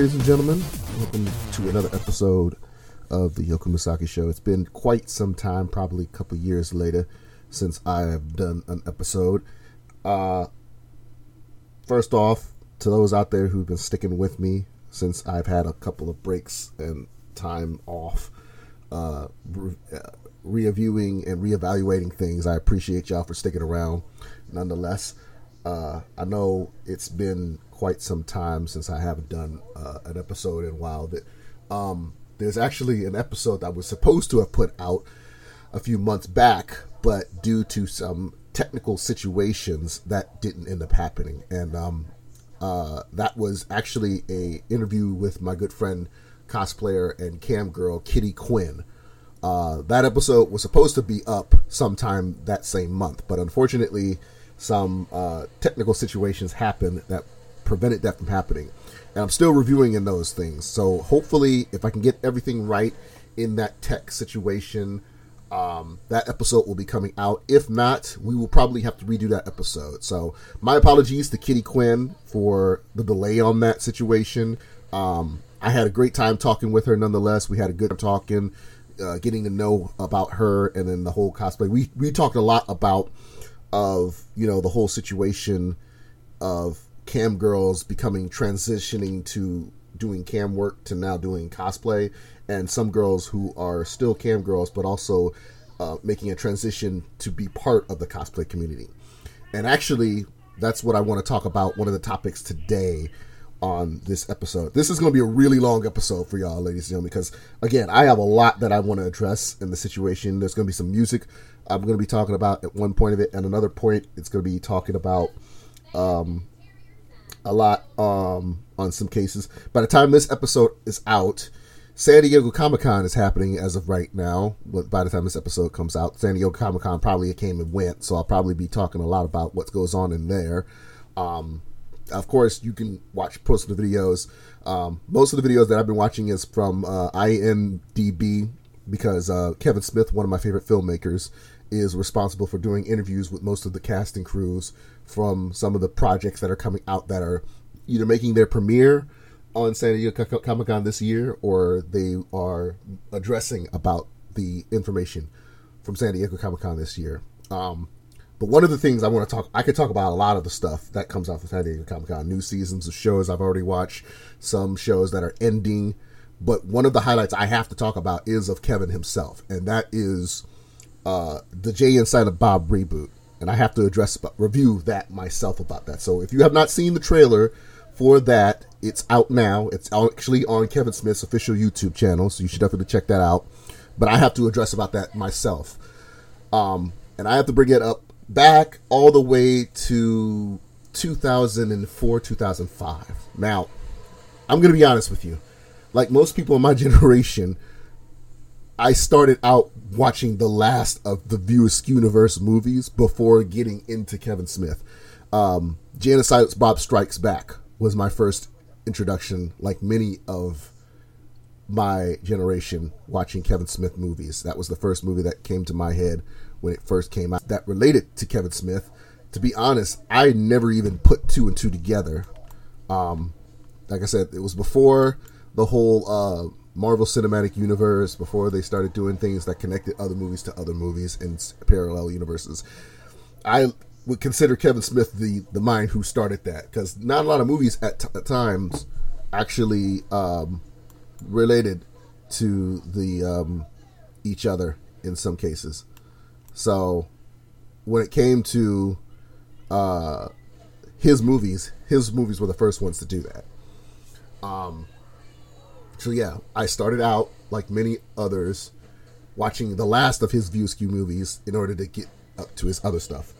Ladies and gentlemen. Welcome to another episode of the Yoku Misaki Show. It's been quite some time, probably a couple years later, since I have done an episode. Uh, first off, to those out there who've been sticking with me since I've had a couple of breaks and time off, uh, re- uh, reviewing and reevaluating things, I appreciate y'all for sticking around. Nonetheless, uh, I know it's been quite some time since I haven't done uh, an episode in a while. That um, there's actually an episode that was supposed to have put out a few months back, but due to some technical situations, that didn't end up happening. And um, uh, that was actually a interview with my good friend, cosplayer and cam girl Kitty Quinn. Uh, that episode was supposed to be up sometime that same month, but unfortunately, some uh, technical situations happened that prevented that from happening. And I'm still reviewing in those things. So hopefully, if I can get everything right in that tech situation, um, that episode will be coming out. If not, we will probably have to redo that episode. So my apologies to Kitty Quinn for the delay on that situation. Um, I had a great time talking with her. Nonetheless, we had a good time talking, uh, getting to know about her, and then the whole cosplay. We we talked a lot about of you know the whole situation of cam girls becoming transitioning to doing cam work to now doing cosplay and some girls who are still cam girls but also uh, making a transition to be part of the cosplay community. And actually that's what i want to talk about one of the topics today on this episode. This is going to be a really long episode for y'all ladies and gentlemen because again i have a lot that i want to address in the situation. There's going to be some music i'm going to be talking about at one point of it and another point it's going to be talking about um, a lot um, on some cases. By the time this episode is out, San Diego Comic Con is happening as of right now. But by the time this episode comes out, San Diego Comic Con probably came and went, so I'll probably be talking a lot about what goes on in there. Um, of course, you can watch post the videos. Um, most of the videos that I've been watching is from uh, IMDb because uh, Kevin Smith, one of my favorite filmmakers, is responsible for doing interviews with most of the casting crews from some of the projects that are coming out that are either making their premiere on San Diego Comic Con this year or they are addressing about the information from San Diego Comic Con this year. Um, but one of the things I want to talk, I could talk about a lot of the stuff that comes out of San Diego Comic Con, new seasons of shows I've already watched, some shows that are ending. But one of the highlights I have to talk about is of Kevin himself, and that is uh, the Jay and Silent Bob reboot, and I have to address review that myself about that. So if you have not seen the trailer for that, it's out now. It's actually on Kevin Smith's official YouTube channel, so you should definitely check that out. But I have to address about that myself, um, and I have to bring it up back all the way to 2004, 2005. Now, I'm to be honest with you. Like most people in my generation, I started out watching the last of the View Askew universe movies before getting into Kevin Smith. Um, Jay and Silent Bob Strikes Back was my first introduction, like many of my generation watching Kevin Smith movies. That was the first movie that came to my head when it first came out that related to Kevin Smith. To be honest, I never even put two and two together. Um, like I said, it was before the whole uh, Marvel Cinematic Universe, before they started doing things that connected other movies to other movies in parallel universes. I would consider Kevin Smith the the mind who started that because not a lot of movies at, t- at times actually um, related to the um, each other in some cases. So when it came to uh, his movies, his movies were the first ones to do that. Um, so yeah, I started out like many others watching the last of his View Askew movies in order to get up to his other stuff.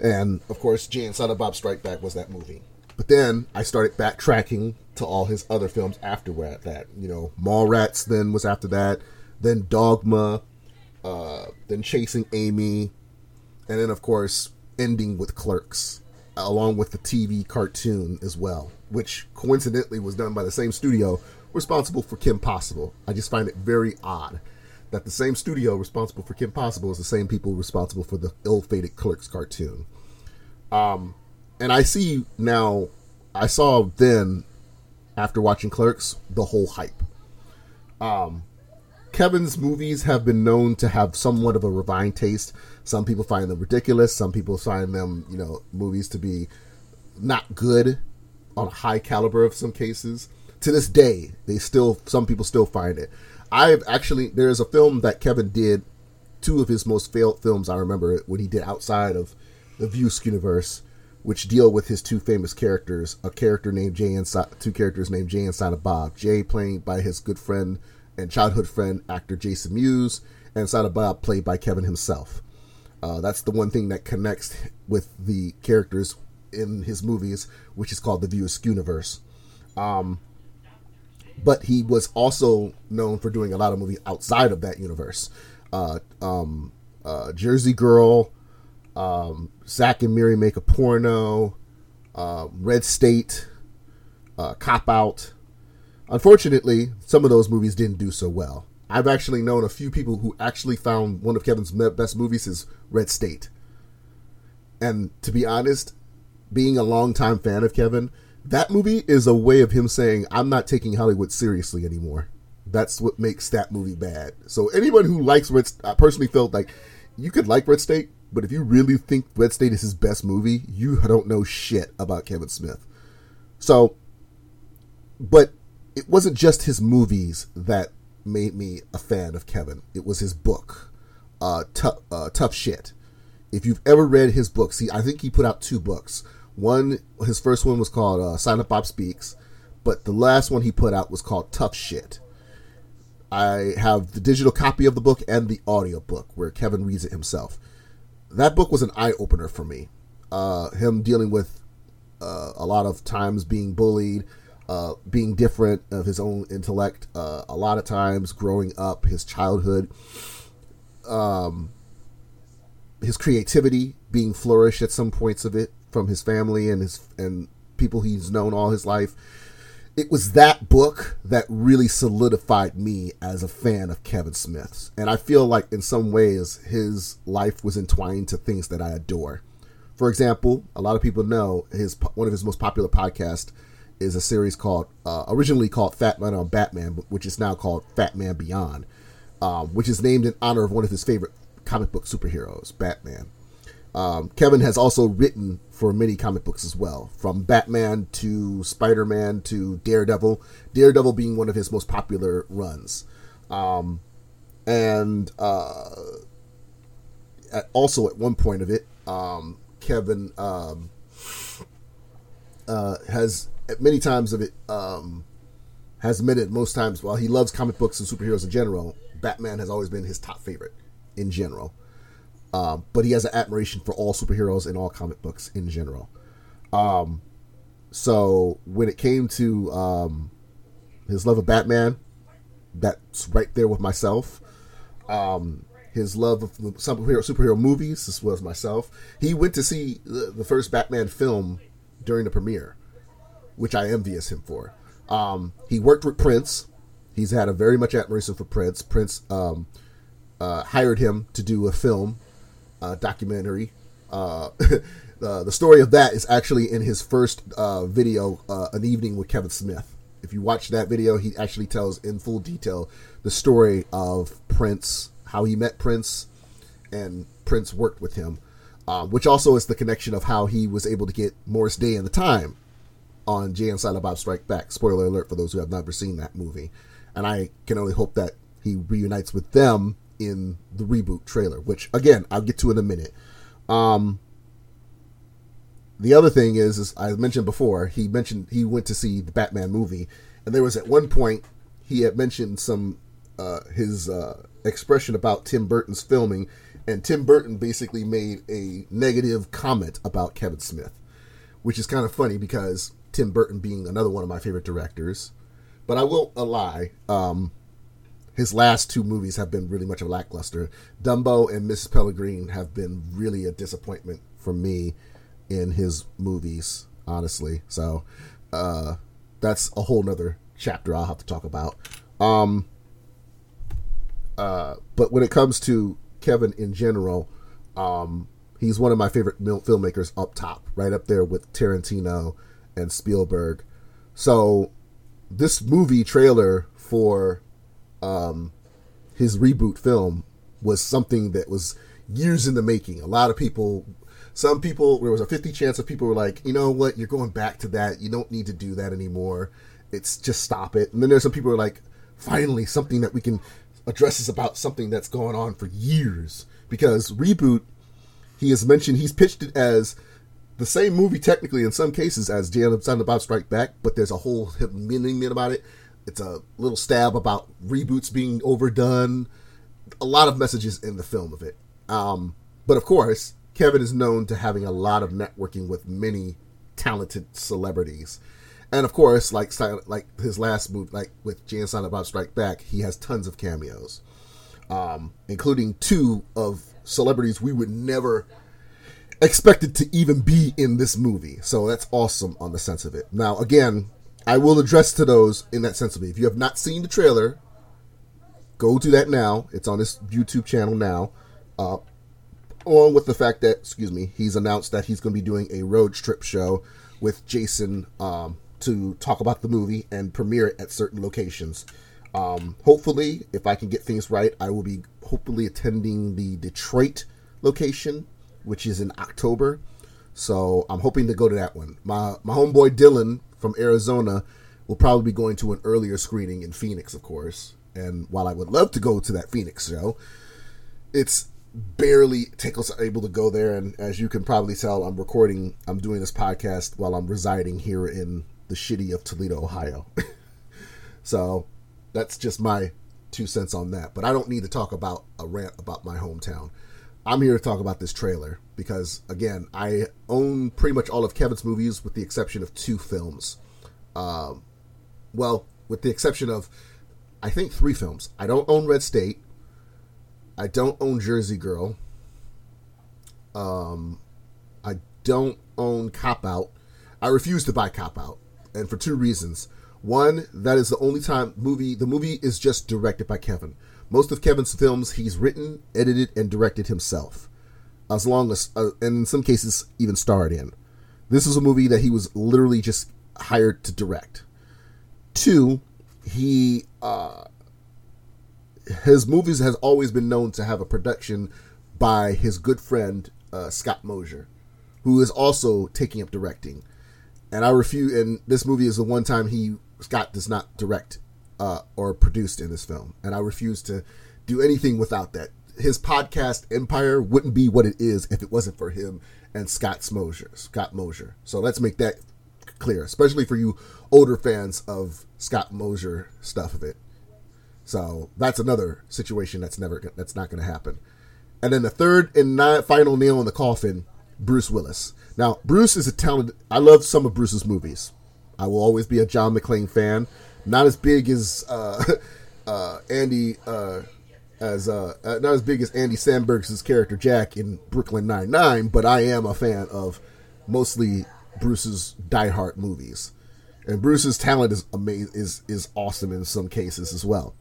And of course, Jay and Silent Bob Strike Back was that movie. But then I started backtracking to all his other films after that. You know, Mallrats then was after that. Then Dogma. Uh, then Chasing Amy. And then, of course, ending with Clerks, along with the TV cartoon as well, which coincidentally was done by the same studio responsible for Kim Possible. I just find it very odd that the same studio responsible for Kim Possible is the same people responsible for the ill-fated Clerks cartoon. Um, and I see now, I saw then after watching Clerks, the whole hype. Um, Kevin's movies have been known to have somewhat of a refined taste. Some people find them ridiculous. Some people find them, you know, movies to be not good on a high caliber of some cases. To this day, they still some people still find it. I've actually there's a film that Kevin did, two of his most failed films I remember when he did outside of the Views universe, which deal with his two famous characters, a character named Jay and two characters named Jay and Silent Bob. Jay playing by his good friend and childhood friend actor Jason Mewes, and Silent Bob played by Kevin himself. Uh, that's the one thing that connects with the characters in his movies, which is called the View universe. Um, but he was also known for doing a lot of movies outside of that universe. Uh, um, uh, Jersey Girl, um, Zack and Miri Make a Porno, uh, Red State, uh, Cop Out. Unfortunately, some of those movies didn't do so well. I've actually known a few people who actually found one of Kevin's best movies is Red State. And to be honest, being a longtime fan of Kevin, that movie is a way of him saying, I'm not taking Hollywood seriously anymore. That's what makes that movie bad. So anyone who likes Red State, I personally felt like you could like Red State, but if you really think Red State is his best movie, you don't know shit about Kevin Smith. So, but it wasn't just his movies that made me a fan of Kevin. It was his book, uh, tough, uh, tough shit. If you've ever read his books, see, I think he put out two books. One, his first one was called uh, Up, Bob Speaks, but the last one he put out was called Tough Shit. I have the digital copy of the book and the audio book where Kevin reads it himself. That book was an eye opener for me. Uh, him dealing with uh, a lot of times being bullied, uh, being different of his own intellect, uh, a lot of times growing up, his childhood, um, his creativity being flourished at some points of it from his family and his and people he's known all his life. It was that book that really solidified me as a fan of Kevin Smith's. And I feel like in some ways his life was entwined to things that I adore. For example, a lot of people know his one of his most popular podcasts is a series called uh, originally called Fat Man on Batman, which is now called Fat Man Beyond, um, which is named in honor of one of his favorite comic book superheroes, Batman. Um, Kevin has also written for many comic books as well, from Batman to Spider Man to Daredevil. Daredevil being one of his most popular runs, um, and uh, at, also at one point of it, um, Kevin um, uh, has many times of it um, has admitted most times while he loves comic books and superheroes in general, Batman has always been his top favorite in general. Um, but he has an admiration for all superheroes and all comic books in general. Um, so when it came to um, his love of Batman, that's right there with myself. Um, his love of superhero superhero movies, this was myself. He went to see the, the first Batman film during the premiere which I envious him for. Um, he worked with Prince. He's had a very much admiration for Prince. Prince um, uh, hired him to do a film, uh, documentary. Uh, the story of that is actually in his first uh, video, uh, An Evening with Kevin Smith. If you watch that video, he actually tells in full detail the story of Prince, how he met Prince, and Prince worked with him, uh, which also is the connection of how he was able to get Morris Day in the time on Jay and Silent Bob Strike Back. Spoiler alert for those who have never seen that movie. And I can only hope that he reunites with them in the reboot trailer, which again I'll get to in a minute. Um, the other thing is, is I mentioned before, he mentioned he went to see the Batman movie, and there was at one point he had mentioned some uh, his uh, expression about Tim Burton's filming, and Tim Burton basically made a negative comment about Kevin Smith, which is kind of funny because Tim Burton being another one of my favorite directors. But I will lie. Um, his last two movies have been really much of a lackluster. Dumbo and Mrs. Peregrine have been really a disappointment for me in his movies, honestly. So uh, that's a whole nother chapter I'll have to talk about. Um, uh, but when it comes to Kevin in general, um, he's one of my favorite filmmakers up top, right up there with Tarantino and Spielberg. So this movie trailer for um, his reboot film was something that was years in the making. A lot of people, some people, there was a 50 chance of people were like, you know what, you're going back to that. You don't need to do that anymore. It's just stop it. And then there's some people who are like, finally, something that we can address is about something that's going on for years. Because reboot, he has mentioned, he's pitched it as the same movie technically in some cases as and Silent Bob Strike Back, but there's a whole meaning about it. It's a little stab about reboots being overdone. A lot of messages in the film of it. Um, but of course, Kevin is known to having a lot of networking with many talented celebrities. And of course, like like his last movie, like with Jay and Silent Bob Strike Back, he has tons of cameos, um, including two of celebrities we would never expected to even be in this movie. So that's awesome on the sense of it. Now, again, I will address to those in that sense of it. If you have not seen the trailer, go to that now. It's on his YouTube channel now. Uh, along with the fact that, excuse me, he's announced that he's going to be doing a road trip show with Jason um, to talk about the movie and premiere it at certain locations. Um, hopefully, if I can get things right, I will be hopefully attending the Detroit location which is in October. So I'm hoping to go to that one. My my homeboy Dylan from Arizona will probably be going to an earlier screening in Phoenix, of course. And while I would love to go to that Phoenix show, it's barely Tickles able to go there. And as you can probably tell, I'm recording, I'm doing this podcast while I'm residing here in the shitty of Toledo, Ohio. so that's just my two cents on that. But I don't need to talk about a rant about my hometown. I'm here to talk about this trailer because, again, I own pretty much all of Kevin's movies with the exception of two films. Um, well, with the exception of, I think, three films. I don't own Red State. I don't own Jersey Girl. Um, I don't own Cop Out. I refuse to buy Cop Out, and for two reasons. One, that is the only time movie. The movie is just directed by Kevin. Most of Kevin's films he's written, edited, and directed himself, as long as, uh, and in some cases, even starred in. This is a movie that he was literally just hired to direct. Two, he uh, his movies has always been known to have a production by his good friend uh, Scott Mosier, who is also taking up directing. And I refuse. And this movie is the one time he Scott does not direct uh, or produced in this film, and I refuse to do anything without that. His podcast Empire wouldn't be what it is if it wasn't for him and Scott Mosier. Scott Mosier. So let's make that clear, especially for you older fans of Scott Mosier stuff of it. So that's another situation that's never that's not going to happen. And then the third and not final nail in the coffin, Bruce Willis. Now Bruce is a talented. I love some of Bruce's movies. I will always be a John McClane fan not as big as uh, uh, Andy uh, as uh, uh, not as big as Andy Samberg's character Jack in Brooklyn Nine Nine, but I am a fan of mostly Bruce's Die Hard movies, and Bruce's talent is amazing is is awesome in some cases as well.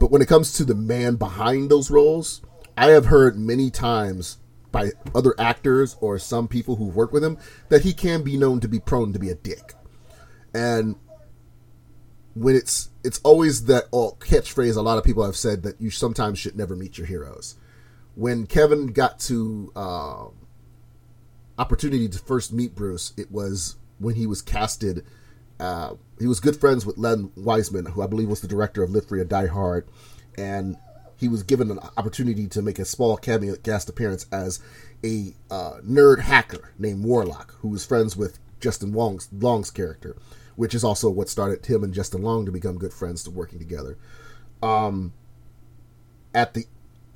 But when it comes to the man behind those roles, I have heard many times by other actors or some people who work with him that he can be known to be prone to be a dick. And when it's it's always that oh, catchphrase a lot of people have said that you sometimes should never meet your heroes. When Kevin got to uh, opportunity to first meet Bruce, it was when he was casted. Uh, he was good friends with Len Wiseman, who I believe was the director of Live Free or Die Hard, and he was given an opportunity to make a small cameo guest appearance as a uh, nerd hacker named Warlock, who was friends with Justin Long's, Long's character which is also what started him and Justin Long to become good friends to working together. Um, at the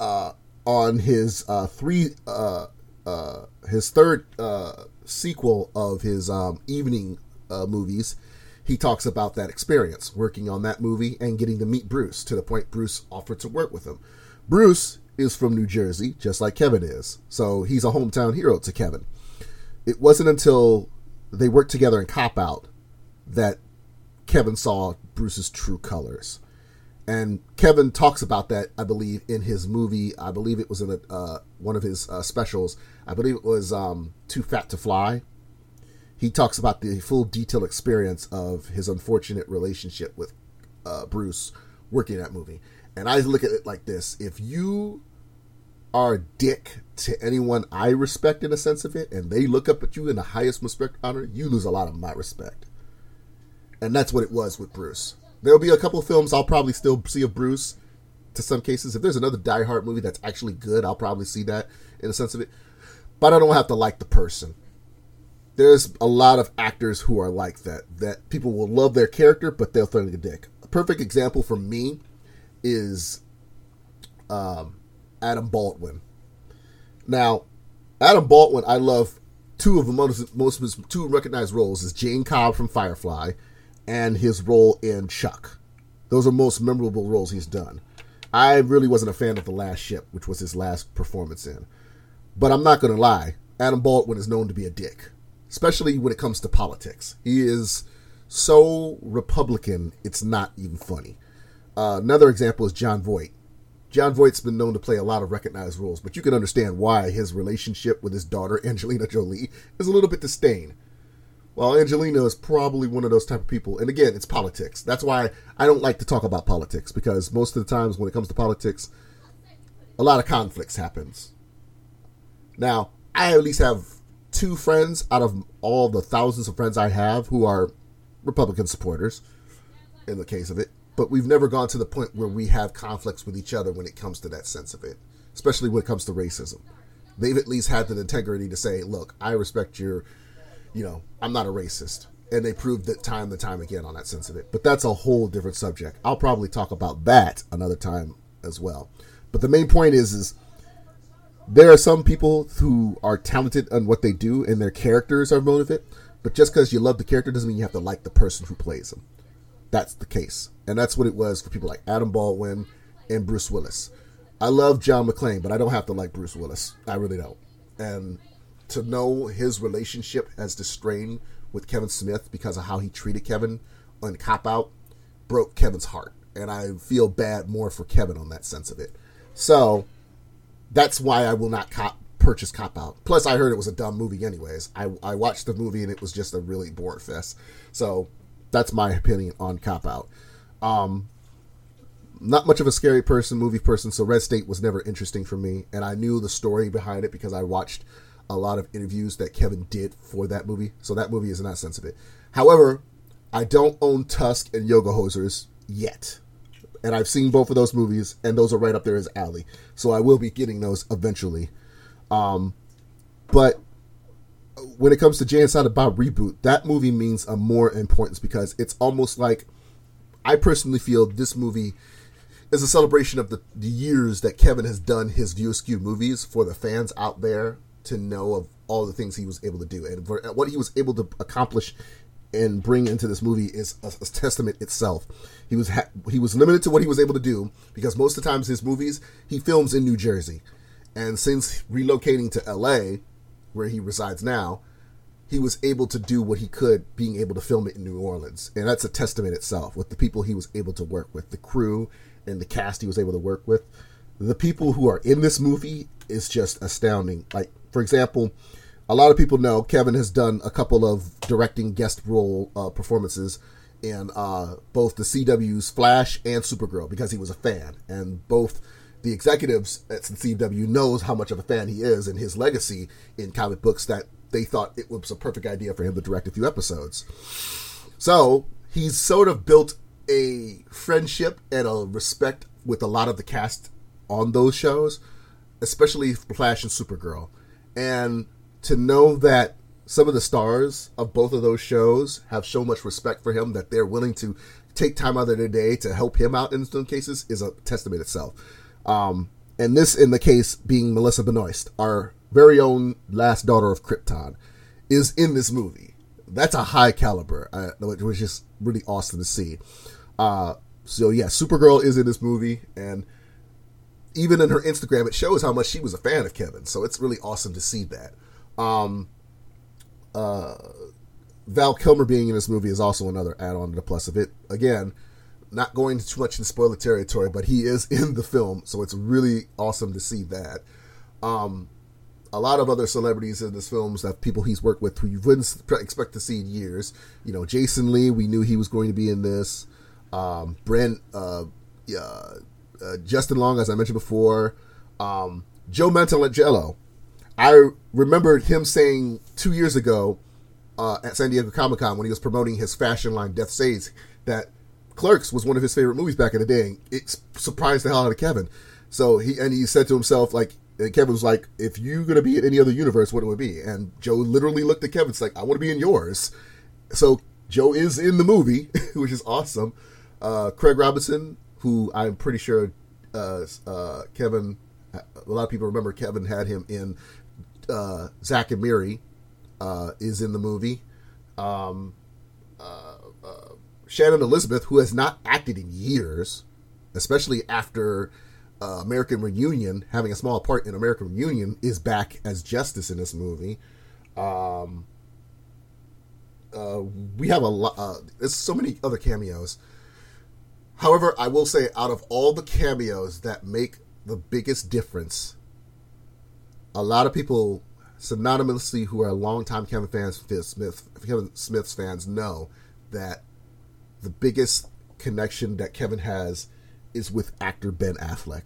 uh, on his uh, three uh, uh, his third uh, sequel of his um, evening uh, movies, he talks about that experience working on that movie and getting to meet Bruce to the point Bruce offered to work with him. Bruce is from New Jersey, just like Kevin is, so he's a hometown hero to Kevin. It wasn't until they worked together in Cop Out that Kevin saw Bruce's true colors. And Kevin talks about that, I believe, in his movie. I believe it was in a, uh, one of his uh, specials. I believe it was um, Too Fat to Fly. he talks about the full detailed experience of his unfortunate relationship with uh, Bruce working that movie. And I look at it like this: if you are a dick to anyone I respect in a sense of it, and they look up at you in the highest respect honor, you lose a lot of my respect. And that's what it was with Bruce. There'll be a couple of films I'll probably still see of Bruce to some cases. If there's another Die Hard movie that's actually good, I'll probably see that in a sense of it. But I don't have to like the person. There's a lot of actors who are like that. That people will love their character, but they'll throw a dick. A perfect example for me is um, Adam Baldwin. Now, Adam Baldwin, I love two of the most, most two recognized roles is Jayne Cobb from Firefly and his role in Chuck. Those are most memorable roles he's done. I really wasn't a fan of The Last Ship, which was his last performance in. But I'm not going to lie, Adam Baldwin is known to be a dick, especially when it comes to politics. He is so Republican, it's not even funny. Uh, another example is Jon Voight. Jon Voight's been known to play a lot of recognized roles, but you can understand why his relationship with his daughter, Angelina Jolie, is a little bit disdain. Well, Angelina is probably one of those type of people. And again, it's politics. That's why I don't like to talk about politics because most of the times when it comes to politics, a lot of conflicts happens. Now, I at least have two friends out of all the thousands of friends I have who are Republican supporters in the case of it, but we've never gone to the point where we have conflicts with each other when it comes to that sense of it, especially when it comes to racism. They've at least had the integrity to say, "Look, I respect your you know, I'm not a racist. And they proved it time and time again on that sense of it. But that's a whole different subject. I'll probably talk about that another time as well. But the main point is is there are some people who are talented on what they do and their characters are motivated, but just because you love the character doesn't mean you have to like the person who plays them. That's the case. And that's what it was for people like Adam Baldwin and Bruce Willis. I love John McClane, but I don't have to like Bruce Willis. I really don't. And to know his relationship as the strain with Kevin Smith because of how he treated Kevin on Cop Out broke Kevin's heart. And I feel bad more for Kevin on that sense of it. So that's why I will not cop, purchase Cop Out. Plus, I heard it was a dumb movie, anyways. I, I watched the movie and it was just a really bored fest. So that's my opinion on Cop Out. Um, not much of a scary person, movie person, so Red State was never interesting for me. And I knew the story behind it because I watched a lot of interviews that Kevin did for that movie. So that movie is not sense of it. However, I don't own Tusk and Yoga Hosers yet. And I've seen both of those movies, and those are right up there as alley. So I will be getting those eventually. Um, but when it comes to Jay and Silent Bob reboot, that movie means a more importance because it's almost like I personally feel this movie is a celebration of the, the years that Kevin has done his View Askew movies for the fans out there to know of all the things he was able to do and for uh, what he was able to accomplish and bring into this movie is a, a testament itself. He was ha- he was limited to what he was able to do because most of the times his movies he films in New Jersey, and since relocating to L.A., where he resides now, he was able to do what he could, being able to film it in New Orleans, and that's a testament itself with the people he was able to work with, the crew and the cast he was able to work with. The people who are in this movie is just astounding. Like for example, a lot of people know Kevin has done a couple of directing guest role uh, performances in uh, both the CW's Flash and Supergirl because he was a fan, and both the executives at CW knows how much of a fan he is and his legacy in comic books that they thought it was a perfect idea for him to direct a few episodes. So he's sort of built a friendship and a respect with a lot of the cast on those shows, especially Flash and Supergirl and to know that some of the stars of both of those shows have so much respect for him that they're willing to take time out of their day to help him out in some cases is a testament itself. Um, and this, in the case, being Melissa Benoist, our very own last daughter of Krypton, is in this movie. That's a high caliber, uh, which was just really awesome to see. Uh, so yeah, Supergirl is in this movie, and even in her Instagram, it shows how much she was a fan of Kevin. So it's really awesome to see that. Um, uh, Val Kilmer being in this movie is also another add-on to the plus of it. Again, not going too much in spoiler territory, but he is in the film, so it's really awesome to see that. Um, a lot of other celebrities in this film that people he's worked with who you wouldn't expect to see in years. You know, Jason Lee, we knew he was going to be in this. Um, Brent, uh, uh, uh, Justin Long, as I mentioned before. Um, Joe Manganiello. I remembered him saying two years ago uh, at San Diego Comic Con when he was promoting his fashion line Death Saves that Clerks was one of his favorite movies back in the day. And It surprised the hell out of Kevin. So he and he said to himself like, Kevin was like, "If you're gonna be in any other universe, what it would be?" And Joe literally looked at Kevin, it's like, "I want to be in yours." So Joe is in the movie, which is awesome. Uh, Craig Robinson, who I'm pretty sure uh, uh, Kevin, a lot of people remember Kevin had him in uh, Zack and Miri, uh, is in the movie. Um, uh, Shannon Elizabeth, who has not acted in years, especially after uh, American Reunion, having a small part in American Reunion, is back as Justice in this movie. Um, uh, we have a lot. Uh, there's so many other cameos. However, I will say, out of all the cameos that make the biggest difference, a lot of people synonymously who are longtime Kevin fans, Smith, Kevin Smith's fans, know that the biggest connection that Kevin has is with actor Ben Affleck.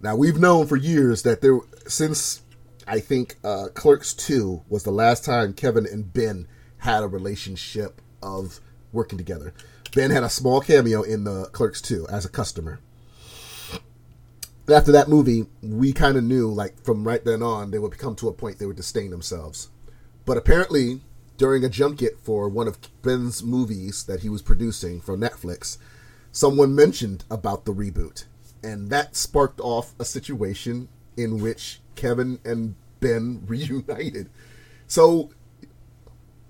Now we've known for years that there since I think uh, Clerks Two was the last time Kevin and Ben had a relationship of working together. Ben had a small cameo in the Clerks Two as a customer. After that movie, we kind of knew, like from right then on, they would come to a point they would disdain themselves. But apparently, during a junket for one of Ben's movies that he was producing for Netflix, someone mentioned about the reboot. And that sparked off a situation in which Kevin and Ben reunited. So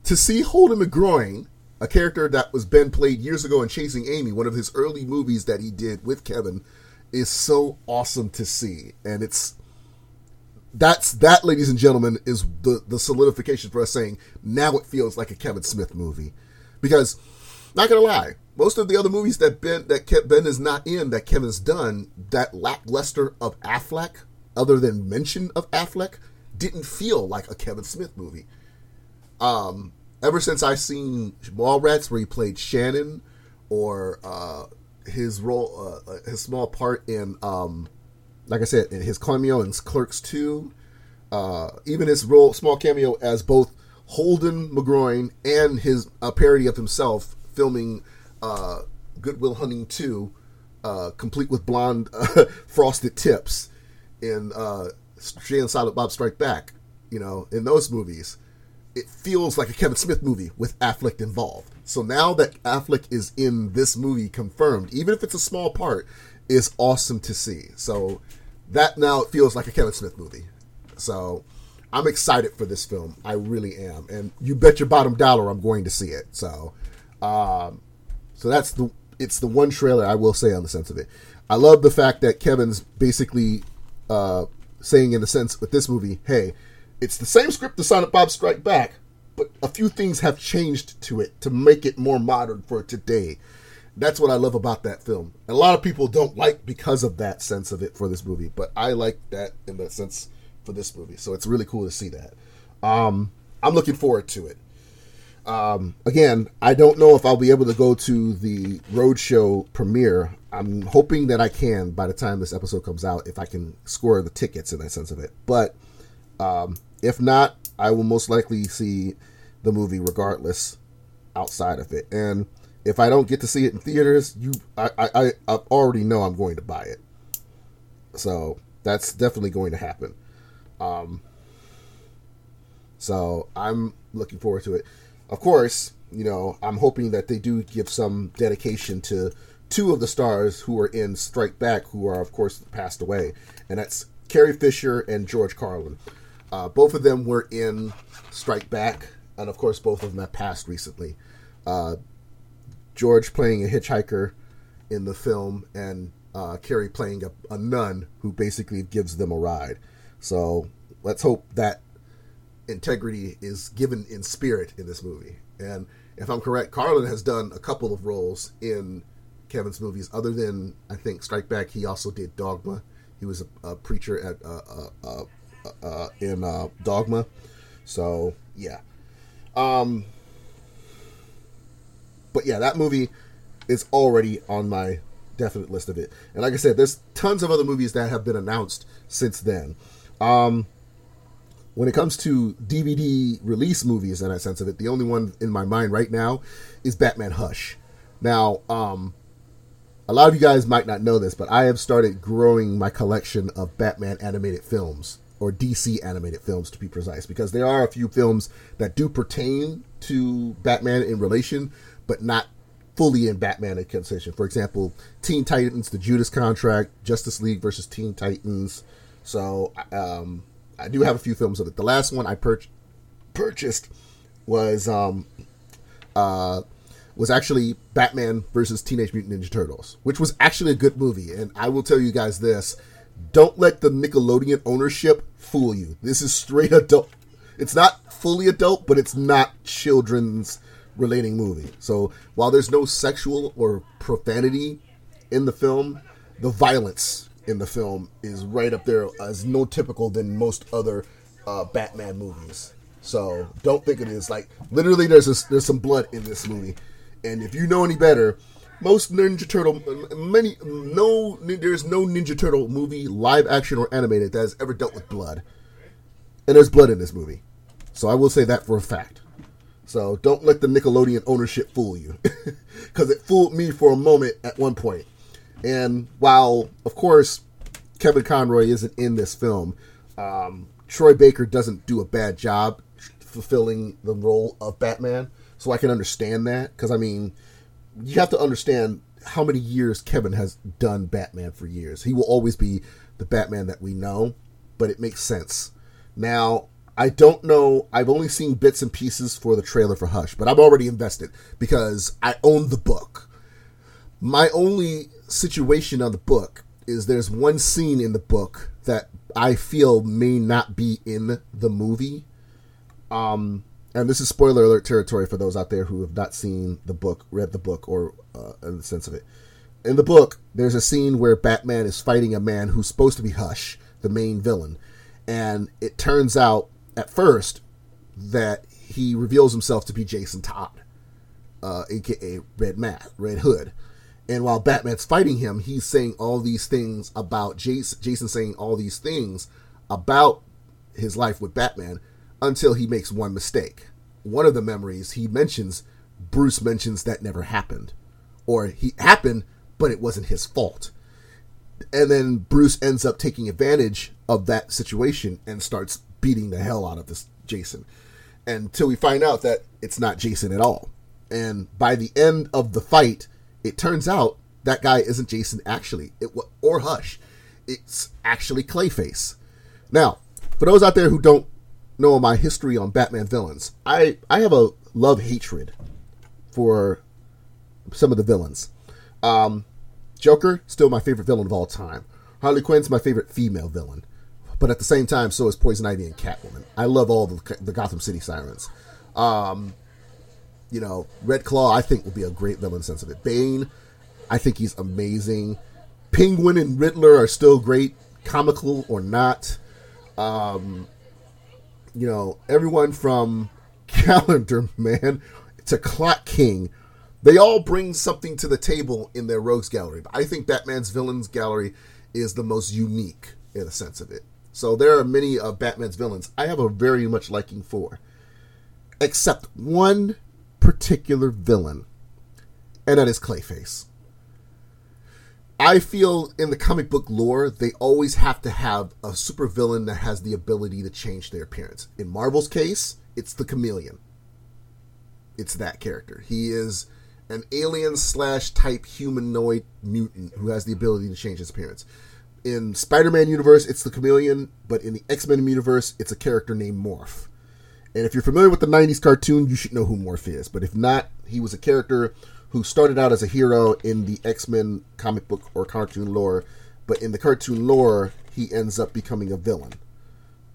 to see Holden McGroin, a character that was Ben played years ago in Chasing Amy, one of his early movies that he did with Kevin, is so awesome to see. And it's that's that, ladies and gentlemen, is the the solidification for us saying now it feels like a Kevin Smith movie, because not gonna lie, most of the other movies that Ben that Ben is not in that Kevin's done that lackluster of Affleck, other than mention of Affleck, didn't feel like a Kevin Smith movie. Um, ever since I seen Mallrats, where he played Shannon, or uh, his role, uh, uh his small part in um, like I said, in his cameo in Clerks 2, uh, even his role, small cameo as both Holden McGroin and his uh, parody of himself filming uh, Good Will Hunting 2, uh, complete with blonde frosted tips in uh, Jay and Silent Bob Strike Back. You know, in those movies, it feels like a Kevin Smith movie with Affleck involved. So now that Affleck is in this movie confirmed, even if it's a small part, is awesome to see. So that now feels like a Kevin Smith movie. So I'm excited for this film. I really am, and you bet your bottom dollar I'm going to see it. So, um, so that's the it's the one trailer I will say on the sense of it. I love the fact that Kevin's basically uh, saying in the sense with this movie, hey, it's the same script as Silent Bob Strike Back, but a few things have changed to it to make it more modern for today. That's what I love about that film. A lot of people don't like because of that sense of it for this movie, but I like that in that sense for this movie. So it's really cool to see that. Um, I'm looking forward to it. Um, again, I don't know if I'll be able to go to the roadshow premiere. I'm hoping that I can by the time this episode comes out, if I can score the tickets in that sense of it. But um, if not, I will most likely see the movie regardless outside of it. And if I don't get to see it in theaters, you I, I, I already know I'm going to buy it. So that's definitely going to happen. Um, so I'm looking forward to it. Of course, you know, I'm hoping that they do give some dedication to two of the stars who are in Strike Back, who are, of course, passed away. And that's Carrie Fisher and George Carlin. Uh, both of them were in Strike Back, and of course, both of them have passed recently. Uh, George playing a hitchhiker in the film, and uh, Carrie playing a, a nun who basically gives them a ride. So let's hope that integrity is given in spirit in this movie. And if I'm correct, Carlin has done a couple of roles in Kevin's movies. Other than I think Strike Back, he also did Dogma. He was a, a preacher at a, a, uh, in uh, Dogma. So yeah, um, but yeah, that movie is already on my definite list of it. And like I said, there's tons of other movies that have been announced since then. Um, when it comes to DVD release movies, in that sense of it, the only one in my mind right now is Batman Hush. Now, um, a lot of you guys might not know this, but I have started growing my collection of Batman animated films, or DC animated films to be precise, because there are a few films that do pertain to Batman in relation, but not fully in Batman in conversation. For example, Teen Titans, The Judas Contract, Justice League versus Teen Titans. So um, I do have a few films of it. The last one I pur- purchased was um, uh, was actually Batman versus Teenage Mutant Ninja Turtles, which was actually a good movie. And I will tell you guys this: don't let the Nickelodeon ownership fool you. This is straight adult. It's not fully adult, but it's not children's relating movie. So while there's no sexual or profanity in the film, the violence in the film is right up there as no typical than most other uh, Batman movies. So don't think it is like literally there's a, there's some blood in this movie, and if you know any better, most Ninja Turtle many no there's no Ninja Turtle movie live action or animated that has ever dealt with blood, and there's blood in this movie. So I will say that for a fact. So don't let the Nickelodeon ownership fool you, because it fooled me for a moment at one point. And while, of course, Kevin Conroy isn't in this film, um, Troy Baker doesn't do a bad job fulfilling the role of Batman. So I can understand that, because I mean, you have to understand how many years Kevin has done Batman for years. He will always be the Batman that we know, but it makes sense. Now, I don't know. I've only seen bits and pieces for the trailer for Hush, but I'm already invested because I own the book. My only situation on the book is there's one scene in the book that I feel may not be in the movie. Um, and this is spoiler alert territory for those out there who have not seen the book, read the book, or uh, in the sense of it. In the book, there's a scene where Batman is fighting a man who's supposed to be Hush, the main villain, and it turns out at first that he reveals himself to be Jason Todd, uh, aka Red Matt, Red Hood. And while Batman's fighting him, he's saying all these things about Jason. Jason saying all these things about his life with Batman until he makes one mistake. One of the memories he mentions, Bruce mentions that never happened, or he happened, but it wasn't his fault. And then Bruce ends up taking advantage of that situation and starts beating the hell out of this Jason until we find out that it's not Jason at all. And by the end of the fight, it turns out that guy isn't Jason actually, it or Hush. It's actually Clayface. Now, for those out there who don't know my history on Batman villains, I I have a love hatred for some of the villains. Um, Joker, still my favorite villain of all time. Harley Quinn's my favorite female villain. But at the same time, so is Poison Ivy and Catwoman. I love all the, the Gotham City Sirens. Um, you know, Red Claw, I think will be a great villain sense of it. Bane, I think he's amazing. Penguin and Riddler are still great, comical or not. Um, you know, everyone from Calendar Man to Clock King, they all bring something to the table in their rogues gallery. But I think Batman's villains gallery is the most unique in a sense of it. So there are many of Batman's villains I have a very much liking for, except one particular villain, and that is Clayface. I feel in the comic book lore, they always have to have a supervillain that has the ability to change their appearance. In Marvel's case, it's the chameleon. It's that character. He is an alien slash type humanoid mutant who has the ability to change his appearance in Spider-Man universe, it's the Chameleon, but in the X-Men universe, it's a character named Morph. And if you're familiar with the '90s cartoon, you should know who Morph is. But if not, he was a character who started out as a hero in the X-Men comic book or cartoon lore, but in the cartoon lore, he ends up becoming a villain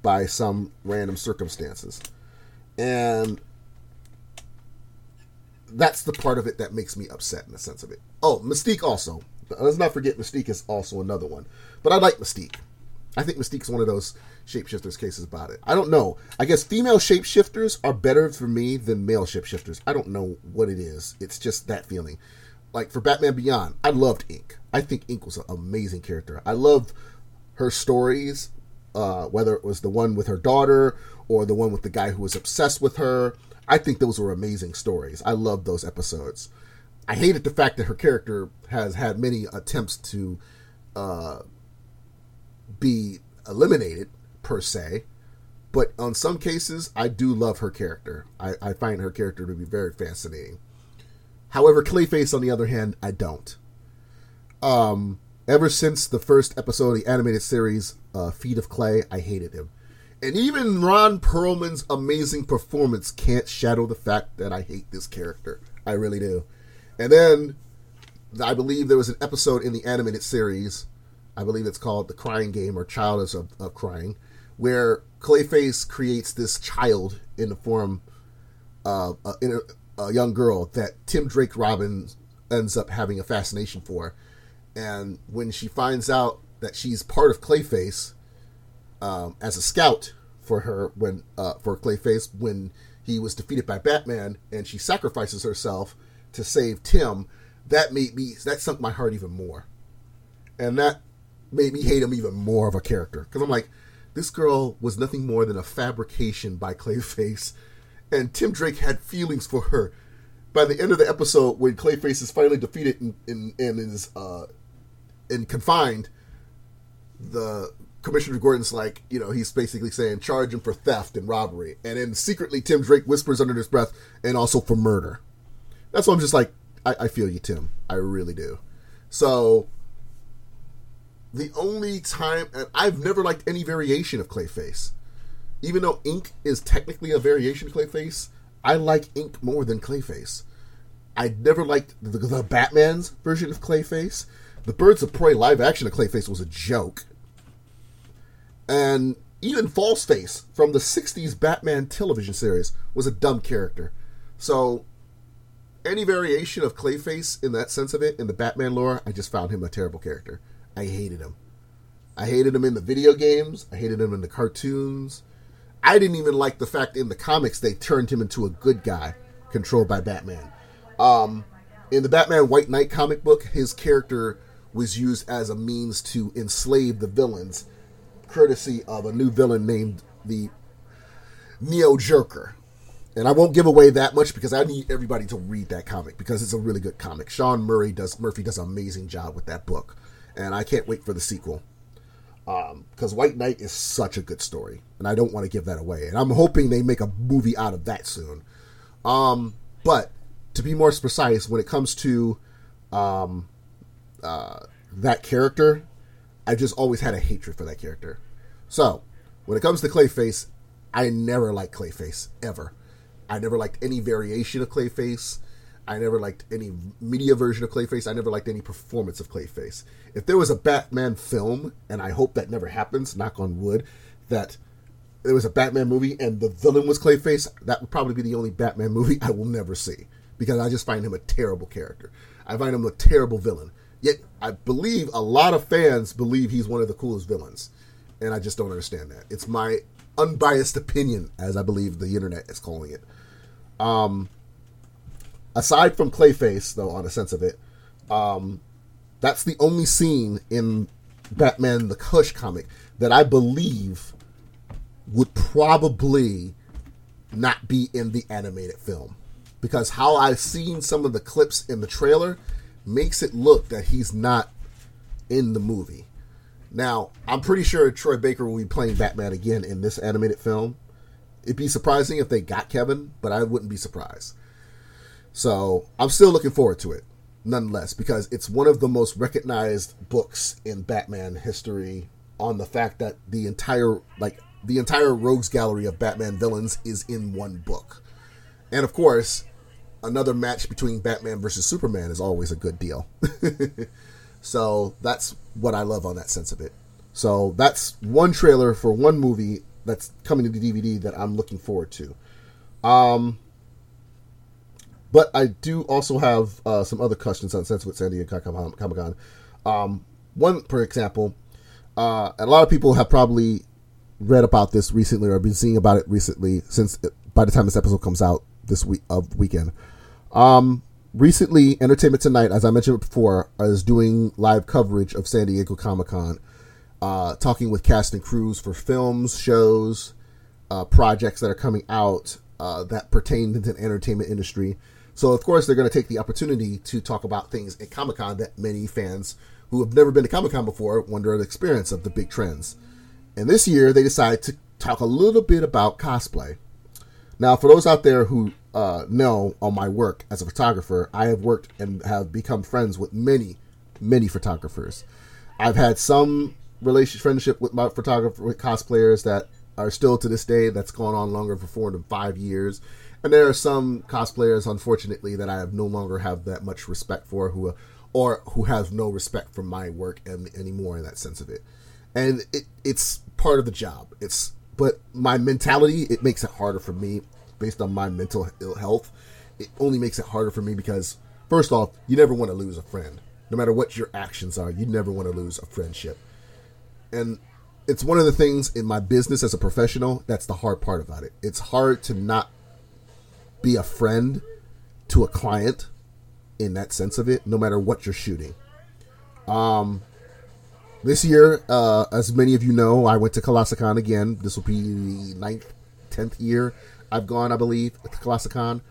by some random circumstances. And that's the part of it that makes me upset in the sense of it. Oh, Mystique also. Let's not forget Mystique is also another one. But I like Mystique. I think Mystique's one of those shapeshifters cases about it. I don't know. I guess female shapeshifters are better for me than male shapeshifters. I don't know what it is. It's just that feeling. Like for Batman Beyond, I loved Ink. I think Ink was an amazing character. I loved her stories, uh, whether it was the one with her daughter or the one with the guy who was obsessed with her. I think those were amazing stories. I loved those episodes. I hated the fact that her character has had many attempts to uh, be eliminated per se, but on some cases, I do love her character. I, I find her character to be very fascinating. However, Clayface, on the other hand, I don't. Um, ever since the first episode of the animated series, uh, Feet of Clay, I hated him. And even Ron Perlman's amazing performance can't shadow the fact that I hate this character. I really do. And then I believe there was an episode in the animated series, I believe it's called The Crying Game or Child of, of Crying, where Clayface creates this child in the form of a, a, a young girl that Tim Drake Robin ends up having a fascination for. And when she finds out that she's part of Clayface um, as a scout for her when uh, for Clayface when he was defeated by Batman, and she sacrifices herself to save Tim, that made me that sunk my heart even more, and that made me hate him even more of a character because I'm like, this girl was nothing more than a fabrication by Clayface, and Tim Drake had feelings for her. By the end of the episode, when Clayface is finally defeated and, and, and is uh, and confined, the Commissioner Gordon's like, you know, he's basically saying charge him for theft and robbery, and then secretly Tim Drake whispers under his breath, and also for murder. That's why I'm just like, I, I feel you, Tim. I really do. So the only time, and I've never liked any variation of Clayface. Even though Ink is technically a variation of Clayface, I like Ink more than Clayface. I never liked the, the Batman's version of Clayface. The Birds of Prey live action of Clayface was a joke. And even Falseface from the 60s Batman television series was a dumb character. So, any variation of Clayface in that sense of it, in the Batman lore, I just found him a terrible character. I hated him. I hated him in the video games. I hated him in the cartoons. I didn't even like the fact in the comics they turned him into a good guy controlled by Batman. Um, in the Batman White Knight comic book, his character was used as a means to enslave the villains, courtesy of a new villain named the Neo Joker. And I won't give away that much because I need everybody to read that comic because it's a really good comic. Sean Murray does Murphy does an amazing job with that book, and I can't wait for the sequel because um, White Knight is such a good story, and I don't want to give that away. And I'm hoping they make a movie out of that soon. Um, but to be more precise, when it comes to um, uh, that character, I just always had a hatred for that character. So when it comes to Clayface, I never liked Clayface ever. I never liked any variation of Clayface. I never liked any media version of Clayface. I never liked any performance of Clayface. If there was a Batman film, and I hope that never happens, knock on wood, that there was a Batman movie and the villain was Clayface, that would probably be the only Batman movie I will never see because I just find him a terrible character. I find him a terrible villain. Yet I believe a lot of fans believe he's one of the coolest villains, and I just don't understand that. It's my unbiased opinion, as I believe the internet is calling it. Um, aside from Clayface, though, on a sense of it, um, that's the only scene in Batman the Hush comic that I believe would probably not be in the animated film. Because how I've seen some of the clips in the trailer makes it look that he's not in the movie. Now, I'm pretty sure Troy Baker will be playing Batman again in this animated film it'd be surprising if they got Kevin, but I wouldn't be surprised. So I'm still looking forward to it, nonetheless, because it's one of the most recognized books in Batman history on the fact that the entire like the entire rogues gallery of Batman villains is in one book. And of course, another match between Batman versus Superman is always a good deal. so that's what I love on that sense of it. So that's one trailer for one movie that's coming to the DVD that I'm looking forward to. Um, but I do also have uh, some other questions on Sense with San Diego Comic Con. Um, one, for example, uh, Uh, a lot of people have probably read about this recently or been seeing about it recently since it, by the time this episode comes out this week of weekend. Um, recently, Entertainment Tonight, as I mentioned before, is doing live coverage of San Diego Comic Con, uh, talking with cast and crews for films, shows, uh, projects that are coming out uh, that pertain to the entertainment industry. So, of course, they're going to take the opportunity to talk about things at Comic Con that many fans who have never been to Comic Con before wonder the experience of the big trends. And this year, they decided to talk a little bit about cosplay. Now, for those out there who uh, know on my work as a photographer, I have worked and have become friends with many, many photographers. I've had some relationship friendship with my photographer with cosplayers that are still to this day that's gone on longer for four than five years. And there are some cosplayers, unfortunately, that I have no longer have that much respect for, who or who have no respect for my work anymore in that sense of it. And it, it's part of the job. It's but my mentality it makes it harder for me based on my mental ill health. It only makes it harder for me because first off, you never want to lose a friend. No matter what your actions are, you never want to lose a friendship. And it's one of the things in my business as a professional that's the hard part about it. It's hard to not be a friend to a client in that sense of it, no matter what you're shooting. Um, this year, uh, as many of you know, I went to Colossalcon again. This will be the ninth, tenth year I've gone, I believe, to Colossalcon.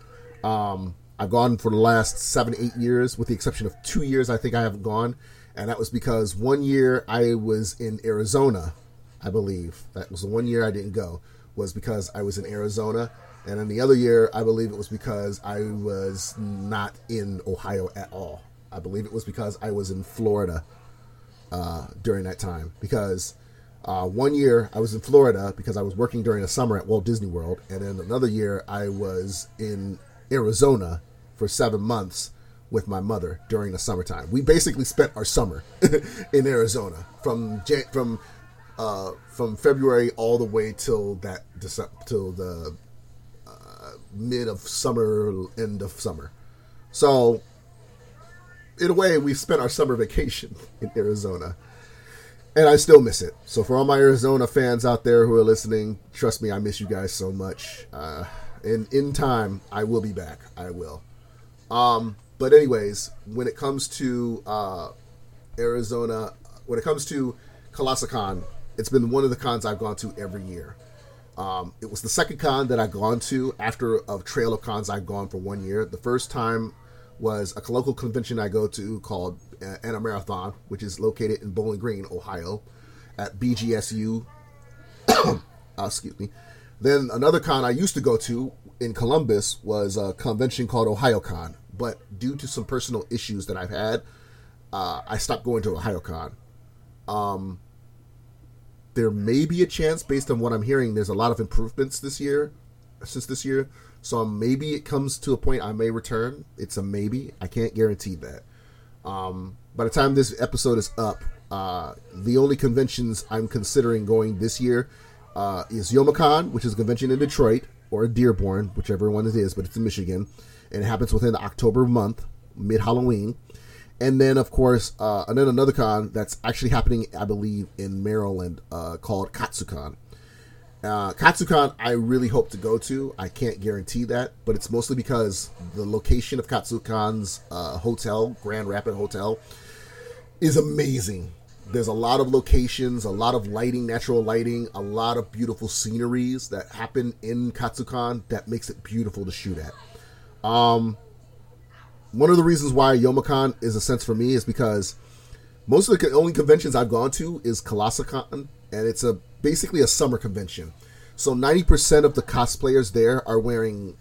Um, I've gone for the last seven, eight years, with the exception of two years I think I haven't gone. And that was because one year I was in Arizona, I believe. That was the one year I didn't go, was because I was in Arizona and then the other year, I believe it was because I was not in Ohio at all. I believe it was because I was in Florida uh, during that time. Because uh, one year I was in Florida because I was working during the summer at Walt Disney World, and then another year I was in Arizona for seven months with my mother during the summertime. We basically spent our summer in Arizona from from uh, from February all the way till that December, till the mid of summer, end of summer. So, in a way, we spent our summer vacation in Arizona. And I still miss it. So, for all my Arizona fans out there who are listening, trust me, I miss you guys so much. Uh, and in time, I will be back. I will. Um, but, anyways, when it comes to uh, Arizona, when it comes to Colossalcon, it's been one of the cons I've gone to every year. Um, it was the second con that I'd gone to after a trail of cons I'd gone for one year. The first time was a local convention I go to called uh, Anna Marathon, which is located in Bowling Green, Ohio, at BGSU. uh, excuse me. Then another con I used to go to in Columbus was a convention called Ohayocon, but due to some personal issues that I've had, uh, I stopped going to Ohayocon. Um, there may be a chance, based on what I'm hearing, there's a lot of improvements this year, since this year. So maybe it comes to a point I may return. It's a maybe. I can't guarantee that. Um, by the time this episode is up, uh, the only conventions I'm considering going this year uh, is Youmacon, which is a convention in Detroit, or Dearborn, whichever one it is, but it's in Michigan, and it happens within the October month, mid Halloween and then of course, uh, and then another con that's actually happening, I believe, in Maryland, uh, called Katsucon. Uh, Katsucon, I really hope to go to. I can't guarantee that, but it's mostly because the location of Katsucon's uh, hotel, Grand Rapid Hotel, is amazing. There's a lot of locations, a lot of lighting, natural lighting, a lot of beautiful sceneries that happen in Katsucon that makes it beautiful to shoot at. Um, one of the reasons why Youmacon is a sense for me is because most of the only conventions I've gone to is Colossalcon, and it's a basically a summer convention. So 90% of the cosplayers there are wearing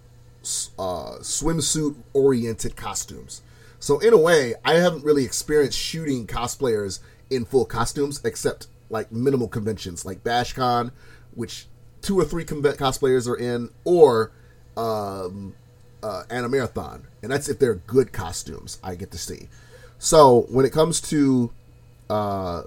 uh, swimsuit oriented costumes. So in a way, I haven't really experienced shooting cosplayers in full costumes except like minimal conventions like BashCon, which two or three cosplayers are in, or um, uh, Marathon, and that's if they're good costumes I get to see. So when it comes to uh,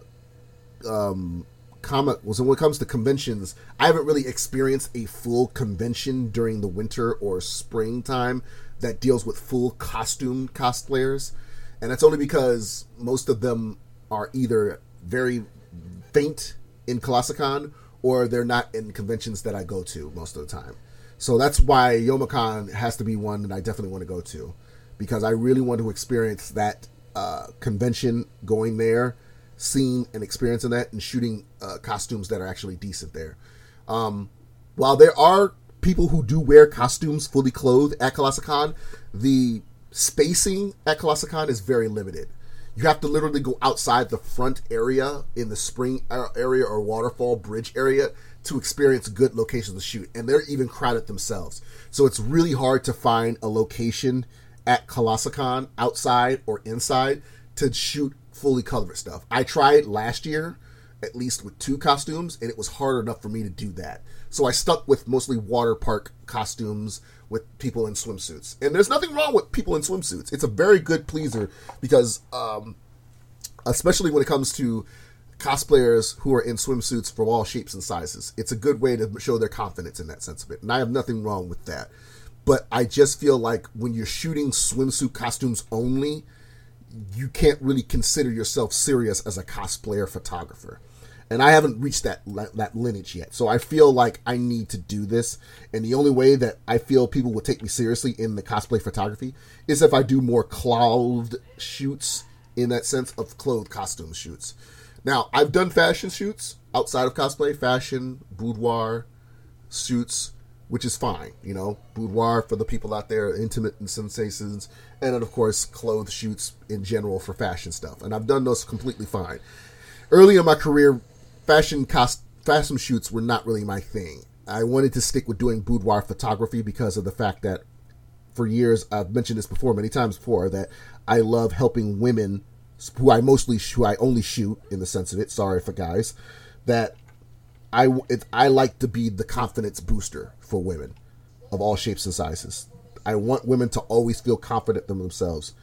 um, comic, so when it comes to conventions, I haven't really experienced a full convention during the winter or springtime that deals with full costume cosplayers, and that's only because most of them are either very faint in Colossalcon or they're not in conventions that I go to most of the time. So that's why Youmacon has to be one that I definitely want to go to because I really want to experience that uh, convention going there, seeing and experiencing that, and shooting uh, costumes that are actually decent there. Um, while there are people who do wear costumes fully clothed at Colossalcon, the spacing at Colossalcon is very limited. You have to literally go outside the front area in the spring area or waterfall bridge area to experience good locations to shoot. And they're even crowded themselves. So it's really hard to find a location at Colossalcon outside or inside to shoot fully colored stuff. I tried last year, at least with two costumes, and it was hard enough for me to do that. So I stuck with mostly water park costumes with people in swimsuits. And there's nothing wrong with people in swimsuits. It's a very good pleaser because, um, especially when it comes to cosplayers who are in swimsuits for all shapes and sizes, it's a good way to show their confidence in that sense of it. And I have nothing wrong with that. But I just feel like when you're shooting swimsuit costumes only, you can't really consider yourself serious as a cosplayer photographer and I haven't reached that that lineage yet. So I feel like I need to do this, and the only way that I feel people will take me seriously in the cosplay photography is if I do more clothed shoots in that sense of clothed costume shoots. Now I've done fashion shoots outside of cosplay, fashion boudoir shoots, which is fine. You know, boudoir for the people out there, intimate and sensations, and then of course clothes shoots in general for fashion stuff, and I've done those completely fine early in my career, fashion cost fashion shoots were not really my thing. I wanted to stick with doing boudoir photography because of the fact that for years I've mentioned this before many times before that I love helping women who I mostly who I only shoot in the sense of it. Sorry for guys that I it, I like to be the confidence booster for women of all shapes and sizes. I want women to always feel confident in themselves.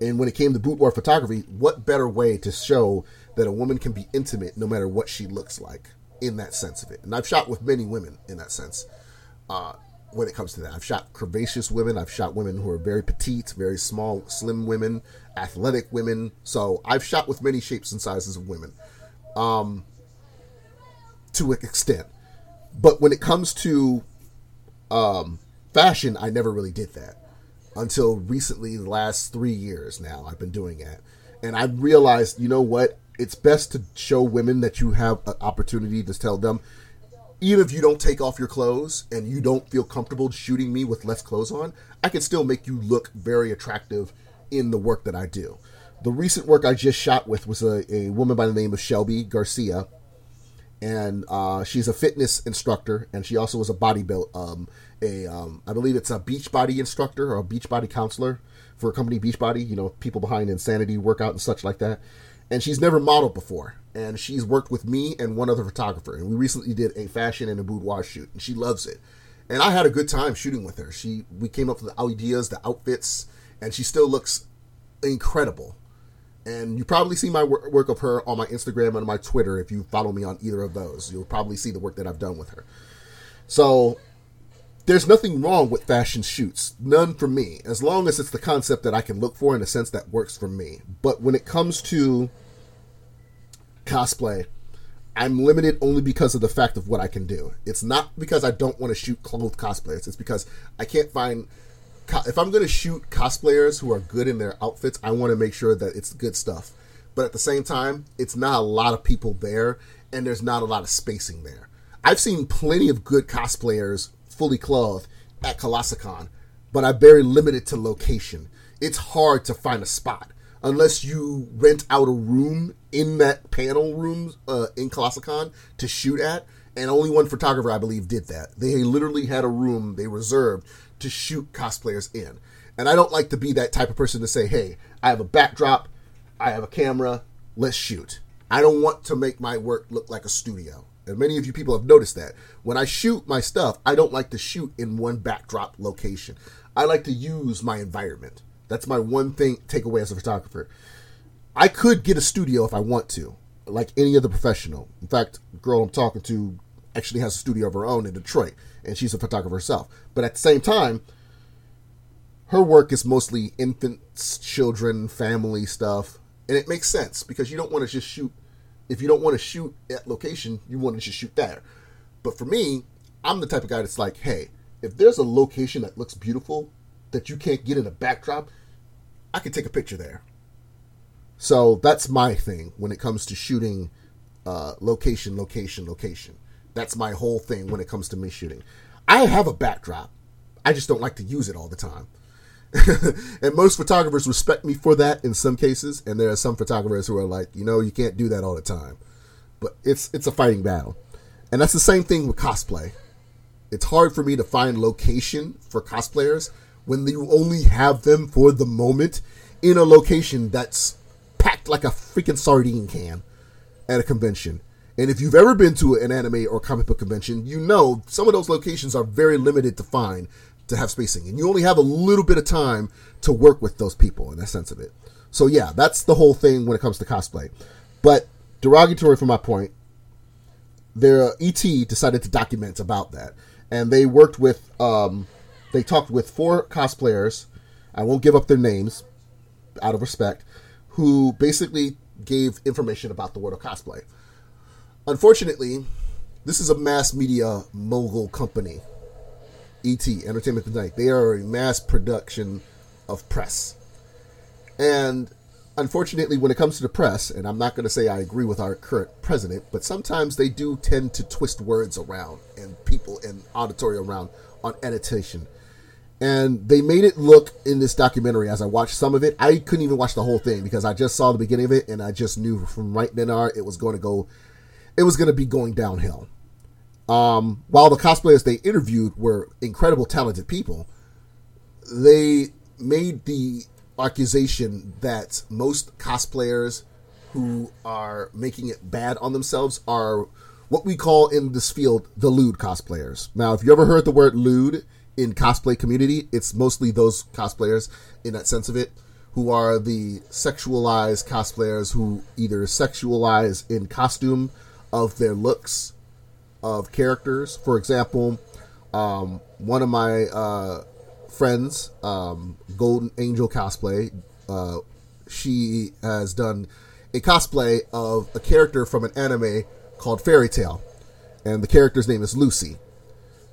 And when it came to boudoir photography, what better way to show that a woman can be intimate no matter what she looks like in that sense of it. And I've shot with many women in that sense. Uh, when it comes to that, I've shot curvaceous women. I've shot women who are very petite, very small, slim women, athletic women. So I've shot with many shapes and sizes of women, um, to an extent. But when it comes to um, fashion, I never really did that until recently. The last three years now, I've been doing it, and I realized, you know what? it's best to show women that you have an opportunity to tell them even if you don't take off your clothes and you don't feel comfortable shooting me with less clothes on, I can still make you look very attractive in the work that I do. The recent work I just shot with was a, a woman by the name of Shelby Garcia, and uh, she's a fitness instructor, and she also was a bodybuild, um, a um, I believe it's a Beachbody instructor or a Beachbody counselor for a company Beachbody. You know, people behind Insanity workout and such like that and she's never modeled before. And she's worked with me and one other photographer, and we recently did a fashion and a boudoir shoot, and she loves it. And I had a good time shooting with her. She we came up with the ideas, the outfits, and she still looks incredible. And you probably see my work of her on my Instagram and my Twitter if you follow me on either of those. You'll probably see the work that I've done with her. So there's nothing wrong with fashion shoots. None for me. As long as it's the concept that I can look for in a sense that works for me. But when it comes to cosplay, I'm limited only because of the fact of what I can do. It's not because I don't want to shoot clothed cosplayers. It's because I can't find. If I'm going to shoot cosplayers who are good in their outfits, I want to make sure that it's good stuff. But at the same time, it's not a lot of people there, and there's not a lot of spacing there. I've seen plenty of good cosplayers fully clothed at Colossalcon, but I'm very limited to location. It's hard to find a spot unless you rent out a room in that panel room uh, in Colossalcon to shoot at. And only one photographer, I believe, did that. They literally had a room they reserved to shoot cosplayers in. And I don't like to be that type of person to say, hey, I have a backdrop, I have a camera, let's shoot. I don't want to make my work look like a studio. And many of you people have noticed that. When I shoot my stuff, I don't like to shoot in one backdrop location. I like to use my environment. That's my one thing takeaway as a photographer. I could get a studio if I want to, like any other professional. In fact, girl I'm talking to actually has a studio of her own in Detroit, and she's a photographer herself. But at the same time, her work is mostly infants, children, family stuff, and it makes sense because you don't want to just shoot If you don't want to shoot at location, you want to just shoot there. But for me, I'm the type of guy that's like, hey, if there's a location that looks beautiful that you can't get in a backdrop, I can take a picture there. So that's my thing when it comes to shooting uh, location, location, location. That's my whole thing when it comes to me shooting. I have a backdrop. I just don't like to use it all the time. and most photographers respect me for that in some cases, and there are some photographers who are like, you know, you can't do that all the time. But it's it's a fighting battle. And that's the same thing with cosplay. It's hard for me to find location for cosplayers when you only have them for the moment in a location that's packed like a freaking sardine can at a convention. And if you've ever been to an anime or comic book convention, you know some of those locations are very limited to find to have spacing. And you only have a little bit of time to work with those people in that sense of it. So yeah, that's the whole thing when it comes to cosplay. But derogatory from my point, their ET decided to document about that. And they worked with um, they talked with four cosplayers. I won't give up their names out of respect, who basically gave information about the world of cosplay. Unfortunately, this is a mass media mogul company, ET Entertainment Tonight. They are a mass production of press, and unfortunately, when it comes to the press, and I'm not going to say I agree with our current president, but sometimes they do tend to twist words around and people and auditory around on editation and they made it look in this documentary as I watched some of it. I couldn't even watch the whole thing because I just saw the beginning of it and I just knew from right then on it was going to go, it was going to be going downhill. Um, while the cosplayers they interviewed were incredible, talented people, they made the accusation that most cosplayers who are making it bad on themselves are what we call in this field the lewd cosplayers. Now, if you ever heard the word lewd, in cosplay community, it's mostly those cosplayers in that sense of it who are the sexualized cosplayers who either sexualize in costume of their looks of characters. For example, um, one of my uh, friends, um, Golden Angel Cosplay, uh, she has done a cosplay of a character from an anime called Fairy Tail, and the character's name is Lucy.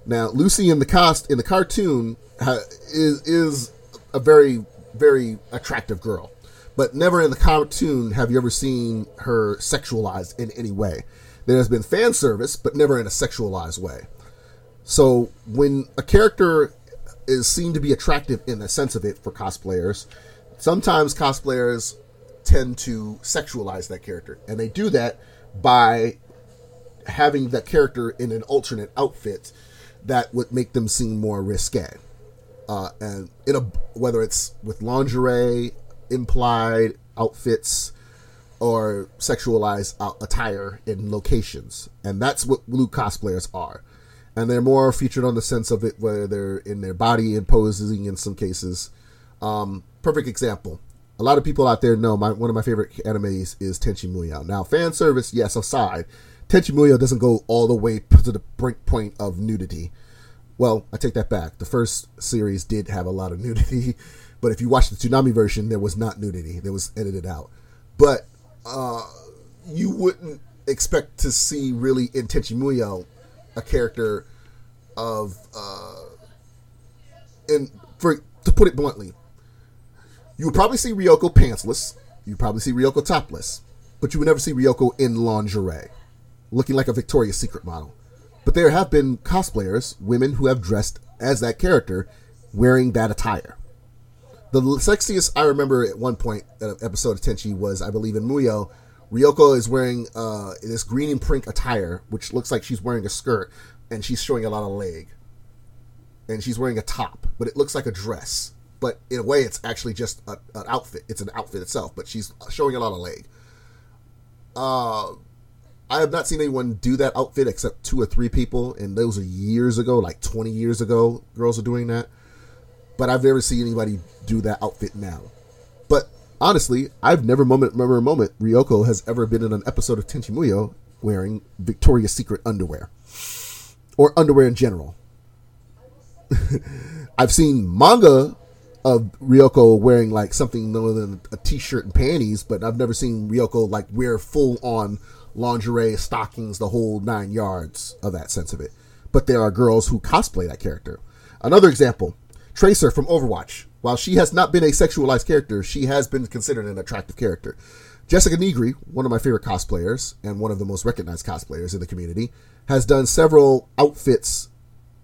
Now, Lucy in the cost in the cartoon ha, is is a very very attractive girl, but never in the cartoon have you ever seen her sexualized in any way. There has been fan service, but never in a sexualized way. So when a character is seen to be attractive in the sense of it for cosplayers, sometimes cosplayers tend to sexualize that character, and they do that by having that character in an alternate outfit that would make them seem more risque. Uh, and in a whether it's with lingerie, implied outfits, or sexualized attire in locations, and that's what blue cosplayers are. And they're more featured on the sense of it, where they're in their body and posing in some cases. Um, perfect example. A lot of people out there know my one of my favorite animes is Tenchi Muyo. Now, fan service, yes, aside, Tenchi Muyo doesn't go all the way to the brink point of nudity. Well, I take that back. The first series did have a lot of nudity, but if you watch the Toonami version, there was not nudity. There was edited out. But uh, you wouldn't expect to see really in Tenchi a character of uh, and for to put it bluntly, you would probably see Ryoko pantsless. You'd probably see Ryoko topless, but you would never see Ryoko in lingerie looking like a Victoria's Secret model. But there have been cosplayers, women who have dressed as that character, wearing that attire. The sexiest I remember at one point, an episode of Tenchi was, I believe, in Muyo. Ryoko is wearing uh, this green and pink attire, which looks like she's wearing a skirt, and she's showing a lot of leg. And she's wearing a top, but it looks like a dress. But in a way, it's actually just a, an outfit. It's an outfit itself, but she's showing a lot of leg. Uh, I have not seen anyone do that outfit except two or three people, and those are years ago, like 20 years ago. Girls are doing that, but I've never seen anybody do that outfit now. But honestly, I've never moment remember a moment Ryoko has ever been in an episode of Tenchi Muyo wearing Victoria's Secret underwear or underwear in general. I've seen manga of Ryoko wearing like something other than a t-shirt and panties, but I've never seen Ryoko like wear full on lingerie, stockings, the whole nine yards of that sense of it. But there are girls who cosplay that character. Another example Tracer from Overwatch. While she has not been a sexualized character, she has been considered an attractive character. Jessica Nigri, one of my favorite cosplayers and one of the most recognized cosplayers in the community, has done several outfits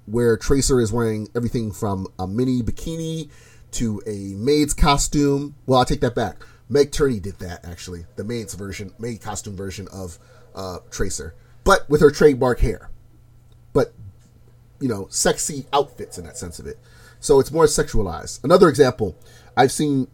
where Tracer is wearing everything from a mini bikini to a maid's costume. Well, I take that back. Meg Turney did that actually, the maid's version, maid costume version of uh, Tracer, but with her trademark hair. But you know, sexy outfits in that sense of it. So it's more sexualized. Another example, I've seen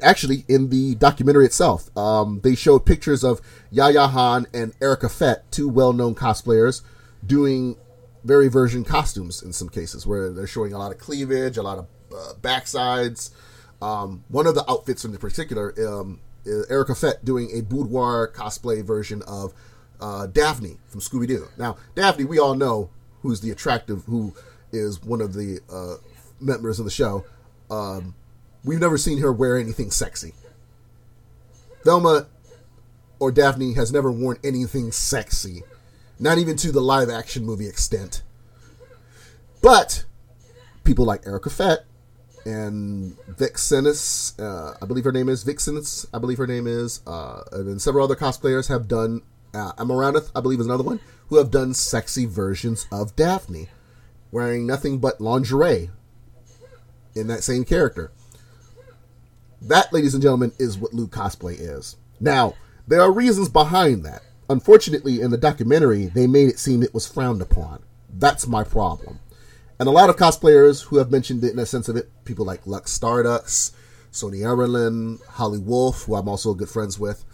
actually in the documentary itself. Um, they showed pictures of Yaya Han and Erica Fett, two well-known cosplayers, doing very version costumes in some cases, where they're showing a lot of cleavage, a lot of uh, backsides. Um, one of the outfits in particular, um, Erica Fett doing a boudoir cosplay version of uh, Daphne from Scooby Doo. Now, Daphne, we all know who's the attractive, who is one of the uh, members of the show. Um, we've never seen her wear anything sexy. Velma or Daphne has never worn anything sexy, not even to the live action movie extent. But people like Erica Fett and Vixenus, uh, I believe her name is Vixenus, I believe her name is, uh, and several other cosplayers have done, uh, Amouranth, I believe is another one, who have done sexy versions of Daphne, wearing nothing but lingerie in that same character. That, ladies and gentlemen, is what lewd cosplay is. Now, there are reasons behind that. Unfortunately, in the documentary, they made it seem it was frowned upon. That's my problem. And a lot of cosplayers who have mentioned it in a sense of it, people like Lux Stardust, Sony Erlin, Holly Wolf, who I'm also good friends with,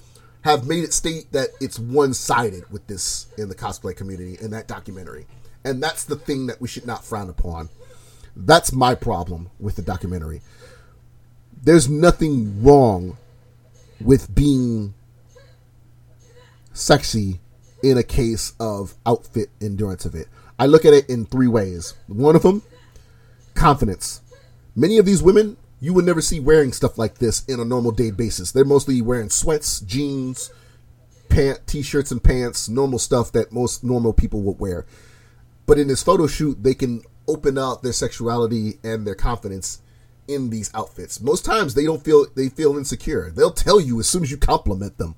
have made it state that it's one sided with this in the cosplay community in that documentary. And that's the thing that we should not frown upon. That's my problem with the documentary. There's nothing wrong with being sexy in a case of outfit endurance of it. I look at it in three ways. One of them, confidence. Many of these women you would never see wearing stuff like this in a normal day basis. They're mostly wearing sweats, jeans, pant, t-shirts and pants, normal stuff that most normal people would wear. But in this photo shoot, they can open out their sexuality and their confidence in these outfits. Most times they don't feel they feel insecure. They'll tell you as soon as you compliment them.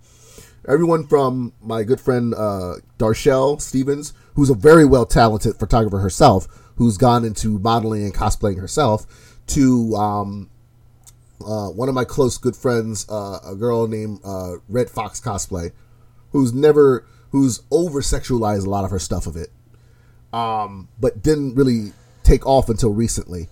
Everyone from my good friend uh, Darshelle Stevens, who's a very well talented photographer herself, who's gone into modeling and cosplaying herself, to um, uh, one of my close good friends, uh, a girl named uh, Red Fox Cosplay, who's never, who's over sexualized a lot of her stuff of it, um, but didn't really take off until recently.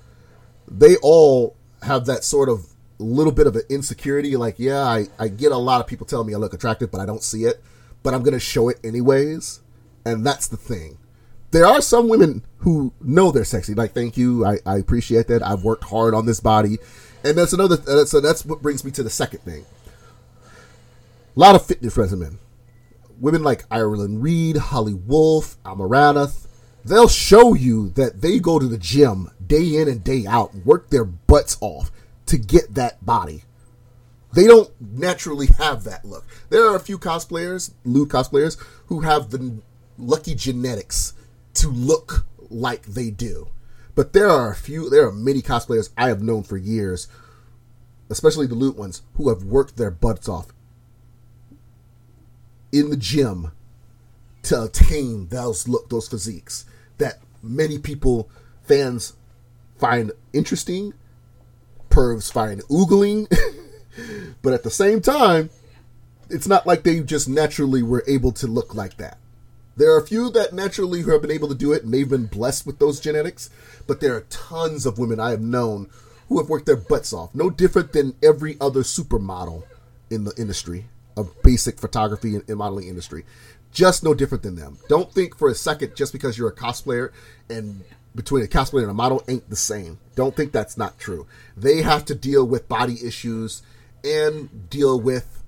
They all have that sort of little bit of an insecurity. Like, yeah, I, I get a lot of people telling me I look attractive, but I don't see it. But I'm going to show it anyways. And that's the thing. There are some women who know they're sexy. Like, thank you. I, I appreciate that. I've worked hard on this body. And that's another, uh, so that's what brings me to the second thing. A lot of fitness regimen. Women like Ireland Reed, Holly Wolf, Amouranth, they'll show you that they go to the gym day in and day out, work their butts off to get that body. They don't naturally have that look. There are a few cosplayers, lewd cosplayers, who have the lucky genetics to look like they do. But there are a few, there are many cosplayers I have known for years, especially the lewd ones, who have worked their butts off in the gym to attain those look, those physiques that many people, fans, find interesting pervs find oogling, but at the same time, it's not like they just naturally were able to look like that. There are a few that naturally who have been able to do it and they've been blessed with those genetics, but there are tons of women I have known who have worked their butts off, no different than every other supermodel in the industry of basic photography and modeling industry. Just no different than them. Don't think for a second just because you're a cosplayer and between a cosplayer and a model ain't the same. Don't think that's not true. They have to deal with body issues and deal with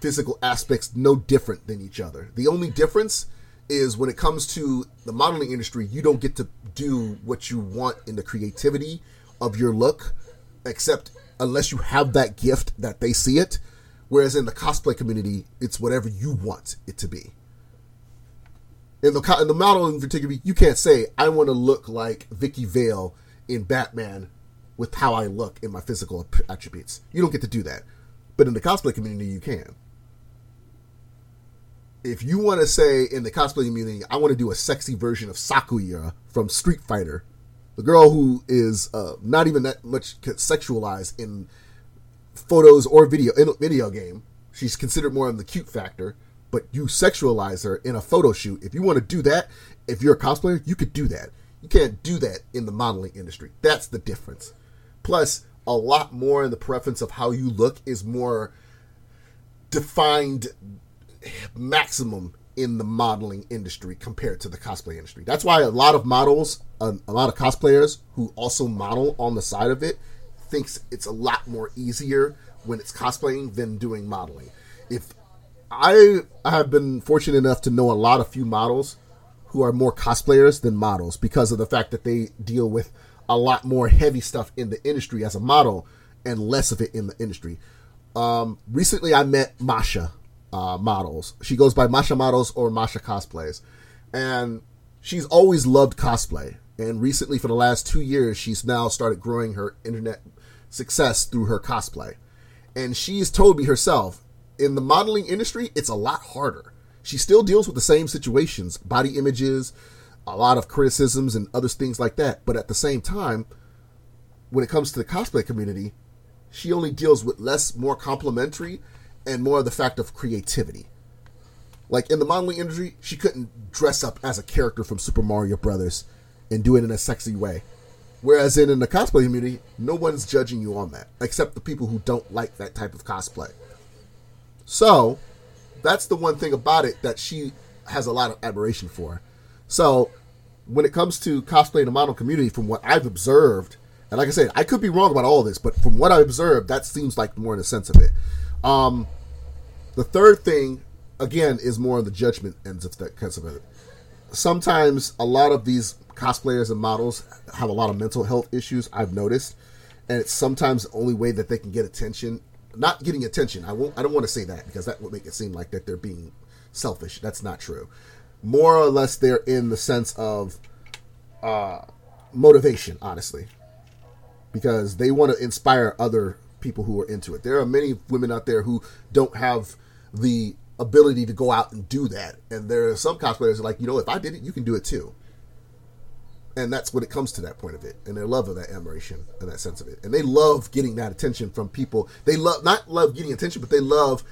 physical aspects no different than each other. The only difference is when it comes to the modeling industry, you don't get to do what you want in the creativity of your look, except unless you have that gift that they see it. Whereas in the cosplay community, it's whatever you want it to be. In the in the particular, you can't say I want to look like Vicki Vale in Batman with how I look in my physical attributes. You don't get to do that. But in the cosplay community, you can. If you want to say in the cosplay community, I want to do a sexy version of Sakura from Street Fighter, the girl who is uh, not even that much sexualized in photos or video in video game. She's considered more on the cute factor, but you sexualize her in a photo shoot. If you want to do that, if you're a cosplayer, you could do that. You can't do that in the modeling industry. That's the difference. Plus, a lot more in the preference of how you look is more defined maximum in the modeling industry compared to the cosplay industry. That's why a lot of models, a, a, lot of cosplayers who also model on the side of it, thinks it's a lot more easier when it's cosplaying than doing modeling. If I have been fortunate enough to know a lot of few models who are more cosplayers than models because of the fact that they deal with a lot more heavy stuff in the industry as a model and less of it in the industry. Um, recently, I met Masha uh, Models. She goes by Masha Models or Masha Cosplays, and she's always loved cosplay. And recently, for the last two years, she's now started growing her internet success through her cosplay. And she's told me herself, in the modeling industry, it's a lot harder. She still deals with the same situations, body images, a lot of criticisms and other things like that. But at the same time, when it comes to the cosplay community, she only deals with less, more complimentary, and more of the fact of creativity. Like in the modeling industry, she couldn't dress up as a character from Super Mario Brothers and do it in a sexy way. Whereas in, in the cosplay community, no one's judging you on that, except the people who don't like that type of cosplay. So, that's the one thing about it that she has a lot of admiration for. So when it comes to cosplay in the model community, from what I've observed, and like I said, I could be wrong about all this, but from what I've observed, that seems like more in the sense of it. Um, the third thing, again, is more on the judgment ends of that kind of it. Sometimes a lot of these cosplayers and models have a lot of mental health issues. I've noticed, and it's sometimes the only way that they can get attention. Not getting attention. I won't. I don't want to say that because that would make it seem like that they're being selfish. That's not true more or less they're in the sense of uh, motivation, honestly, because they want to inspire other people who are into it. There are many women out there who don't have the ability to go out and do that, and there are some cosplayers like, you know, if I did it, you can do it too. And that's when it comes to that point of it, and their love of that admiration and that sense of it, and they love getting that attention from people. They love not love getting attention, but they love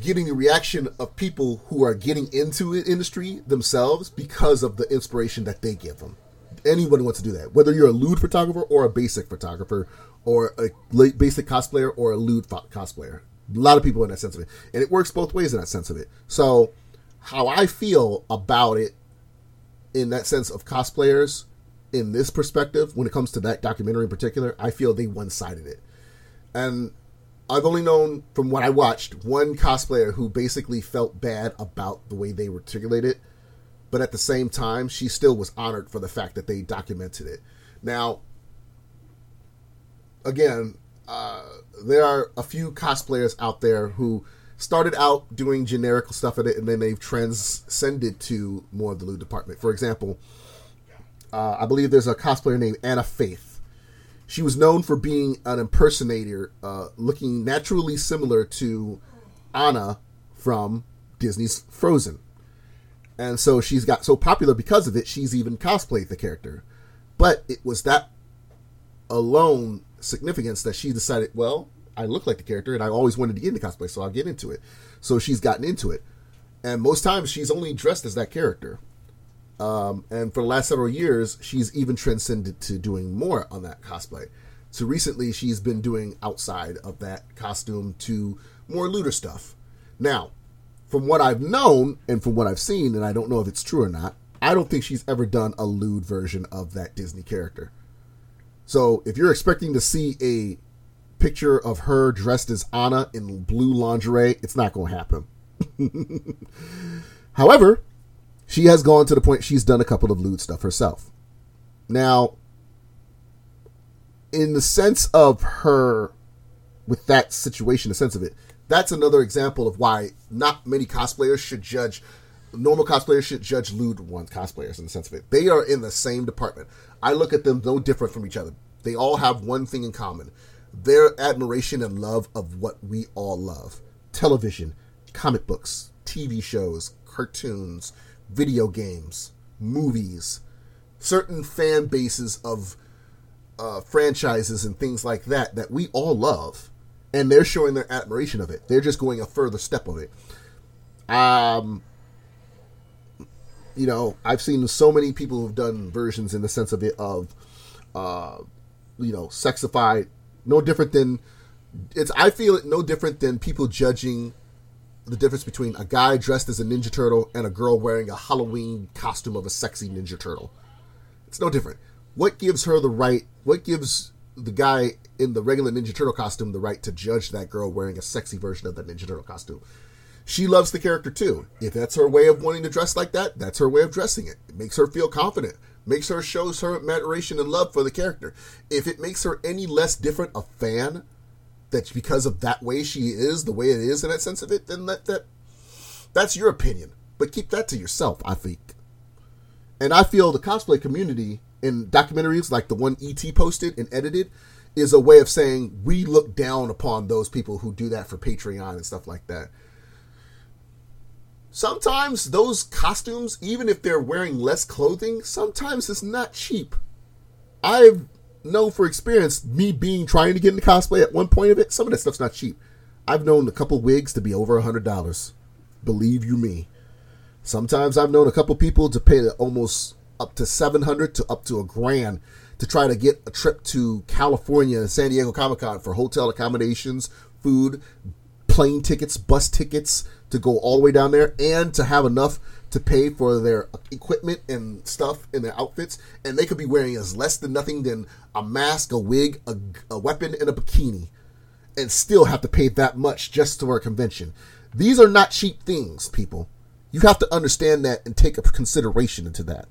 getting the reaction of people who are getting into the industry themselves because of the inspiration that they give them. Anyone wants to do that, whether you're a lewd photographer or a basic photographer, or a basic cosplayer or a lewd cosplayer. A lot of people in that sense of it, and it works both ways in that sense of it. So, how I feel about it, in that sense of cosplayers, in this perspective, when it comes to that documentary in particular, I feel they one sided it, and I've only known from what I watched one cosplayer who basically felt bad about the way they articulated, but at the same time, she still was honored for the fact that they documented it. Now, again, uh, there are a few cosplayers out there who started out doing generic stuff at it, and then they've transcended to more of the lewd department. For example, uh, I believe there's a cosplayer named Anna Faith she was known for being an impersonator, uh, looking naturally similar to Anna from Disney's Frozen. And so she's got so popular because of it, she's even cosplayed the character. But it was that alone significance that she decided, well, I look like the character and I always wanted to get into cosplay, so I'll get into it. So she's gotten into it. And most times she's only dressed as that character. Um, and for the last several years, she's even transcended to doing more on that cosplay. So recently, she's been doing outside of that costume to more lewder stuff. Now, from what I've known and from what I've seen, and I don't know if it's true or not, I don't think she's ever done a lewd version of that Disney character. So if you're expecting to see a picture of her dressed as Anna in blue lingerie, it's not going to happen. However, she has gone to the point she's done a couple of lewd stuff herself. Now, in the sense of her, with that situation, the sense of it, that's another example of why not many cosplayers should judge normal cosplayers should judge lewd ones cosplayers in the sense of it. They are in the same department. I look at them no different from each other. They all have one thing in common. Their admiration and love of what we all love. Television, comic books, TV shows, cartoons, video games, movies, certain fan bases of uh, franchises and things like that that we all love, and they're showing their admiration of it. They're just going a further step of it. Um, you know, I've seen so many people who've done versions in the sense of it of, uh, you know, sexified. No different than it's. I feel it no different than people judging the difference between a guy dressed as a Ninja Turtle and a girl wearing a Halloween costume of a sexy Ninja Turtle. It's no different. What gives her the right? What gives the guy in the regular Ninja Turtle costume the right to judge that girl wearing a sexy version of the Ninja Turtle costume? She loves the character too. If that's her way of wanting to dress like that, that's her way of dressing it. It makes her feel confident. Makes her shows her admiration and love for the character. If it makes her any less different a fan, that because of that way she is, the way it is in that sense of it, then that that that's your opinion. But keep that to yourself, I think. And I feel the cosplay community in documentaries like the one ET posted and edited is a way of saying we look down upon those people who do that for Patreon and stuff like that. Sometimes those costumes, even if they're wearing less clothing, sometimes it's not cheap. I've known for experience, me being trying to get into cosplay at one point of it, some of that stuff's not cheap. I've known a couple wigs to be over a hundred dollars. Believe you me. Sometimes I've known a couple people to pay almost up to 700 to up to a grand to try to get a trip to California San Diego Comic Con for hotel accommodations, food, plane tickets, bus tickets to go all the way down there, and to have enough to pay for their equipment and stuff and their outfits. And they could be wearing as less than nothing than a mask, a wig, a, a weapon, and a bikini, and still have to pay that much just to a convention. These are not cheap things, people. You have to understand that and take a consideration into that.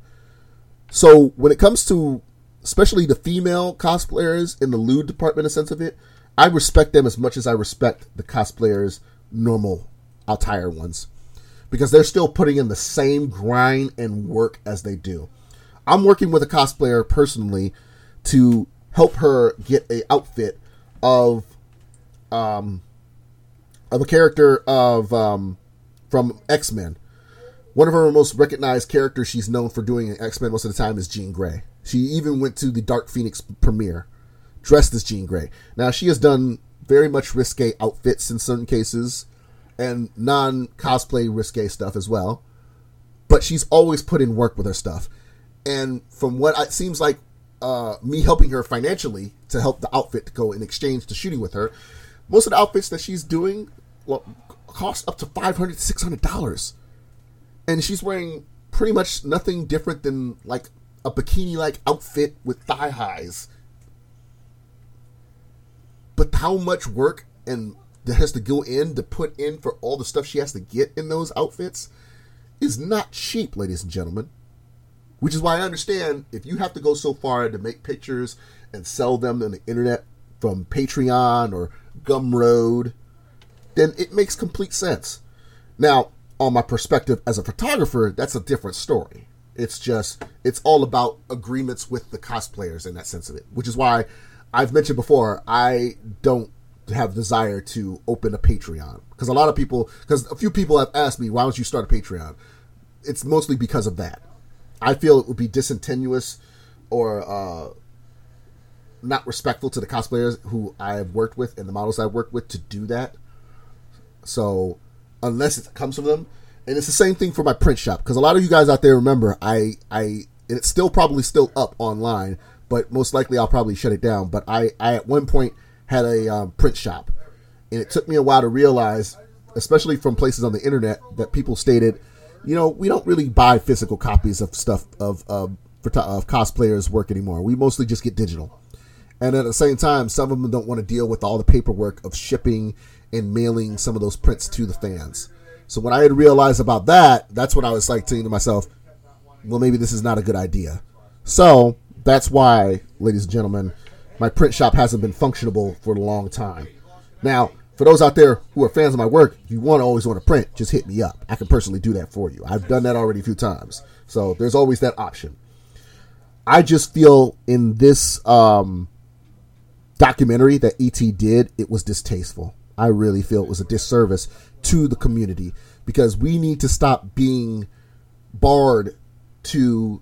So when it comes to especially the female cosplayers in the lewd department, a sense of it, I respect them as much as I respect the cosplayers normal attire ones because they're still putting in the same grind and work as they do. I'm working with a cosplayer personally to help her get a outfit of um of a character of um from X-Men one of her most recognized characters she's known for doing in X Men most of the time is Jean Grey. She even went to the Dark Phoenix premiere dressed as Jean Grey. Now, she has done very much risque outfits in certain cases and non cosplay risque stuff as well. But she's always put in work with her stuff. And from what it seems like, uh, me helping her financially to help the outfit go in exchange to shooting with her, most of the outfits that she's doing well, cost up to $500 $600 and she's wearing pretty much nothing different than like a bikini like outfit with thigh highs. But how much work and that has to go in to put in for all the stuff she has to get in those outfits is not cheap, ladies and gentlemen. Which is why I understand if you have to go so far to make pictures and sell them on the internet from Patreon or Gumroad, then it makes complete sense. Now, on my perspective as a photographer, that's a different story. It's just it's all about agreements with the cosplayers in that sense of it, which is why I've mentioned before I don't have desire to open a Patreon because a lot of people because a few people have asked me why don't you start a Patreon. It's mostly because of that. I feel it would be disingenuous or uh, not respectful to the cosplayers who I have worked with and the models I've worked with to do that. So unless it comes from them. And it's the same thing for my print shop because a lot of you guys out there remember I I it's still probably still up online, but most likely I'll probably shut it down. But I I at one point had a um, print shop, and it took me a while to realize, especially from places on the internet, that people stated, you know, we don't really buy physical copies of stuff of of, of cosplayers' work anymore. We mostly just get digital. And at the same time, some of them don't want to deal with all the paperwork of shipping and mailing some of those prints to the fans. So when I had realized about that, that's when I was like thinking to myself, well, maybe this is not a good idea. So that's why, ladies and gentlemen, my print shop hasn't been functionable for a long time. Now, for those out there who are fans of my work, you want to always want to print, just hit me up. I can personally do that for you. I've done that already a few times. So there's always that option. I just feel in this um, documentary that ET did, it was distasteful. I really feel it was a disservice to the community because we need to stop being barred to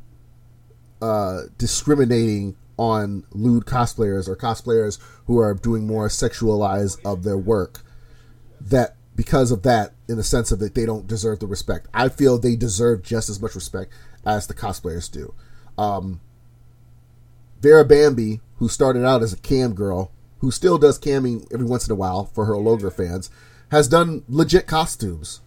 uh, discriminating on lewd cosplayers or cosplayers who are doing more sexualized of their work. That because of that in the sense of that they don't deserve the respect. I feel they deserve just as much respect as the cosplayers do. Um, vera bambi who started out as a cam girl who still does camming every once in a while for her longer fans has done legit costumes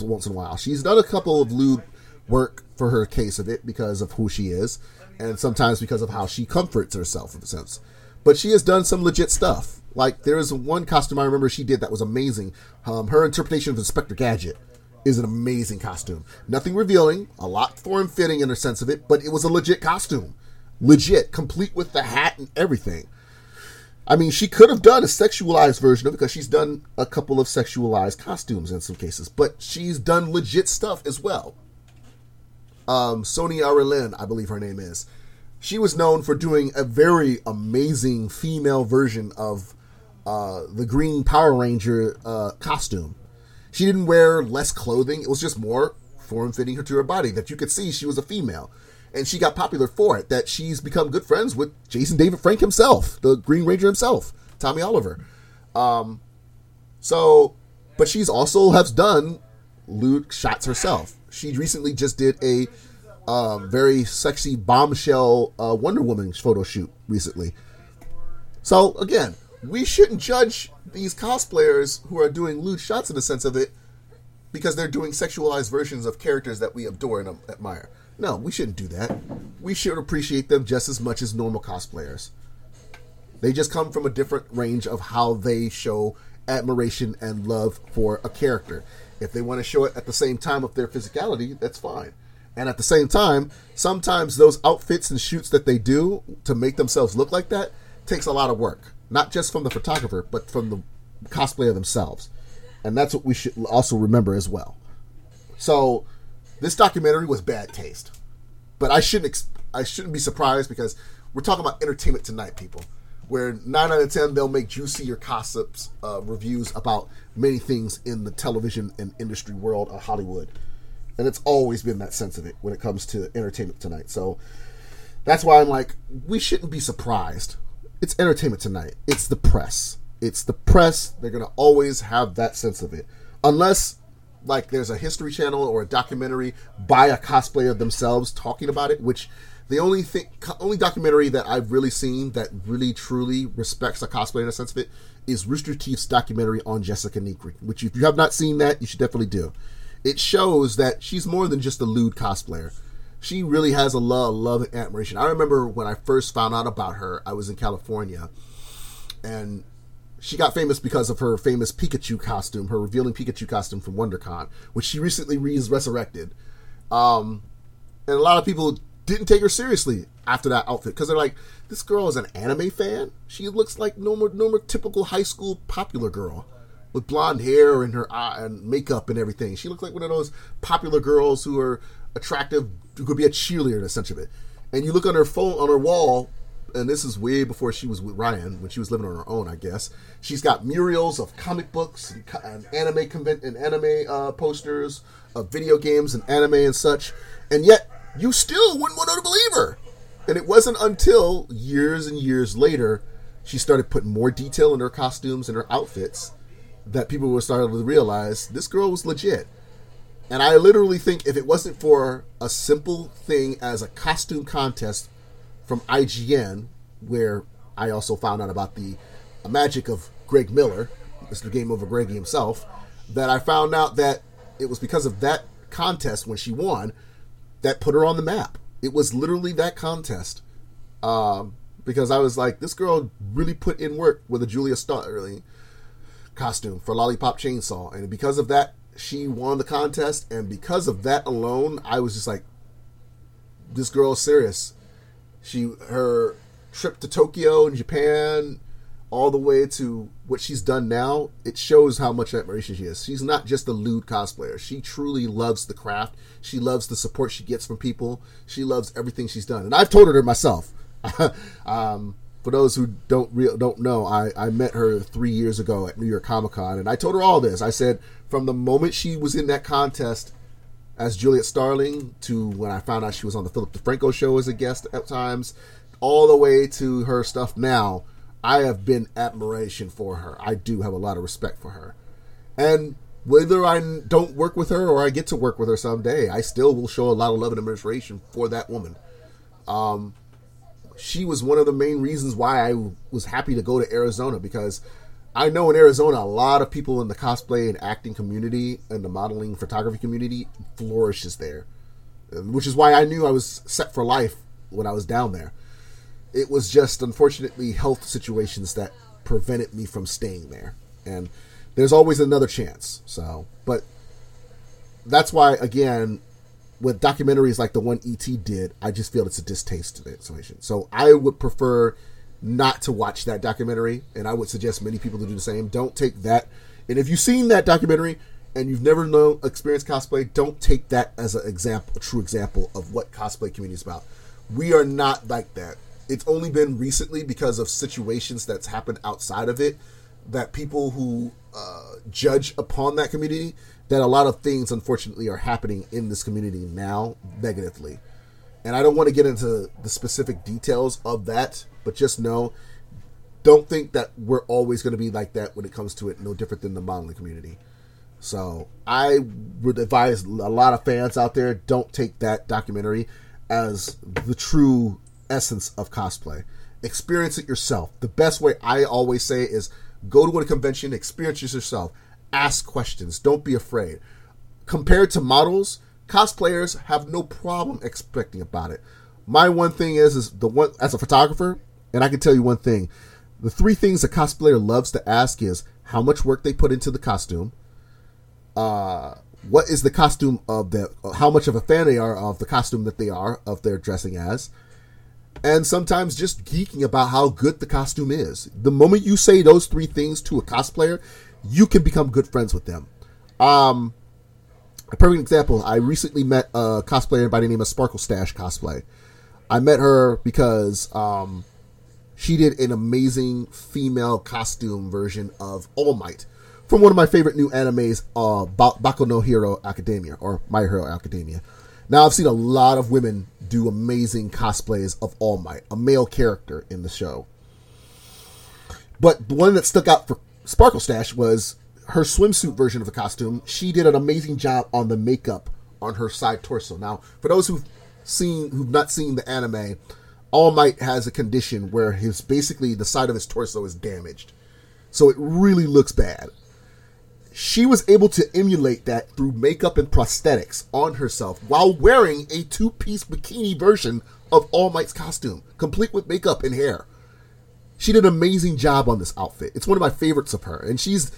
once in a while. She's done a couple of lewd work for her case of it because of who she is and sometimes because of how she comforts herself in a sense. But she has done some legit stuff. Like there is one costume I remember she did that was amazing. Um, her interpretation of Inspector Gadget is an amazing costume. Nothing revealing, a lot form fitting in a sense of it, but it was a legit costume, legit, complete with the hat and everything. I mean, she could have done a sexualized version of it because she's done a couple of sexualized costumes in some cases, but she's done legit stuff as well um, Sonia Arlen, I believe her name is. She was known for doing a very amazing female version of uh, the Green Power Ranger uh, costume. She didn't wear less clothing; it was just more form fitting her to her body. That you could see she was a female, and she got popular for it. That she's become good friends with Jason David Frank himself, the Green Ranger himself, Tommy Oliver. Um, so, but she's also has done lewd shots herself. She recently just did a uh, very sexy bombshell uh, Wonder Woman photo shoot recently. So again, we shouldn't judge these cosplayers who are doing lewd shots in the sense of it because they're doing sexualized versions of characters that we adore and admire. No, we shouldn't do that. We should appreciate them just as much as normal cosplayers. They just come from a different range of how they show admiration and love for a character. If they want to show it at the same time of their physicality, that's fine. And at the same time, sometimes those outfits and shoots that they do to make themselves look like that takes a lot of work, not just from the photographer, but from the cosplayer themselves. And that's what we should also remember as well. So, this documentary was bad taste, but I shouldn't ex- I shouldn't be surprised because we're talking about entertainment tonight, people where nine out of ten they'll make juicy or gossips uh, reviews about many things in the television and industry world of Hollywood, and it's always been that sense of it when it comes to entertainment tonight. So that's why I'm like, we shouldn't be surprised. It's entertainment tonight. It's the press. It's the press. They're gonna always have that sense of it, unless like there's a history channel or a documentary by a cosplayer themselves talking about it, which the only thing, only documentary that I've really seen that really truly respects a cosplay in a sense of it is Rooster Teeth's documentary on Jessica Nigri, which if you have not seen that, you should definitely do. It shows that she's more than just a lewd cosplayer. She really has a love, love and admiration. I remember when I first found out about her, I was in California, and she got famous because of her famous Pikachu costume, her revealing Pikachu costume from WonderCon, which she recently resurrected. Um, and a lot of people didn't take her seriously after that outfit because they're like, this girl is an anime fan. She looks like normal, normal, typical high school popular girl with blonde hair and her eye and makeup and everything. She looks like one of those popular girls who are attractive, who could be a cheerleader in a sense of it. And you look on her phone on her wall, and this is way before she was with Ryan when she was living on her own, I guess. She's got murals of comic books and, and anime convent and anime uh, posters of video games and anime and such, and yet you still wouldn't want to believe her. And it wasn't until years and years later she started putting more detail in her costumes and her outfits that people were starting to realize this girl was legit. And I literally think if it wasn't for a simple thing as a costume contest from IGN, where I also found out about the magic of Greg Miller, Mr. Game Over Greg himself, that I found out that it was because of that contest when she won that put her on the map. It was literally that contest. Um, because I was like, this girl really put in work with a Juliet Starling costume for Lollipop Chainsaw. And because of that, she won the contest. And because of that alone, I was just like, this girl is serious. She her trip to Tokyo and Japan all the way to what she's done now, it shows how much admiration she has. She's not just a lewd cosplayer. She truly loves the craft. She loves the support she gets from people. She loves everything she's done. And I've told her myself. um, for those who don't real don't know, I, I met her three years ago at New York Comic Con, and I told her all this. I said from the moment she was in that contest as Juliet Starling to when I found out she was on the Philip DeFranco show as a guest at times, all the way to her stuff now I have been admiration for her. I do have a lot of respect for her. And whether I don't work with her or I get to work with her someday, I still will show a lot of love and admiration for that woman. Um, she was one of the main reasons why I was happy to go to Arizona because I know in Arizona a lot of people in the cosplay and acting community and the modeling photography community flourishes there, which is why I knew I was set for life when I was down there. It was just unfortunately health situations that prevented me from staying there. And there's always another chance. So, but that's why again, with documentaries like the one ET did, I just feel it's a distaste to the situation. So I would prefer not to watch that documentary, and I would suggest many people to do the same. Don't take that. And if you've seen that documentary and you've never known experienced cosplay, don't take that as an example, a true example of what cosplay community is about. We are not like that it's only been recently because of situations that's happened outside of it that people who uh, judge upon that community that a lot of things unfortunately are happening in this community now negatively. And i don't want to get into the specific details of that but just know don't think that we're always going to be like that when it comes to it no different than the modeling community. So i would advise a lot of fans out there don't take that documentary as the true essence of cosplay. Experience it yourself. The best way I always say is go to a convention, experience it yourself. Ask questions. Don't be afraid. Compared to models, cosplayers have no problem expecting about it. My one thing is is the one as a photographer, and I can tell you one thing. The three things a cosplayer loves to ask is how much work they put into the costume, uh, what is the costume of the, how much of a fan they are of the costume that they are of their dressing as, and sometimes just geeking about how good the costume is. The moment you say those three things to a cosplayer, you can become good friends with them. Um, a perfect example, I recently met a cosplayer by the name of Sparkle Stash Cosplay. I met her because um, she did an amazing female costume version of All Might from one of my favorite new animes, uh, Boku no Hero Academia, or My Hero Academia. Now, I've seen a lot of women do amazing cosplays of All Might, a male character in the show. But the one that stuck out for Sparkle Stash was her swimsuit version of the costume. She did an amazing job on the makeup on her side torso. Now, for those who've seen who've not seen the anime, All Might has a condition where his basically the side of his torso is damaged. So it really looks bad she was able to emulate that through makeup and prosthetics on herself while wearing a two piece bikini version of All Might's costume, complete with makeup and hair. She did an amazing job on this outfit. It's one of my favorites of her. And she's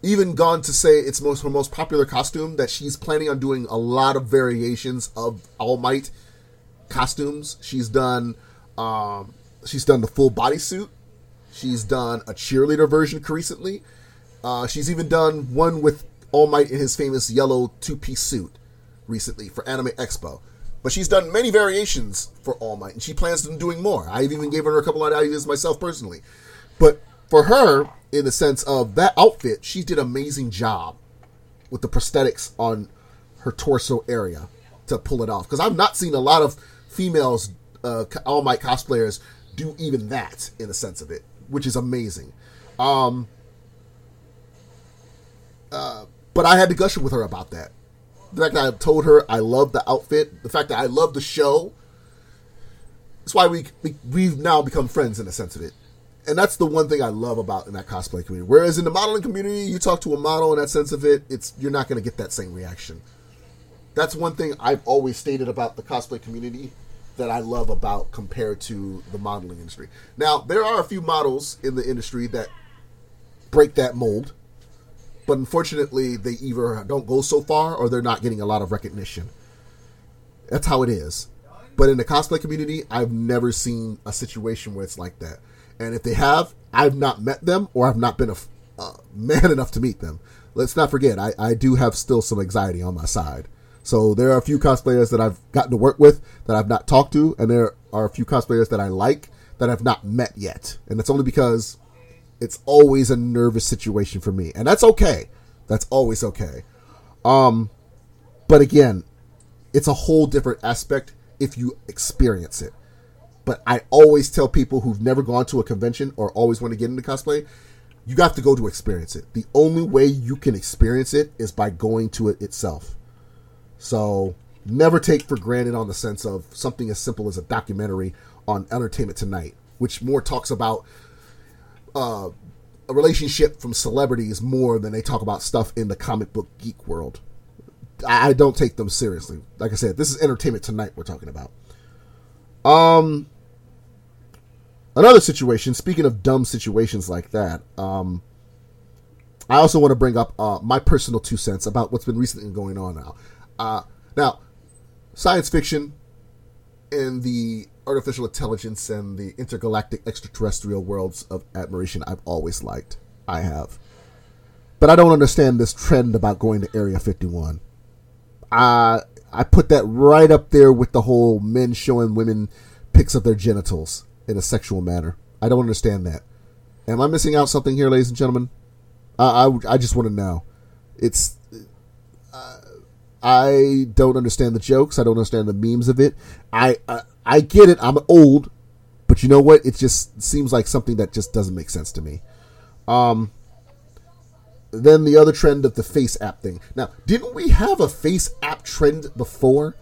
even gone to say it's most her most popular costume that she's planning on doing a lot of variations of All Might costumes. She's done um, she's done the full bodysuit. She's done a cheerleader version recently. Uh, she's even done one with All Might in his famous yellow two piece suit recently for Anime Expo. But she's done many variations for All Might, and she plans on doing more. I've even given her a couple of ideas myself personally. But for her, in the sense of that outfit, she did an amazing job with the prosthetics on her torso area to pull it off. Because I've not seen a lot of females, uh, All Might cosplayers, do even that in the sense of it, which is amazing. Um, uh, but I had to gush with her about that. The fact that I told her I love the outfit, the fact that I love the show. That's why we, we we've now become friends in a sense of it, and that's the one thing I love about in that cosplay community. Whereas in the modeling community, you talk to a model in that sense of it, it's you're not going to get that same reaction. That's one thing I've always stated about the cosplay community that I love about compared to the modeling industry. Now, there are a few models in the industry that break that mold but unfortunately, they either don't go so far or they're not getting a lot of recognition. That's how it is. But in the cosplay community, I've never seen a situation where it's like that. And if they have, I've not met them or I've not been a uh, man enough to meet them. Let's not forget, I, I do have still some anxiety on my side. So there are a few cosplayers that I've gotten to work with that I've not talked to, and there are a few cosplayers that I like that I've not met yet. And it's only because it's always a nervous situation for me. And that's okay. That's always okay. Um but again, it's a whole different aspect if you experience it. But I always tell people who've never gone to a convention or always want to get into cosplay, you have to go to experience it. The only way you can experience it is by going to it itself. So never take for granted on the sense of something as simple as a documentary on Entertainment Tonight, which more talks about uh, a relationship from celebrities more than they talk about stuff in the comic book geek world. I don't take them seriously. Like I said, this is Entertainment Tonight we're talking about. Um, another situation. Speaking of dumb situations like that, um, I also want to bring up uh, my personal two cents about what's been recently going on now. Uh, now, science fiction and the artificial intelligence and the intergalactic extraterrestrial worlds of admiration I've always liked. I have. But I don't understand this trend about going to Area 51. I I put that right up there with the whole men showing women pics of their genitals in a sexual manner. I don't understand that. Am I missing out something here, ladies and gentlemen? I I, I just want to know. It's uh, I don't understand the jokes. I don't understand the memes of it. I, I I get it. I'm old, but you know what? It just seems like something that just doesn't make sense to me. Um. Then the other trend of the face app thing. Now, didn't we have a face app trend before?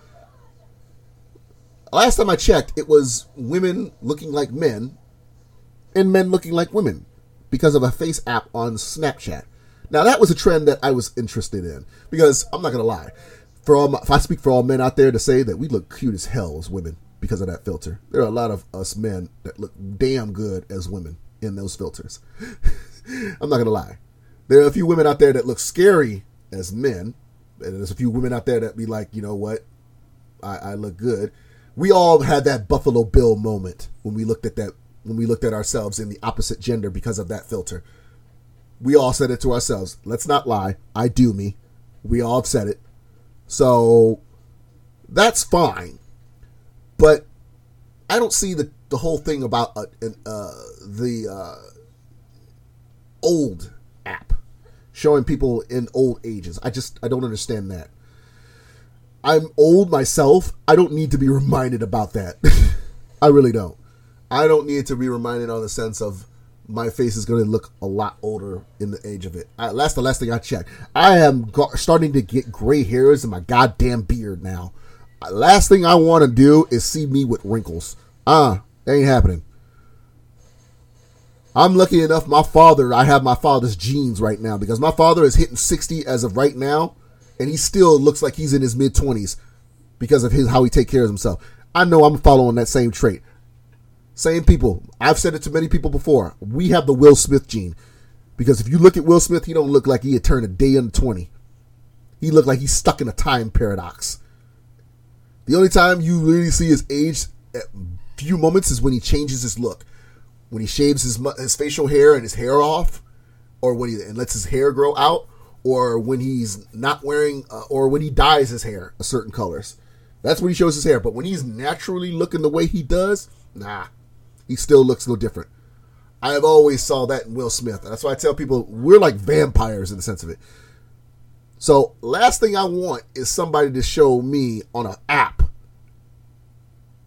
Last time I checked, it was women looking like men and men looking like women because of a face app on Snapchat. Now that was a trend that I was interested in because I'm not gonna lie, for all my, if I speak for all men out there to say that we look cute as hell as women because of that filter, there are a lot of us men that look damn good as women in those filters. I'm not gonna lie. There are a few women out there that look scary as men, and there's a few women out there that be like, you know what, I, I look good. We all had that Buffalo Bill moment when we looked at that when we looked at ourselves in the opposite gender because of that filter. We all said it to ourselves. Let's not lie. I do me. We all said it. So that's fine. But I don't see the, the whole thing about uh, uh, the uh, old app showing people in old ages. I just I don't understand that. I'm old myself. I don't need to be reminded about that. I really don't. I don't need to be reminded on the sense of my face is going to look a lot older in the age of it. I, that's the last thing I checked. I am go- starting to get gray hairs in my goddamn beard now. Last thing I want to do is see me with wrinkles. Ah, uh, ain't happening. I'm lucky enough. My father, I have my father's genes right now because my father is hitting 60 as of right now, and he still looks like he's in his mid 20s because of his how he take care of himself. I know I'm following that same trait. Same people. I've said it to many people before. We have the Will Smith gene because if you look at Will Smith, he don't look like he had turned a day under 20. He looked like he's stuck in a time paradox. The only time you really see his age at few moments is when he changes his look when he shaves his his facial hair and his hair off, or when he and lets his hair grow out, or when he's not wearing, uh, or when he dyes his hair a certain colors. That's when he shows his hair. But when he's naturally looking the way he does, nah, he still looks no different. I have always saw that in Will Smith. That's why I tell people we're like vampires in the sense of it. So last thing I want is somebody to show me on an app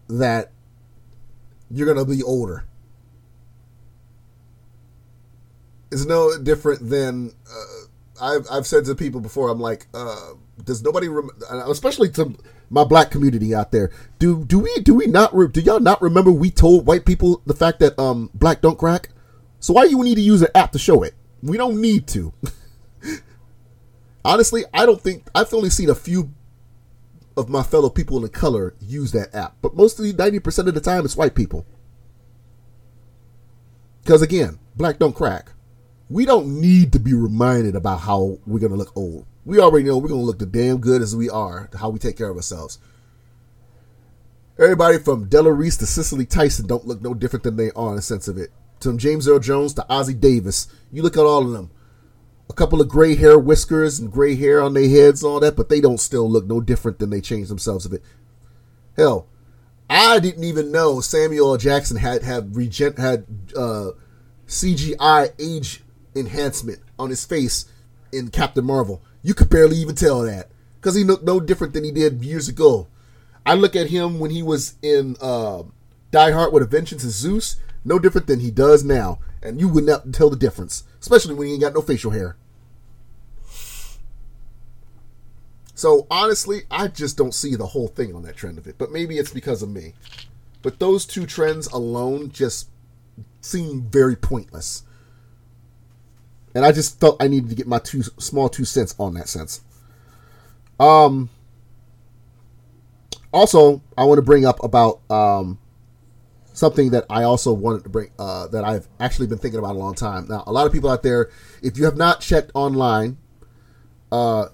that you're gonna be older. It's no different than uh, I've I've said to people before. I'm like, uh, does nobody, rem- especially to my black community out there, do do we do we not re- do y'all not remember we told white people the fact that um black don't crack? So why do you need to use an app to show it? We don't need to. Honestly, I don't think I've only seen a few of my fellow people in color use that app, but mostly ninety percent of the time it's white people. Because again, black don't crack we don't need to be reminded about how we're going to look old. We already know we're going to look the damn good as we are, how we take care of ourselves. Everybody from Della Reese to Cicely Tyson don't look no different than they are in the sense of it. From James Earl Jones to Ossie Davis. You look at all of them. A couple of gray hair, whiskers, and gray hair on their heads, all that, but they don't still look no different than they changed themselves a bit. Hell, I didn't even know Samuel L. Jackson had had regen- had uh, CGI age enhancement on his face in Captain Marvel. You could barely even tell that because he looked no different than he did years ago. I look at him when he was in uh, Die Hard with a Vengeance and Zeus, no different than he does now, and you would not tell the difference, especially when he ain't got no facial hair. So honestly, I just don't see the whole thing on that trend of it, but maybe it's because of me. But those two trends alone just seem very pointless. And I just felt I needed to get my two small two cents on that sense. Um also, I want to bring up about um, something that I also wanted to bring uh, that I've actually been thinking about a long time. Now, a lot of people out there, if you have not checked online uh,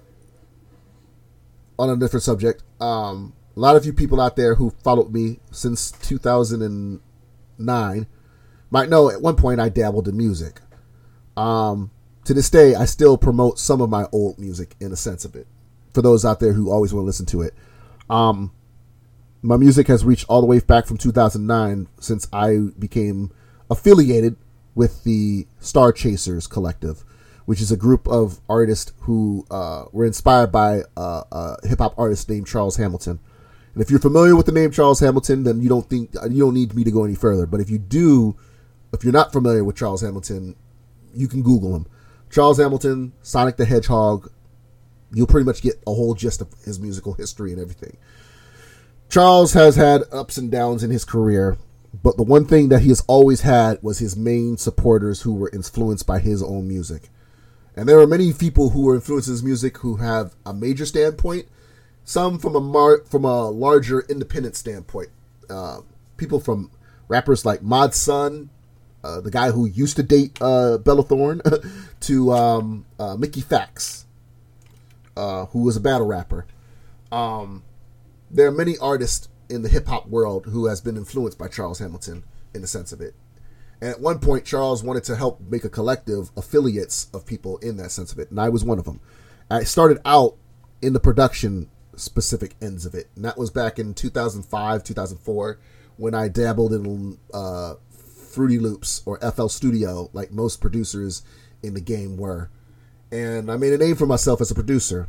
on a different subject, um, a lot of you people out there who followed me since 2009 might know at one point I dabbled in music. Um, to this day, I still promote some of my old music in a sense of it. For those out there who always want to listen to it, um, my music has reached all the way back from 2009 since I became affiliated with the Star Chasers Collective, which is a group of artists who uh, were inspired by uh, a hip hop artist named Charles Hamilton. And if you're familiar with the name Charles Hamilton, then you don't think you don't need me to go any further. But if you do, if you're not familiar with Charles Hamilton, you can Google him. Charles Hamilton, Sonic the Hedgehog. You'll pretty much get a whole gist of his musical history and everything. Charles has had ups and downs in his career, but the one thing that he has always had was his main supporters who were influenced by his own music. And there are many people who were influenced his music who have a major standpoint, some from a mar- from a larger independent standpoint. Uh, people from rappers like Mod Sun, uh, the guy who used to date uh, Bella Thorne, to um, uh, Mickey Factz, uh, who was a battle rapper. Um, there are many artists in the hip hop world who has been influenced by Charles Hamilton in the sense of it. And at one point, Charles wanted to help make a collective affiliates of people in that sense of it, and I was one of them. I started out in the production specific ends of it, and that was back in 2005, 2004, when I dabbled in uh, Fruity Loops or FL Studio, like most producers in the game were. And I made a name for myself as a producer.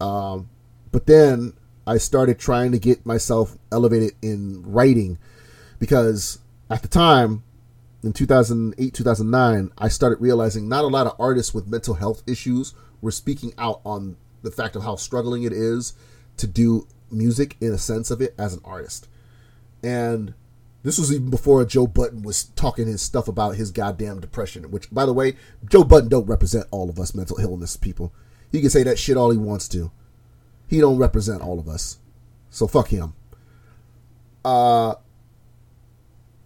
Um, but then I started trying to get myself elevated in writing because at the time, in 2008, 2009, I started realizing not a lot of artists with mental health issues were speaking out on the fact of how struggling it is to do music in a sense of it as an artist. And this was even before Joe Budden was talking his stuff about his goddamn depression, which, by the way, Joe Budden don't represent all of us mental illness people. He can say that shit all he wants to. He don't represent all of us. So fuck him. Uh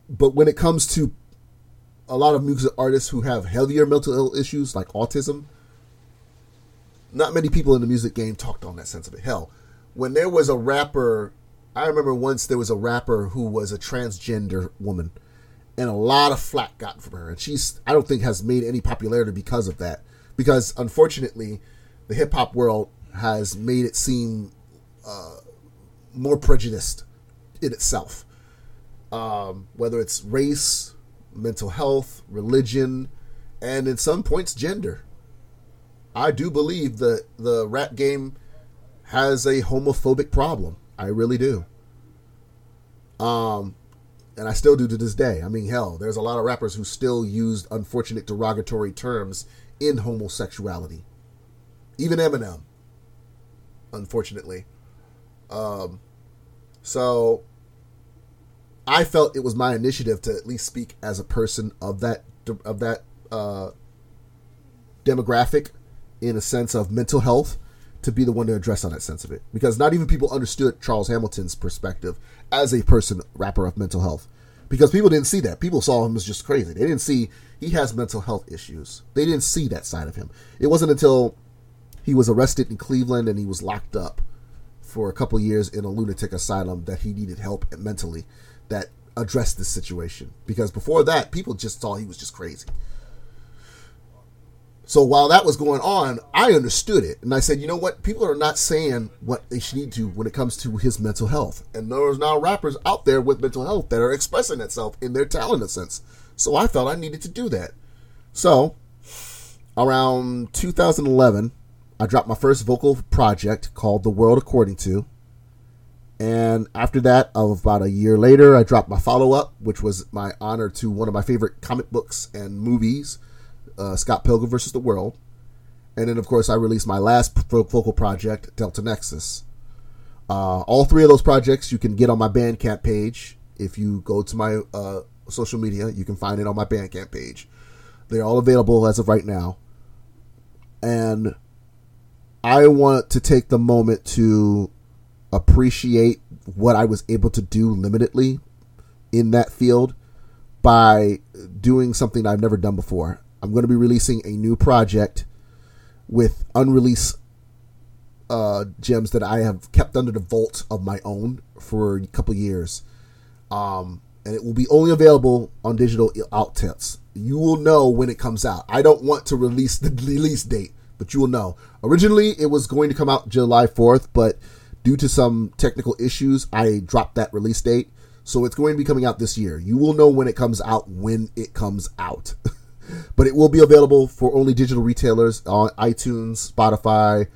but when it comes to a lot of music artists who have heavier mental ill issues like autism, not many people in the music game talked on that sense of it. Hell, when there was a rapper, I remember once there was a rapper who was a transgender woman, and a lot of flack got from her. And she's, I don't think, has made any popularity because of that. Because unfortunately, the hip hop world has made it seem uh, more prejudiced in itself. Um, whether it's race, mental health, religion, and in some points, gender. I do believe that the rap game has a homophobic problem. I really do. Um, and I still do to this day. I mean, hell, there's a lot of rappers who still use unfortunate derogatory terms in homosexuality. Even Eminem unfortunately. Um, so I felt it was my initiative to at least speak as a person of that of that uh, demographic in a sense of mental health to be the one to address on that sense of it. Because not even people understood Charles Hamilton's perspective as a person rapper of mental health. Because people didn't see that. People saw him as just crazy. They didn't see he has mental health issues. They didn't see that side of him. It wasn't until he was arrested in Cleveland and he was locked up for a couple years in a lunatic asylum that he needed help mentally. That addressed this situation because before that, people just thought he was just crazy. So while that was going on, I understood it. And I said, you know what? People are not saying what they should need to when it comes to his mental health. And there's now rappers out there with mental health that are expressing itself in their talent, a sense. So I felt I needed to do that. So around 2011, I dropped my first vocal project called The World According to. And after that, of about a year later, I dropped my follow up, which was my honor to one of my favorite comic books and movies, uh, Scott Pilgrim versus the World. And then, of course, I released my last vocal project, Delta Nexus. Uh, all three of those projects you can get on my Bandcamp page. If you go to my uh, social media, you can find it on my Bandcamp page. They're all available as of right now. And I want to take the moment to appreciate what I was able to do limitedly in that field by doing something I've never done before. I'm going to be releasing a new project with unreleased uh, gems that I have kept under the vault of my own for a couple years. Um, and it will be only available on digital outlets. You will know when it comes out. I don't want to release the release date, but you will know. Originally, it was going to come out July 4th, but due to some technical issues, I dropped that release date. So it's going to be coming out this year. You will know when it comes out when it comes out. but it will be available for only digital retailers on iTunes, Spotify,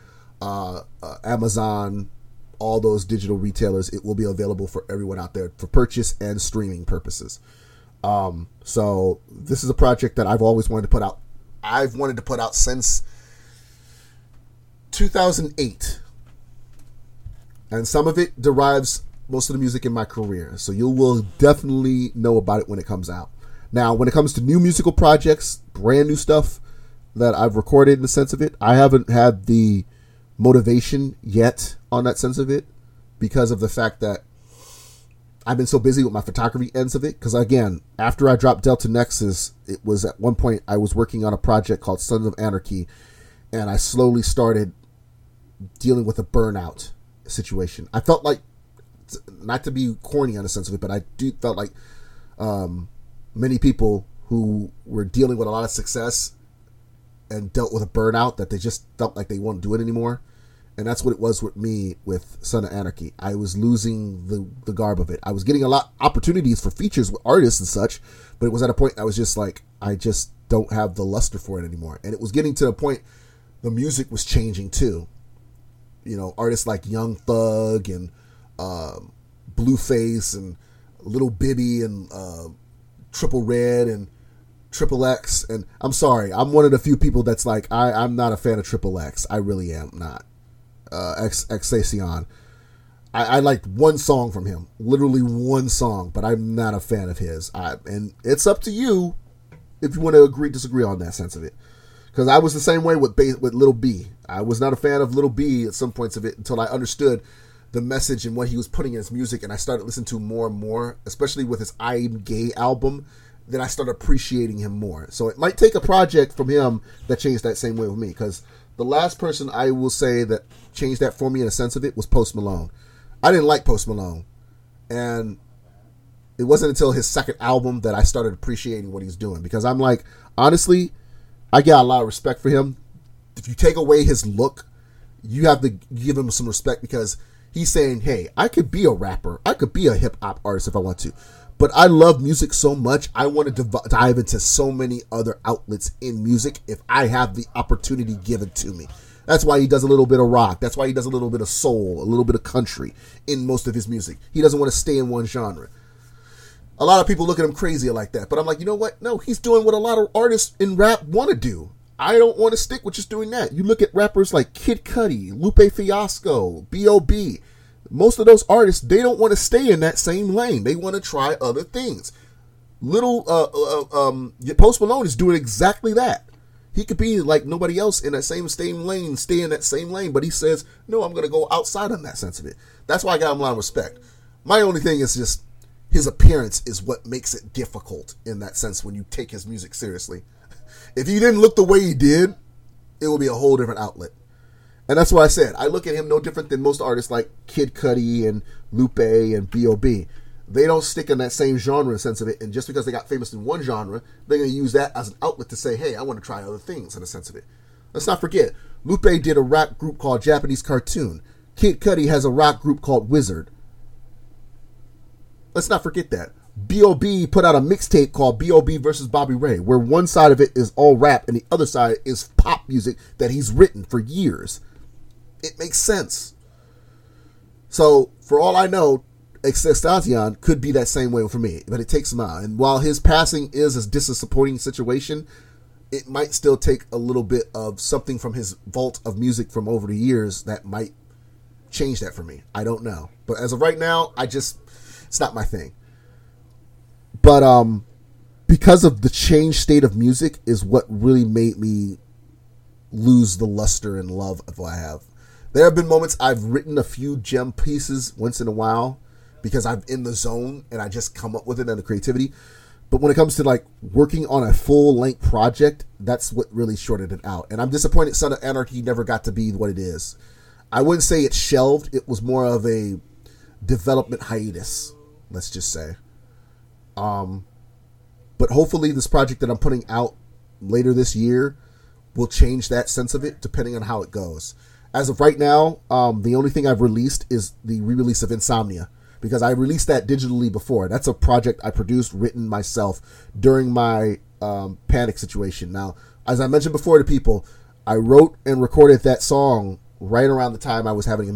uh, uh, Amazon, all those digital retailers. It will be available for everyone out there for purchase and streaming purposes. Um, so this is a project that I've always wanted to put out. I've wanted to put out since 2008 and some of it derives most of the music in my career. So you will definitely know about it when it comes out. Now, when it comes to new musical projects, brand new stuff that I've recorded in the sense of it, I haven't had the motivation yet on that sense of it because of the fact that I've been so busy with my photography ends of it. Because again, after I dropped Delta Nexus, it was at one point I was working on a project called Sons of Anarchy, and I slowly started dealing with a burnout situation. I felt like, not to be corny on a sense of it, but I do felt like um, many people who were dealing with a lot of success and dealt with a burnout that they just felt like they won't do it anymore. And that's what it was with me with Son of Anarchy. I was losing the, the garb of it. I was getting a lot opportunities for features with artists and such, but it was at a point I was just like, I just don't have the luster for it anymore. And it was getting to the point the music was changing too you know artists like Young Thug and uh, Blueface and Little Bibby and uh, Trippie Redd and Triple X and I'm sorry, I'm one of the few people that's like I I'm not a fan of Triple X. I really am not. Uh, X Xacion. I, I liked one song from him, literally one song, but I'm not a fan of his. I, and it's up to you if you want to agree disagree on that sense of it because I was the same way with with Little B. I was not a fan of Little B at some points of it until I understood the message and what he was putting in his music, and I started listening to more and more, especially with his "I'm Gay" album. Then I started appreciating him more. So it might take a project from him that changed that same way with me. Because the last person I will say that changed that for me in a sense of it was Post Malone. I didn't like Post Malone, and it wasn't until his second album that I started appreciating what he's doing. Because I'm like, honestly I got a lot of respect for him. If you take away his look, you have to give him some respect because he's saying, "Hey, I could be a rapper. I could be a hip hop artist if I want to." But I love music so much. I want to div- dive into so many other outlets in music if I have the opportunity given to me. That's why he does a little bit of rock. That's why he does a little bit of soul, a little bit of country in most of his music. He doesn't want to stay in one genre a lot of people look at him crazy like that. But I'm like, you know what? No, he's doing what a lot of artists in rap want to do. I don't want to stick with just doing that. You look at rappers like Kid Cudi, Lupe Fiasco, B.O.B. Most of those artists, they don't want to stay in that same lane. They want to try other things. Little uh, uh, um, Post Malone is doing exactly that. He could be like nobody else in that same same lane, stay in that same lane, but he says, "No, I'm going to go outside on that sense of it." That's why I got him a lot of respect. My only thing is just his appearance is what makes it difficult in that sense when you take his music seriously. If he didn't look the way he did, it would be a whole different outlet. And that's why I said I look at him no different than most artists like Kid Cudi and Lupe and B.O.B. They don't stick in that same genre sense of it, and just because they got famous in one genre, they're going to use that as an outlet to say, "Hey, I want to try other things." In a sense of it. Let's not forget, Lupe did a rap group called Japanese Cartoon. Kid Cudi has a rock group called WZRD. Let's not forget that. B.O.B. put out a mixtape called B.O.B. versus Bobby Ray, where one side of it is all rap and the other side is pop music that he's written for years. It makes sense. So, for all I know, XXXTentacion could be that same way for me, but it takes a while. And while his passing is a disappointing situation, it might still take a little bit of something from his vault of music from over the years that might change that for me. I don't know. But as of right now, I just, it's not my thing but um because of the changed state of music is what really made me lose the luster and love of what I have. There have been moments I've written a few gem pieces once in a while because I'm in the zone and I just come up with it and the creativity. But when it comes to like working on a full length project, that's what really shorted it out. And I'm disappointed Son of Anarchy never got to be what it is. I wouldn't say it's shelved, it was more of a development hiatus, let's just say. Um, but hopefully, this project that I'm putting out later this year will change that sense of it, depending on how it goes. As of right now, um, the only thing I've released is the re-release of Insomnia because I released that digitally before. That's a project I produced, written myself during my um, panic situation. Now, as I mentioned before to people, I wrote and recorded that song right around the time I was having a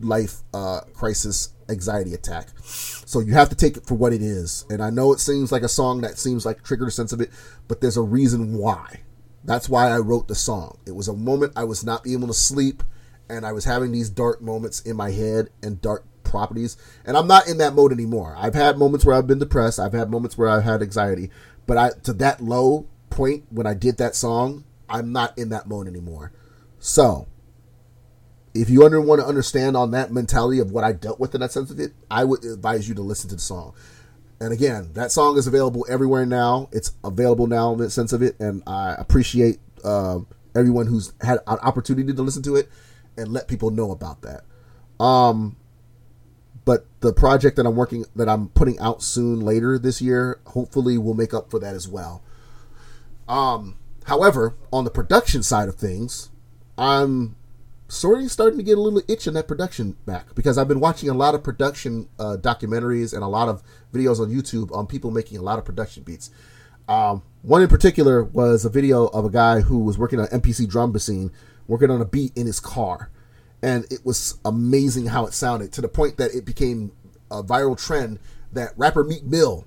midlife uh, crisis anxiety attack. So you have to take it for what it is. And I know it seems like a song that seems like triggered a sense of it, but there's a reason why. That's why I wrote the song. It was a moment I was not able to sleep and I was having these dark moments in my head and dark properties. And I'm not in that mode anymore. I've had moments where I've been depressed, I've had moments where I've had anxiety, but I to that low point when I did that song, I'm not in that mode anymore. So, if you under, want to understand on that mentality of what I dealt with in that sense of it, I would advise you to listen to the song. And again, that song is available everywhere now. It's available now in the sense of it, and I appreciate uh, everyone who's had an opportunity to listen to it and let people know about that. Um, but the project that I'm working that I'm putting out soon later this year, hopefully, will make up for that as well. Um, however, on the production side of things, I'm sort of starting to get a little itch in that production back because I've been watching a lot of production uh, documentaries and a lot of videos on YouTube on people making a lot of production beats. Um, one in particular was a video of a guy who was working on MPC drum machine, working on a beat in his car, and it was amazing how it sounded to the point that it became a viral trend that rapper Meek Mill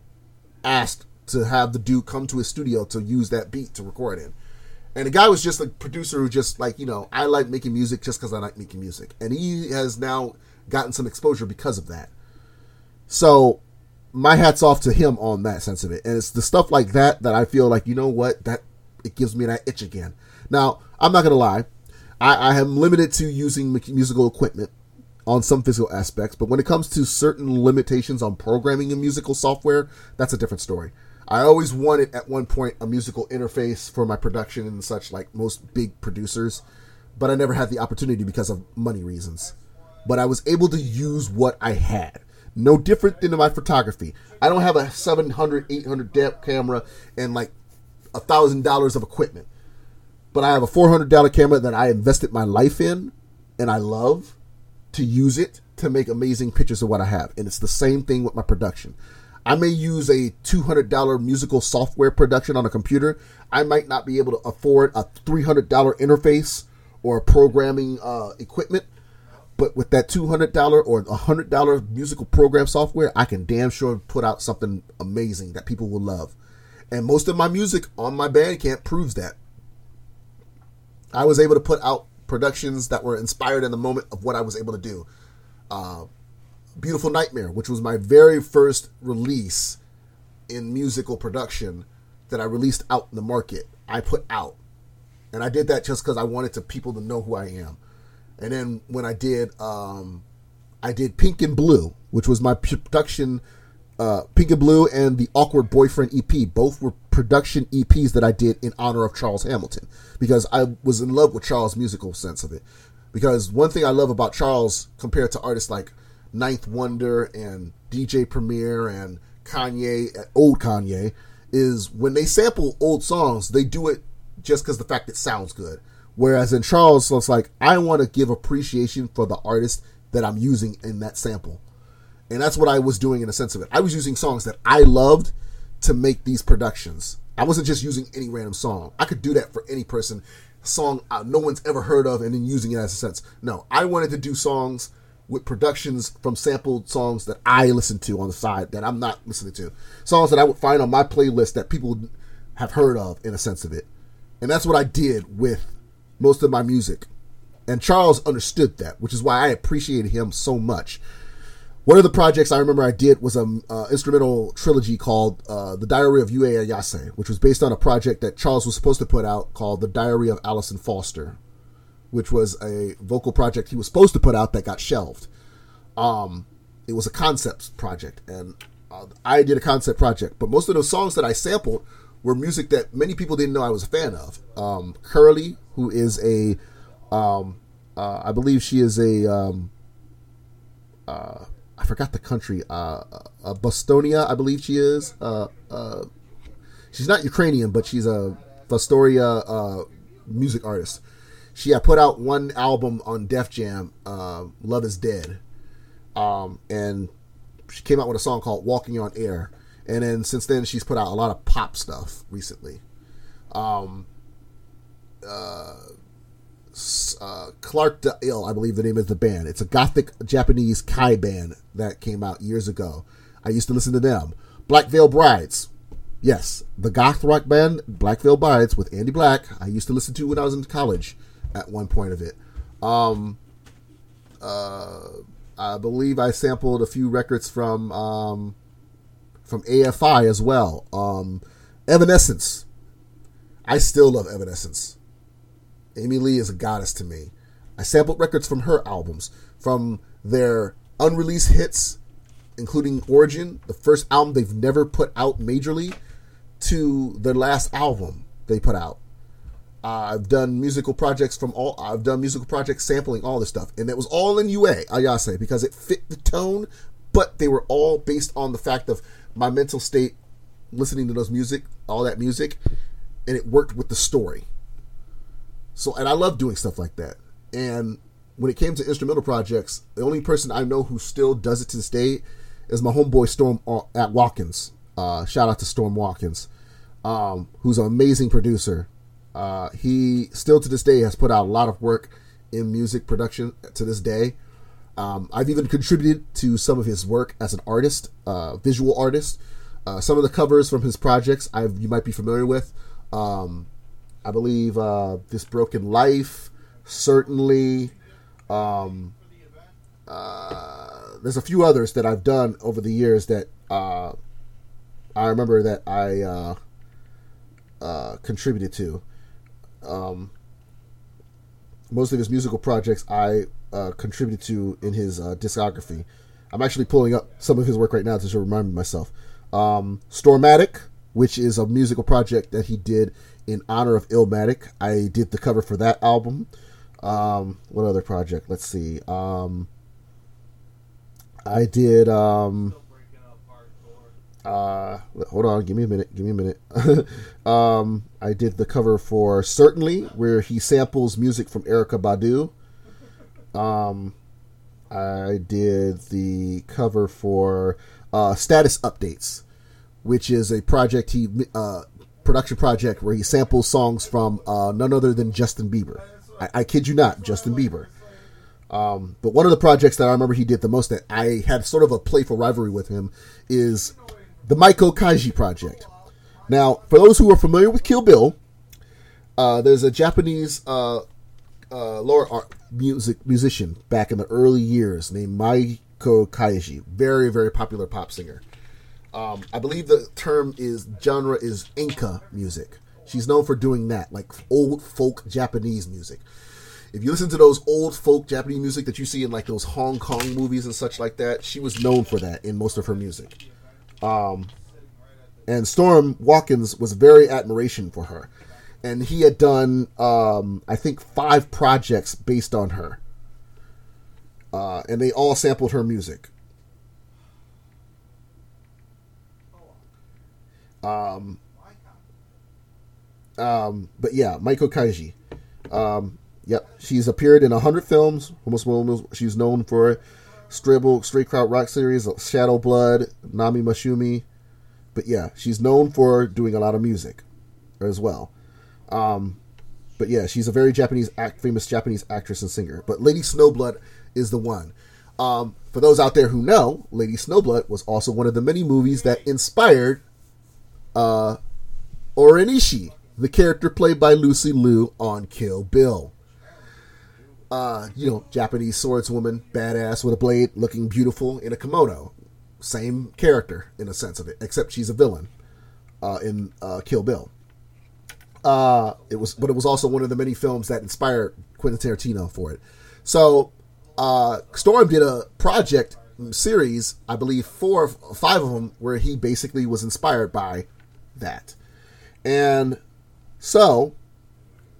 asked to have the dude come to his studio to use that beat to record in. And the guy was just a producer who just like, you know, I like making music just because I like making music. And he has now gotten some exposure because of that. So my hat's off to him on that sense of it. And it's the stuff like that that I feel like, you know what, that it gives me that itch again. Now, I'm not to lie. I, I am limited to using musical equipment on some physical aspects, but when it comes to certain limitations on programming in musical software, that's a different story. I always wanted at one point a musical interface for my production and such, like most big producers, but I never had the opportunity because of money reasons. But I was able to use what I had. No different than my photography. I don't have a 700, 800 depth camera and like a thousand dollars of equipment, but I have a $400 camera that I invested my life in and I love to use it to make amazing pictures of what I have. And it's the same thing with my production. I may use a $200 musical software production on a computer. I might not be able to afford a $300 interface or programming uh, equipment. But with that $200 or $100 musical program software, I can damn sure put out something amazing that people will love. And most of my music on my Bandcamp proves that. I was able to put out productions that were inspired in the moment of what I was able to do. Uh, Beautiful Nightmare, which was my very first release in musical production that I released out in the market. I put out. And I did that just because I wanted to people to know who I am. And then when I did um, I did Pink and Blue, which was my production uh, Pink and Blue and the Awkward Boyfriend EP. Both were production EPs that I did in honor of Charles Hamilton because I was in love with Charles' musical sense of it. Because one thing I love about Charles compared to artists like Ninth Wonder and DJ Premier and Kanye, old Kanye, is when they sample old songs, they do it just because the fact it sounds good. Whereas in Charles, it's like I want to give appreciation for the artist that I'm using in that sample, and that's what I was doing in a sense of it. I was using songs that I loved to make these productions. I wasn't just using any random song. I could do that for any person, song uh, no one's ever heard of, and then using it as a sense. No, I wanted to do songs with productions from sampled songs that I listen to on the side that I'm not listening to. Songs that I would find on my playlist that people have heard of in a sense of it. And that's what I did with most of my music. And Charles understood that, which is why I appreciated him so much. One of the projects I remember I did was an uh, instrumental trilogy called uh, The Diary of Yue Ayase, which was based on a project that Charles was supposed to put out called The Diary of Allison Foster, which was a vocal project he was supposed to put out that got shelved. Um, it was a concept project, and uh, I did a concept project. But most of those songs that I sampled were music that many people didn't know I was a fan of. Um, Kerli, who is a, um, uh, I believe she is a, um, uh, I forgot the country, uh, uh, Bostonia, I believe she is. Uh, uh, she's not Ukrainian, but she's a Fostoria uh, music artist. She had put out one album on Def Jam, uh, Love is Dead. Um, and she came out with a song called Walking on Air and then since then she's put out a lot of pop stuff recently. Um, uh, uh, Clark the Ill, I believe the name is the band. It's a gothic Japanese Kai band that came out years ago. I used to listen to them. Black Veil Brides, yes, the goth rock band Black Veil Brides with Andy Black. I used to listen to when I was in college. At one point of it, um, uh, I believe I sampled a few records from um, from AFI as well. Um, Evanescence. I still love Evanescence. Amy Lee is a goddess to me. I sampled records from her albums, from their unreleased hits, including Origin, the first album they've never put out majorly, to their last album they put out. Uh, I've done musical projects from all. I've done musical projects sampling all this stuff, and it was all in Yue Ayase because it fit the tone, but they were all based on the fact of my mental state listening to those music, all that music, and it worked with the story. So, and I love doing stuff like that. And when it came to instrumental projects, the only person I know who still does it to this day is my homeboy Storm uh, at Watkins. Uh, shout out to Storm Watkins, um, who's an amazing producer. Uh, he still to this day has put out a lot of work in music production to this day. Um, I've even contributed to some of his work as an artist, uh, visual artist. Uh, some of the covers from his projects I've, you might be familiar with. Um, I believe uh, This Broken Life, certainly. Um, uh, there's a few others that I've done over the years that uh, I remember that I uh, contributed to. Um, most of his musical projects I uh, contributed to in his uh, discography. I'm actually pulling up some of his work right now to remind myself. Um, Stormatic, which is a musical project that he did in honor of Illmatic. I did the cover for that album. Um, what other project? Let's see. Um, I did. Um, uh, hold on, give me a minute. Give me a minute. um, I did the cover for Certainly, where he samples music from Erykah Badu. Um, I did the cover for uh, Status Updates, which is a project he uh, production project where he samples songs from uh, none other than Justin Bieber. I, I kid you not, Justin Bieber. Um, but one of the projects that I remember he did the most that I had sort of a playful rivalry with him is the Meiko Kaji project. Now, for those who are familiar with Kill Bill, uh, there's a Japanese uh, uh, lower art music musician back in the early years named Meiko Kaji, very very popular pop singer. Um, I believe the term is genre is enka music. She's known for doing that, like old folk Japanese music. If you listen to those old folk Japanese music that you see in like those Hong Kong movies and such like that, she was known for that in most of her music. Um, and Storm Watkins was very admiration for her and he had done um, I think five projects based on her. uh, and they all sampled her music. Um, um, but yeah, Meiko Kaji. Um, yep, she's appeared in a hundred films. Almost, almost, she's known for Stribble, Stray Cat Rock series, Shadow Blood, Nami Matsushima. But yeah, she's known for doing a lot of music as well. Um, but yeah, she's a very Japanese, act, famous Japanese actress and singer. But Lady Snowblood is the one. Um, for those out there who know, Lady Snowblood was also one of the many movies that inspired uh, O-Ren Ishii, the character played by Lucy Liu on Kill Bill. Uh, you know, Japanese swordswoman, badass with a blade, looking beautiful in a kimono. Same character in a sense of it, except she's a villain uh, in uh, Kill Bill. Uh, it was, but it was also one of the many films that inspired Quentin Tarantino for it. So, uh, Storm did a project series, I believe four, or five of them, where he basically was inspired by that. And so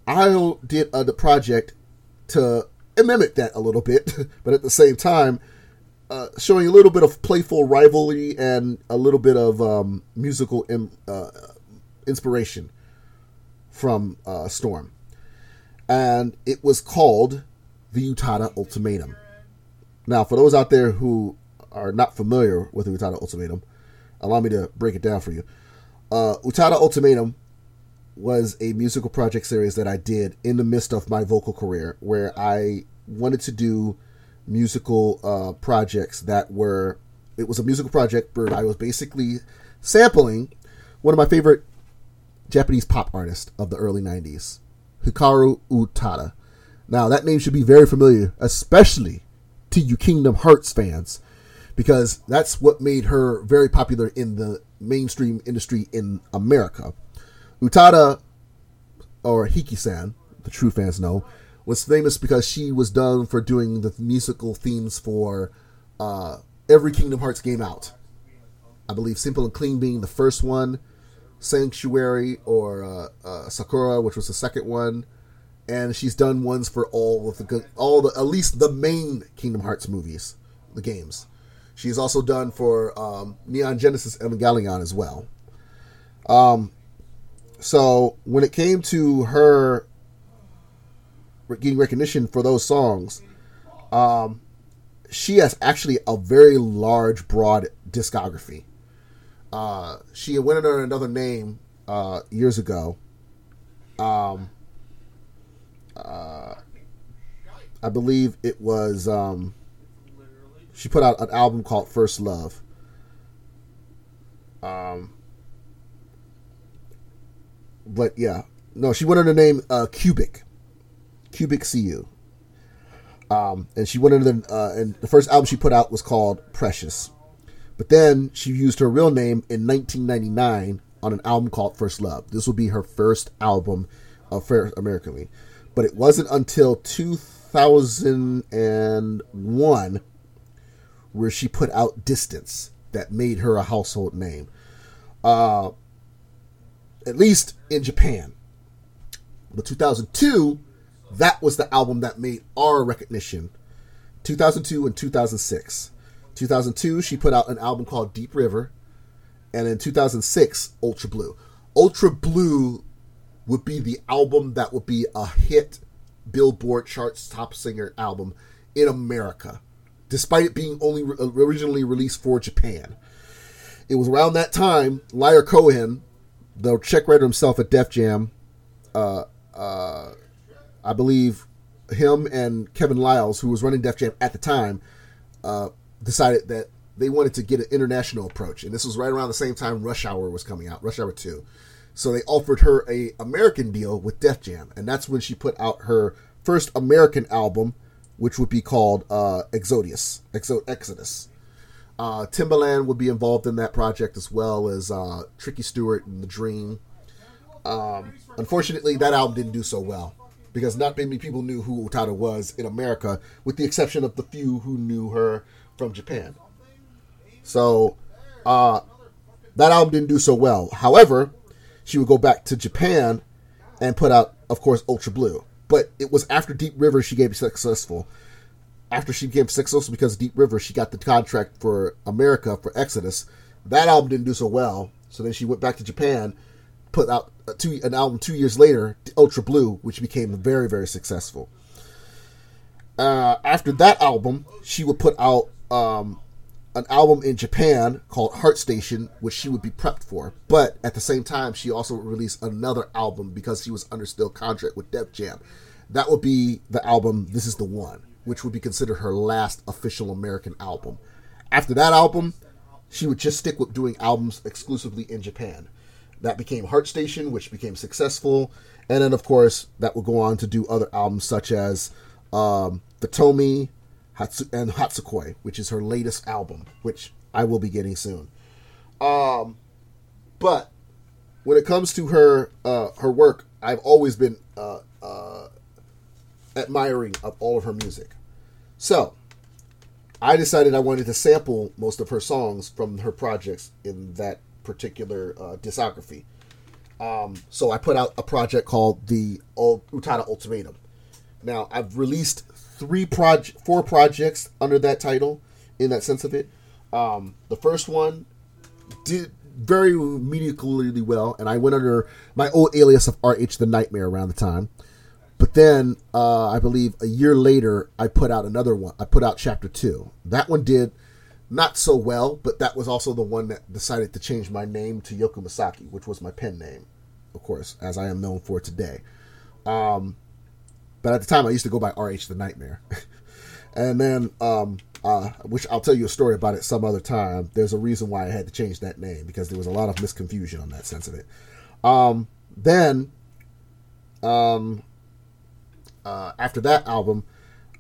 I did a, the project to mimic that a little bit, but at the same time, uh, showing a little bit of playful rivalry and a little bit of um, musical Im, uh, inspiration from uh, Storm. And it was called the Utada Ultimatum. Now, for those out there who are not familiar with the Utada Ultimatum, allow me to break it down for you. Uh, Utada Ultimatum was a musical project series that I did in the midst of my vocal career, where I wanted to do musical uh, projects that were. It was a musical project where I was basically sampling one of my favorite Japanese pop artists of the early '90s, Hikaru Utada. Now that name should be very familiar, especially to you Kingdom Hearts fans, because that's what made her very popular in the mainstream industry in America. Utada, or Hiki-san, the true fans know, was famous because she was done for doing the musical themes for uh, every Kingdom Hearts game out. I believe Simple and Clean being the first one, Sanctuary or uh, uh, Sakura, which was the second one, and she's done ones for all of the all the at least the main Kingdom Hearts movies, the games. She's also done for um, Neon Genesis Evangelion as well. Um, so when it came to her getting recognition for those songs, um, she has actually a very large, broad discography. Uh, she went under another name uh, years ago. Um, uh, I believe it was. Um, she put out an album called First Love. Um, but yeah, no, she went under the name uh, Cubic, Cubic CU. Um, and she went under the uh, and the first album she put out was called Precious, but then she used her real name in 1999 on an album called First Love. This will be her first album of Fair Americanly, but it wasn't until 2001 where she put out Distance that made her a household name. Uh, at least in Japan. But 2002, that was the album that made our recognition. 2002 and 2006. 2002, she put out an album called Deep River. And in 2006, Ultra Blue. Ultra Blue would be the album that would be a hit Billboard charts top singer album in America despite it being only originally released for Japan. It was around that time Lyor Cohen, the check writer himself at Def Jam, uh, uh, I believe him and Kevin Liles, who was running Def Jam at the time, uh, decided that they wanted to get an international approach, and this was right around the same time Rush Hour was coming out, Rush Hour Two. So they offered her a American deal with Def Jam, and that's when she put out her first American album, which would be called uh, Exodus. Exo- Exodus. Uh, Timbaland would be involved in that project as well as uh, Tricky Stewart and The Dream. Um, unfortunately, that album didn't do so well because not many people knew who Utada was in America, with the exception of the few who knew her from Japan. So uh, that album didn't do so well. However, she would go back to Japan and put out, of course, Ultra Blue but it was after Deep River she gave successful. After she became successful because Deep River, she got the contract for America for Exodus. That album didn't do so well, so then she went back to Japan, put out two, an album two years later, Ultra Blue, which became very very successful. Uh, after that album, she would put out um, an album in Japan called Heart Station, which she would be prepped for. But at the same time, she also released another album because she was under still contract with Def Jam. That would be the album This Is the One, which would be considered her last official American album. After that album, she would just stick with doing albums exclusively in Japan. That became Heart Station, which became successful. And then, of course, that would go on to do other albums such as um, The Tomi, Hatsu- and Hatsukoi, which is her latest album, which I will be getting soon. Um, but when it comes to her uh, her work, I've always been uh, uh, admiring of all of her music. So I decided I wanted to sample most of her songs from her projects in that particular uh, discography. Um, so I put out a project called the Utada Ultimatum. Now I've released three project, four projects under that title, in that sense of it. Um, the first one did very mediocrely well, and I went under my old alias of RH the Nightmare around the time. But then, uh, I believe a year later, I put out another one. I put out chapter two. That one did not so well, but that was also the one that decided to change my name to Yoku Misaki, which was my pen name, of course, as I am known for today. Um, but at the time, I used to go by RH the Nightmare. and then, um, uh, which I'll tell you a story about it some other time. There's a reason why I had to change that name because there was a lot of misconfusion on that sense of it. Um, then, um, uh, after that album,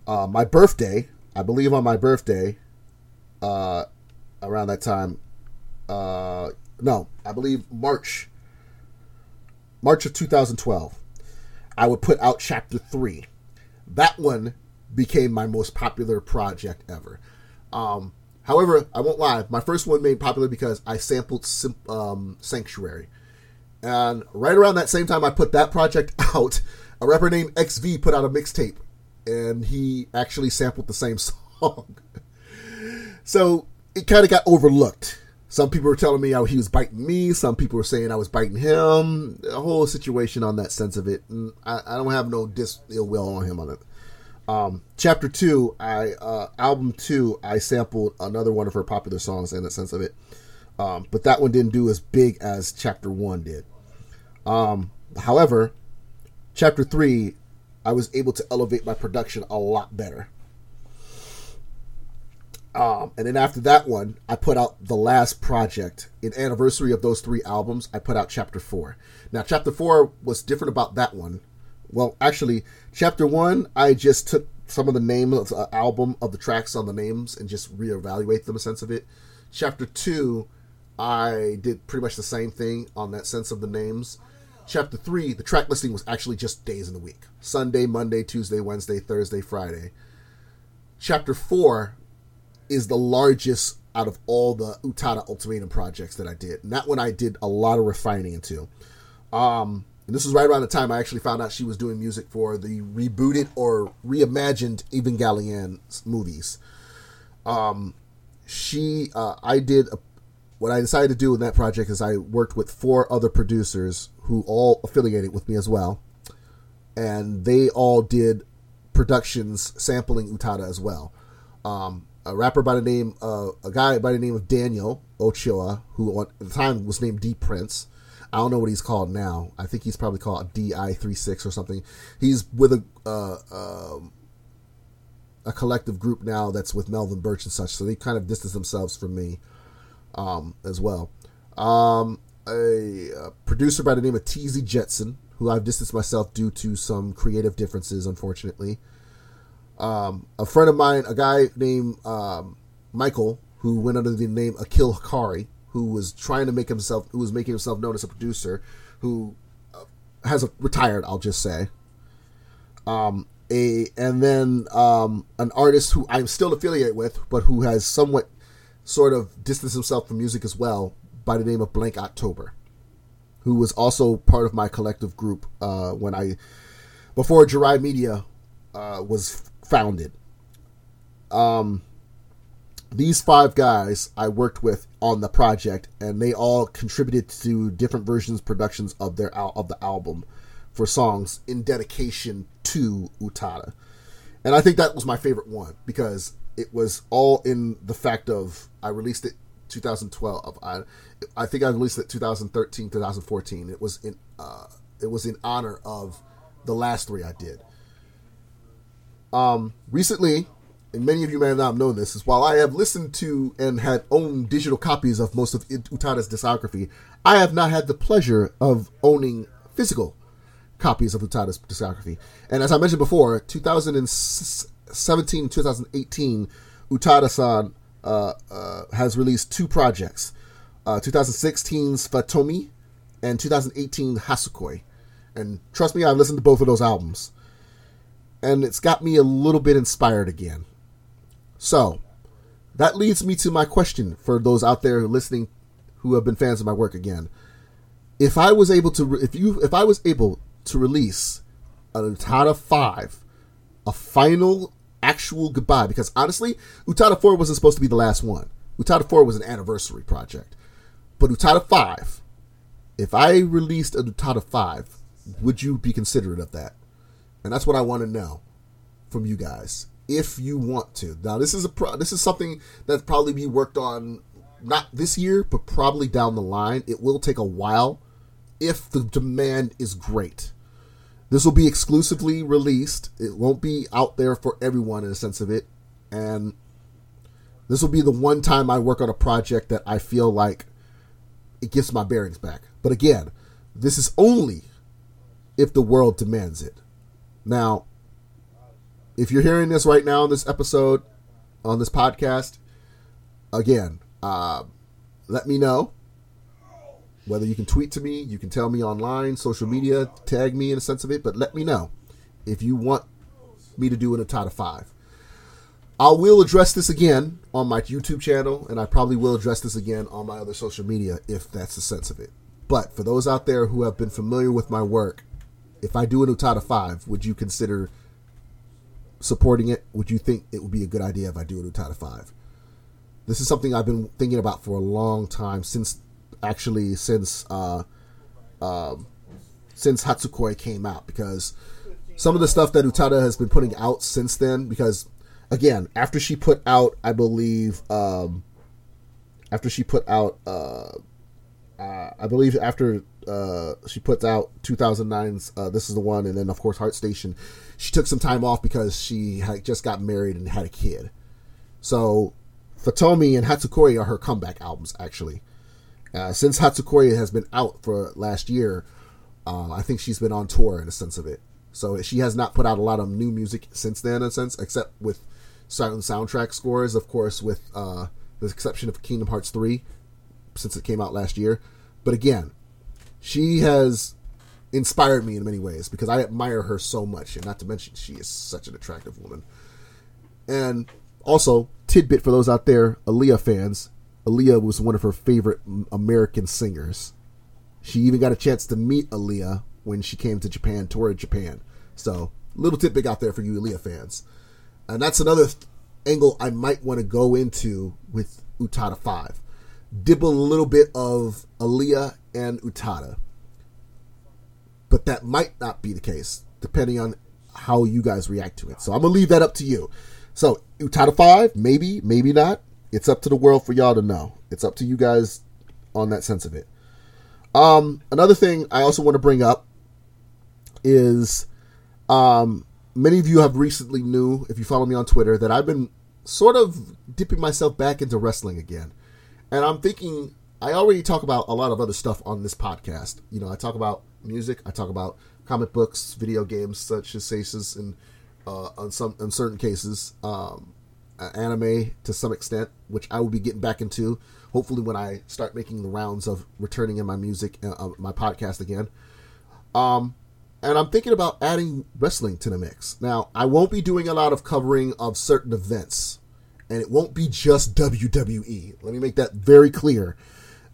uh, my birthday, I believe on my birthday, uh, around that time, uh, no, I believe March, March of 2012. I would put out chapter three. That one became my most popular project ever. Um, however, I won't lie, my first one made popular because I sampled um, Sanctuary. And right around that same time I put that project out, a rapper named XV put out a mixtape. And he actually sampled the same song. so it kind of got overlooked. Some people were telling me how he was biting me. Some people were saying I was biting him. A whole situation on that sense of it. And I, I don't have no dis ill will on him on it. Um, chapter two, I uh, album two, I sampled another one of her popular songs in the sense of it, um, but that one didn't do as big as chapter one did. Um, however, chapter three, I was able to elevate my production a lot better. Um, and then after that one, I put out the last project in anniversary of those three albums. I put out chapter four. Now, chapter four was different about that one. Well, actually, chapter one, I just took some of the name of the album of the tracks on the names and just reevaluate them a sense of it. Chapter two, I did pretty much the same thing on that sense of the names. Chapter three, the track listing was actually just days in the week Sunday, Monday, Tuesday, Wednesday, Thursday, Friday. Chapter four, is the largest out of all the Utada Ultimatum projects that I did. And that one I did a lot of refining into. Um, and this was right around the time I actually found out she was doing music for the rebooted or reimagined Evangelion movies. Um, she, uh, I did a, what I decided to do in that project is I worked with four other producers who all affiliated with me as well, and they all did productions sampling Utada as well. Um, a rapper by the name uh, a guy by the name of Daniel Ochoa, who at the time was named D Prince. I don't know what he's called now. I think he's probably called DI36 or something. He's with a uh, uh, a collective group now that's with Melvin Birch and such. So they kind of distance themselves from me um, as well. Um, a, a, producer by the name of TZ Jetson, who I've distanced myself due to some creative differences, unfortunately. Um, a friend of mine, a guy named um, Michael, who went under the name Akil Hikari, who was trying to make himself, who was making himself known as a producer, who uh, has a, retired, I'll just say. Um, a and then um, an artist who I'm still affiliated with, but who has somewhat sort of distanced himself from music as well, by the name of Blank October, who was also part of my collective group uh, when I before Jirai Media uh, was founded. um, these five guys I worked with on the project, and they all contributed to different versions, productions of their of the album for songs in dedication to Utada. And I think that was my favorite one because it was all in the fact of I released it 2012. I I think I released it 2013, 2014. It was in uh, it was in honor of the last three I did. Um, recently, and many of you may not have known this, is while I have listened to and had owned digital copies of most of Utada's discography, I have not had the pleasure of owning physical copies of Utada's discography. And as I mentioned before, 2017 2018, Utada-san uh, uh, has released two projects, uh, 2016's Fantôme and 2018 Hatsukoi. And trust me, I've listened to both of those albums. And it's got me a little bit inspired again. So, that leads me to my question for those out there listening who have been fans of my work again. If I was able to, if you, if I was able to release an Utada 5, a final actual goodbye, because honestly, Utada 4 wasn't supposed to be the last one. Utada 4 was an anniversary project. But Utada 5, if I released a Utada 5, would you be considerate of that? And that's what I want to know from you guys if you want to. Now, this is a pro- this is something that probably be worked on not this year, but probably down the line. It will take a while if the demand is great. This will be exclusively released. It won't be out there for everyone in a sense of it. And this will be the one time I work on a project that I feel like it gets my bearings back. But again, this is only if the world demands it. Now, if you're hearing this right now in this episode on this podcast, again, uh, let me know. Whether you can tweet to me, you can tell me online, social media, tag me in a sense of it, but let me know if you want me to do an Utada 5. I will address this again on my YouTube channel, and I probably will address this again on my other social media if that's the sense of it. But for those out there who have been familiar with my work, if I do an Utada 5, would you consider supporting it, would you think it would be a good idea if I do an Utada 5? This is something I've been thinking about for a long time, since actually since uh, um, since Hatsukoi came out, because some of the stuff that Utada has been putting out since then, because again, after she put out, I believe, um, after she put out, uh, uh, I believe after uh, she puts out 2009's uh, This Is the One, and then of course Heart Station. She took some time off because she had just got married and had a kid. So Fantôme and Hatsukoi are her comeback albums actually. Uh, since Hatsukoi has been out for last year, uh, I think she's been on tour in a sense of it. So she has not put out a lot of new music since then, in a sense, except with certain soundtrack scores, of course, with uh, the exception of Kingdom Hearts 3, since it came out last year. But again, she has inspired me in many ways because I admire her so much, and not to mention she is such an attractive woman. And also, tidbit for those out there, Aaliyah fans, Aaliyah was one of her favorite American singers. She even got a chance to meet Aaliyah when she came to Japan, toured Japan. So, little tidbit out there for you Aaliyah fans. And that's another th- angle I might want to go into with Utada 5. Dibble a little bit of Aaliyah and Utada. But that might not be the case, depending on how you guys react to it. So I'm gonna leave that up to you. So Utada five, maybe, maybe not. It's up to the world for y'all to know. It's up to you guys on that sense of it. Um, another thing I also want to bring up is um, many of you have recently knew, if you follow me on Twitter, that I've been sort of dipping myself back into wrestling again. And I'm thinking I already talk about a lot of other stuff on this podcast. You know, I talk about music, I talk about comic books, video games such as Saces, and uh, on some in certain cases, um, anime to some extent, which I will be getting back into. Hopefully, when I start making the rounds of returning in my music, uh, uh, my podcast again. Um, and I'm thinking about adding wrestling to the mix. Now, I won't be doing a lot of covering of certain events, and it won't be just WWE. Let me make that very clear.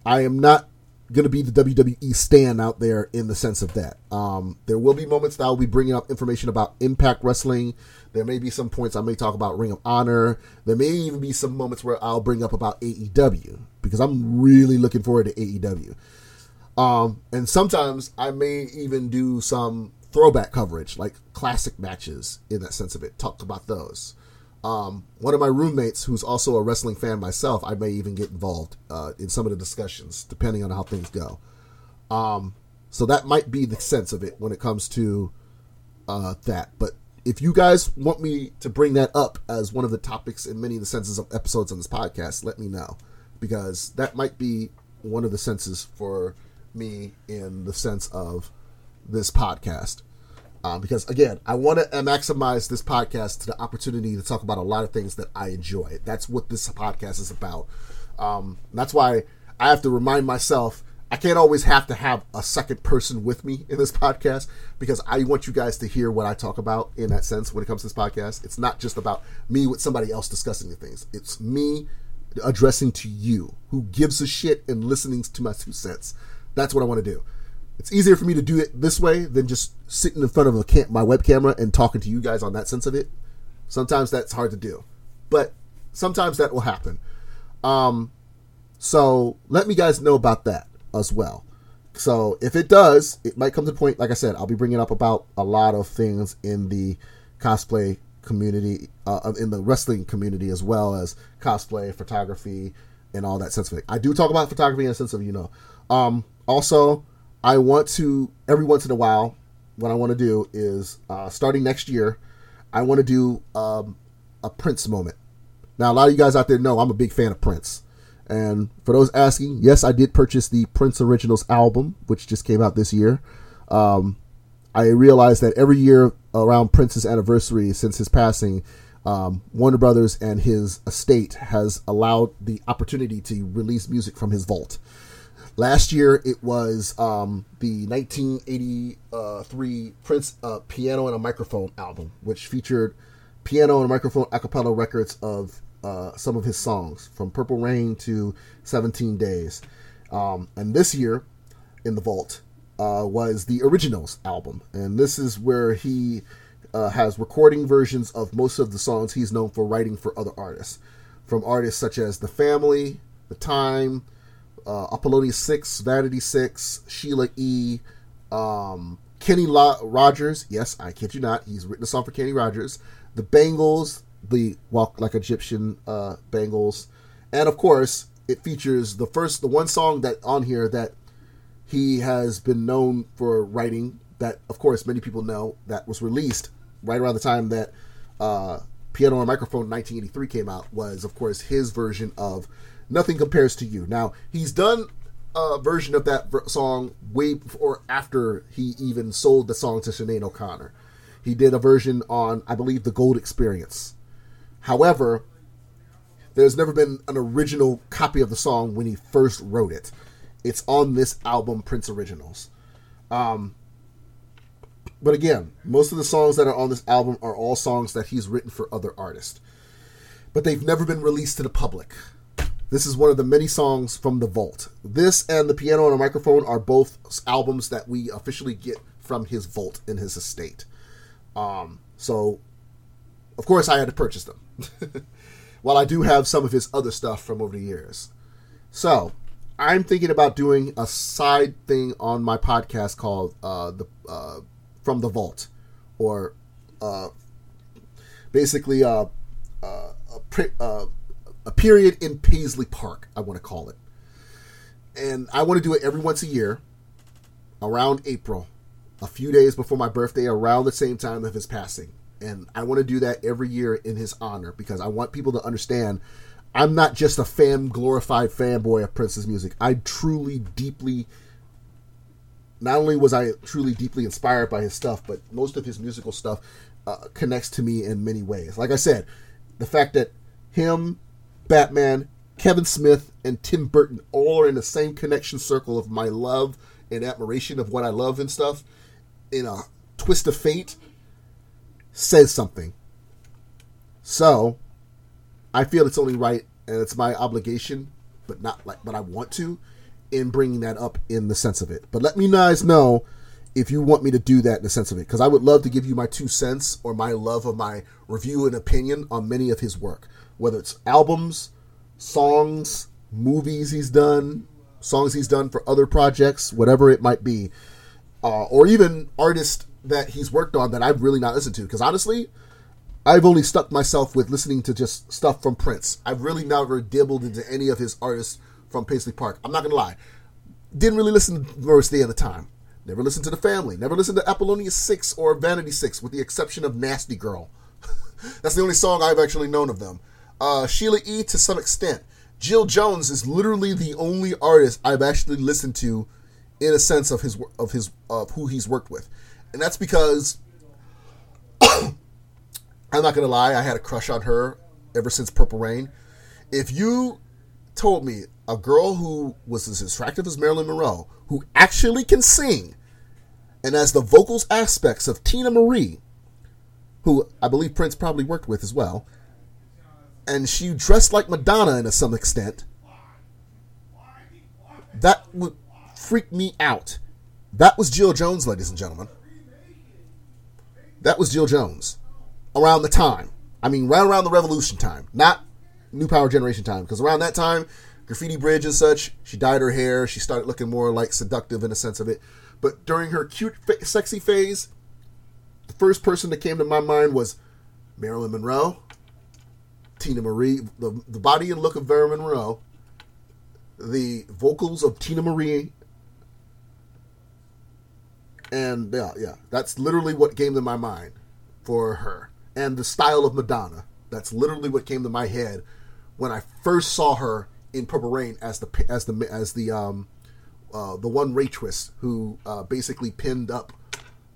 I am not going to be the WWE stand out there in the sense of that. Um, there will be moments that I'll be bringing up information about Impact Wrestling. There may be some points I may talk about Ring of Honor. There may even be some moments where I'll bring up about AEW because I'm really looking forward to AEW. Um, and sometimes I may even do some throwback coverage, like classic matches in that sense of it. Talk about those. Um, one of my roommates, who's also a wrestling fan myself, I may even get involved uh, in some of the discussions, depending on how things go. Um, so that might be the sense of it when it comes to uh, that. But if you guys want me to bring that up as one of the topics in many of the senses of episodes on this podcast, let me know because that might be one of the senses for me in the sense of this podcast. Um, because again, I want to maximize this podcast to the opportunity to talk about a lot of things that I enjoy. That's what this podcast is about. Um, that's why I have to remind myself I can't always have to have a second person with me in this podcast because I want you guys to hear what I talk about in that sense when it comes to this podcast. It's not just about me with somebody else discussing the things. It's me addressing to you who gives a shit and listening to my two cents. That's what I want to do it's easier for me to do it this way than just sitting in front of a cam- my web camera and talking to you guys on that sense of it. Sometimes that's hard to do, but sometimes that will happen. Um, so let me guys know about that as well. So if it does, it might come to the point. Like I said, I'll be bringing up about a lot of things in the cosplay community, uh, in the wrestling community, as well as cosplay, photography, and all that sense of it. I do talk about photography in a sense of you know. Um, also, I want to every once in a while. What I want to do is uh, starting next year, I want to do um, a Prince moment. Now, a lot of you guys out there know I'm a big fan of Prince. And for those asking, yes, I did purchase the Prince Originals album, which just came out this year. Um, I realized that every year around Prince's anniversary since his passing, um, Warner Brothers and his estate has allowed the opportunity to release music from his vault. Last year, it was um, the 1983 Prince uh, Piano and a Microphone album, which featured piano and microphone a cappella records of uh, some of his songs, from Purple Rain to 17 Days. Um, and this year, in the vault, uh, was the Originals album. And this is where he uh, has recording versions of most of the songs he's known for writing for other artists. From artists such as The Family, The Time, uh, Apollonia 6, Vanity 6, Sheila E., um, Kenny La- Rogers. Yes, I kid you not. He's written a song for Kenny Rogers. The Bangles, the Walk Like Egyptian uh, Bangles. And of course, it features the first, the one song that on here that he has been known for writing that, of course, many people know that was released right around the time that uh, Piano and Microphone 1983 came out was, of course, his version of Nothing Compares to You. Now, he's done a version of that song way before after he even sold the song to Sinead O'Connor. He did a version on, I believe, the Gold Experience. However, there's never been an original copy of the song when he first wrote it. It's on this album, Prince Originals. Um, but again, most of the songs that are on this album are all songs that he's written for other artists. But they've never been released to the public. This is one of the many songs from The Vault. This and The Piano and a Microphone are both albums that we officially get from his vault in his estate. Um, so, of course, I had to purchase them. While I do have some of his other stuff from over the years. So, I'm thinking about doing a side thing on my podcast called uh, the uh, From the Vault, or uh, basically uh, uh, a, uh, a period in Paisley Park, I want to call it. And I want to do it every once a year around April, a few days before my birthday, around the same time of his passing. And I want to do that every year in his honor because I want people to understand I'm not just a fan, glorified fanboy of Prince's music. I truly, deeply, not only was I truly deeply inspired by his stuff, but most of his musical stuff uh, connects to me in many ways. Like I said, the fact that him Batman, Kevin Smith, and Tim Burton all are in the same connection circle of my love and admiration of what I love and stuff in a twist of fate says something. So, I feel it's only right and it's my obligation, but not like but I want to in bringing that up in the sense of it. But let me guys know if you want me to do that in the sense of it, because I would love to give you my two cents or my love of my review and opinion on many of his work, whether it's albums, songs, movies he's done, songs he's done for other projects, whatever it might be, uh, or even artists that he's worked on that I've really not listened to. Because honestly, I've only stuck myself with listening to just stuff from Prince. I've really never dibbled into any of his artists from Paisley Park. I'm not gonna lie, didn't really listen to Morris Day at the time. Never listened to the Family. Never listened to Apollonia Six or Vanity Six, with the exception of Nasty Girl. That's the only song I've actually known of them. Uh, Sheila E. to some extent. Jill Jones is literally the only artist I've actually listened to, in a sense of his of his of who he's worked with, and that's because I'm not gonna lie, I had a crush on her ever since Purple Rain. If you told me a girl who was as attractive as Marilyn Monroe, who actually can sing, and has the vocals aspects of Teena Marie, who I believe Prince probably worked with as well, and she dressed like Madonna to some extent, that would freak me out. That was Jill Jones, ladies and gentlemen. That was Jill Jones around the time. I mean, right around the Revolution time, not New Power Generation time, because around that time, Graffiti Bridge and such, she dyed her hair. She started looking more like seductive in a sense of it. But during her cute, sexy phase, the first person that came to my mind was Marilyn Monroe, Teena Marie, the, the body and look of Marilyn Monroe, the vocals of Teena Marie, and yeah, yeah, that's literally what came to my mind for her, and the style of Madonna. That's literally what came to my head when I first saw her in Purple Rain as the as the as the um uh, the one waitress who uh, basically pinned up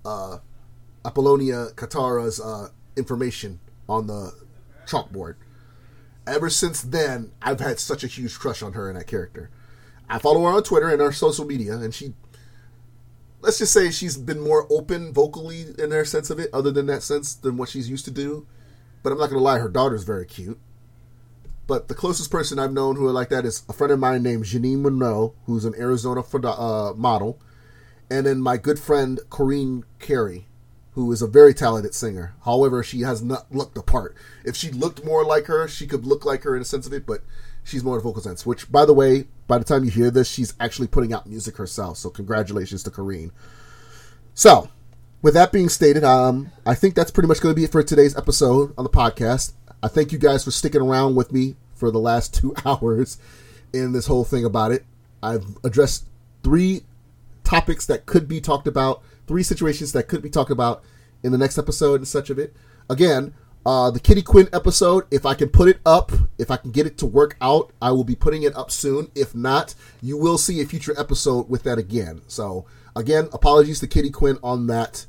uh, Apollonia Kotero's uh, information on the chalkboard. Ever since then, I've had such a huge crush on her and that character. I follow her on Twitter and our social media, and she, let's just say, she's been more open vocally in her sense of it, other than that sense, than what she's used to do. But I'm not gonna lie, her daughter's very cute. But the closest person I've known who are like that is a friend of mine named Janine Monroe, who's an Arizona uh, model, and then my good friend Corinne Carey, who is a very talented singer. However, she has not looked the part. If she looked more like her, she could look like her in a sense of it, but she's more vocal sense. Which, by the way, by the time you hear this, she's actually putting out music herself. So congratulations to Corinne. So, with that being stated, um, I think that's pretty much going to be it for today's episode on the podcast. I thank you guys for sticking around with me for the last two hours in this whole thing about it. I've addressed three topics that could be talked about, three situations that could be talked about in the next episode and such of it. Again, uh, the Kitty Quinn episode, if I can put it up, if I can get it to work out, I will be putting it up soon. If not, you will see a future episode with that again. So, again, apologies to Kitty Quinn on that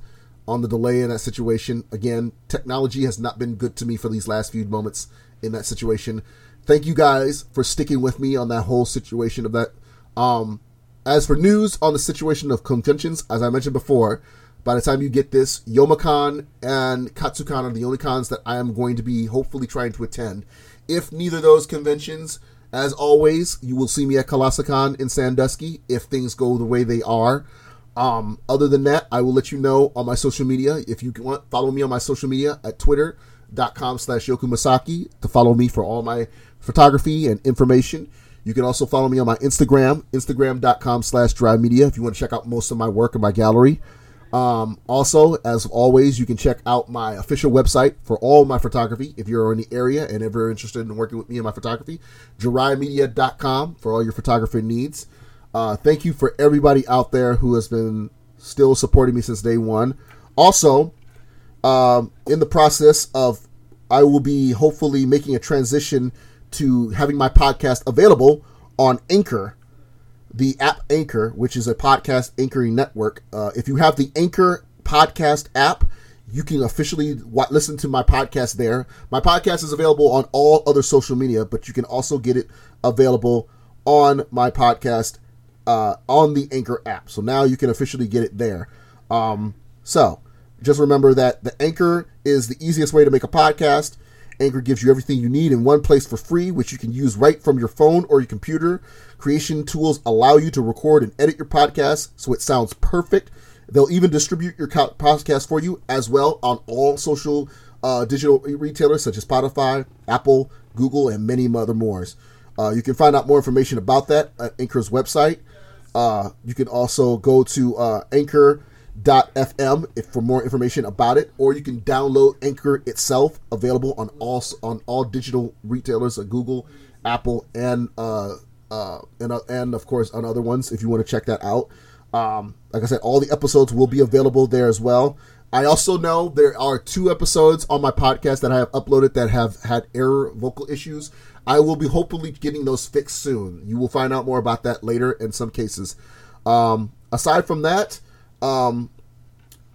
on the delay in that situation. Again, technology has not been good to me for these last few moments in that situation. Thank you guys for sticking with me on that whole situation of that. Um, as for news on the situation of conventions, as I mentioned before, by the time you get this, Youmacon and Katsucon are the only cons that I am going to be hopefully trying to attend. If neither of those conventions, as always, you will see me at Colossalcon in Sandusky if things go the way they are. Um, other than that, I will let you know on my social media. If you want, follow me on my social media at twitter.com slash yokumasaki to follow me for all my photography and information. You can also follow me on my Instagram, instagram.com slash drive media if you want to check out most of my work in my gallery. Um, also, as always, you can check out my official website for all my photography if you're in the area and ever interested in working with me in my photography, JiraiMedia.com for all your photography needs. Uh, thank you for everybody out there who has been still supporting me since day one. Also, um, in the process of, I will be hopefully making a transition to having my podcast available on Anchor, the app Anchor, which is a podcast anchoring network. Uh, if you have the Anchor podcast app, you can officially w- listen to my podcast there. My podcast is available on all other social media, but you can also get it available on my podcast uh, on the Anchor app. So now you can officially get it there. Um, so just remember that the Anchor is the easiest way to make a podcast. Anchor gives you everything you need in one place for free, which you can use right from your phone or your computer. Creation tools allow you to record and edit your podcast so it sounds perfect. They'll even distribute your podcast for you as well on all social uh, digital retailers such as Spotify, Apple, Google, and many other more. Uh, you can find out more information about that at Anchor's website. Uh, you can also go to uh, Anchor Dot fm if for more information about it, or you can download Anchor itself, available on all on all digital retailers like Google, Apple, and uh, uh, and uh, and of course on other ones if you want to check that out. Um, like I said, all the episodes will be available there as well. I also know there are two episodes on my podcast that I have uploaded that have had error vocal issues. I will be hopefully getting those fixed soon. You will find out more about that later in some cases. Um, aside from that, um,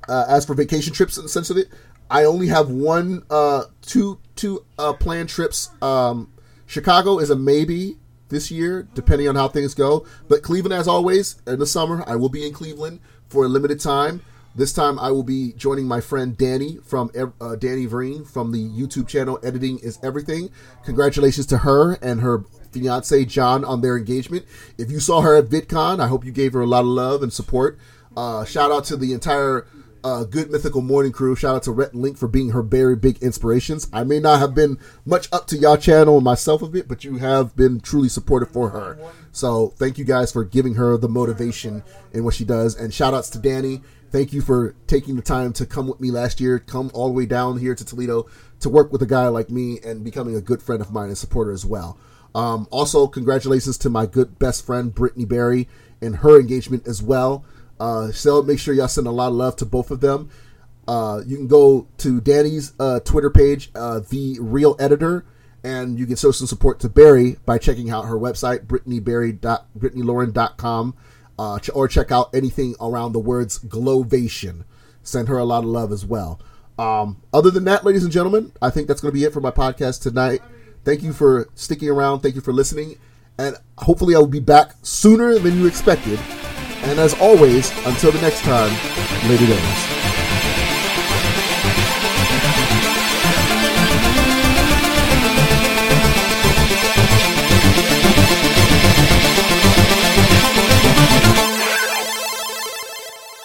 uh, as for vacation trips in the sense of it, I only have one, uh, two, two uh, planned trips. Um, Chicago is a maybe this year, depending on how things go. But Cleveland, as always, in the summer, I will be in Cleveland for a limited time. This time, I will be joining my friend Danny from uh, Danny Vereen from the YouTube channel Editing is Everything. Congratulations to her and her fiance John on their engagement. If you saw her at VidCon, I hope you gave her a lot of love and support. Uh, shout out to the entire uh, Good Mythical Morning crew. Shout out to Rhett and Link for being her very big inspirations. I may not have been much up to y'all channel myself a bit, but you have been truly supportive for her. So thank you guys for giving her the motivation in what she does. And shout outs to Danny. Thank you for taking the time to come with me last year, come all the way down here to Toledo to work with a guy like me and becoming a good friend of mine and supporter as well. Um, also, congratulations to my good best friend Brittany Berry and her engagement as well. Uh, so make sure y'all send a lot of love to both of them. Uh, you can go to Danny's uh, Twitter page, uh, The Real Editor, and you can show some support to Berry by checking out her website, BrittanyBerry.BrittanyLauren.com, uh, or check out anything around the words Glowvation. Send her a lot of love as well. Um, other than that, ladies and gentlemen, I think that's going to be it for my podcast tonight. Thank you for sticking around. Thank you for listening. And hopefully, I will be back sooner than you expected. And as always, until the next time, later days.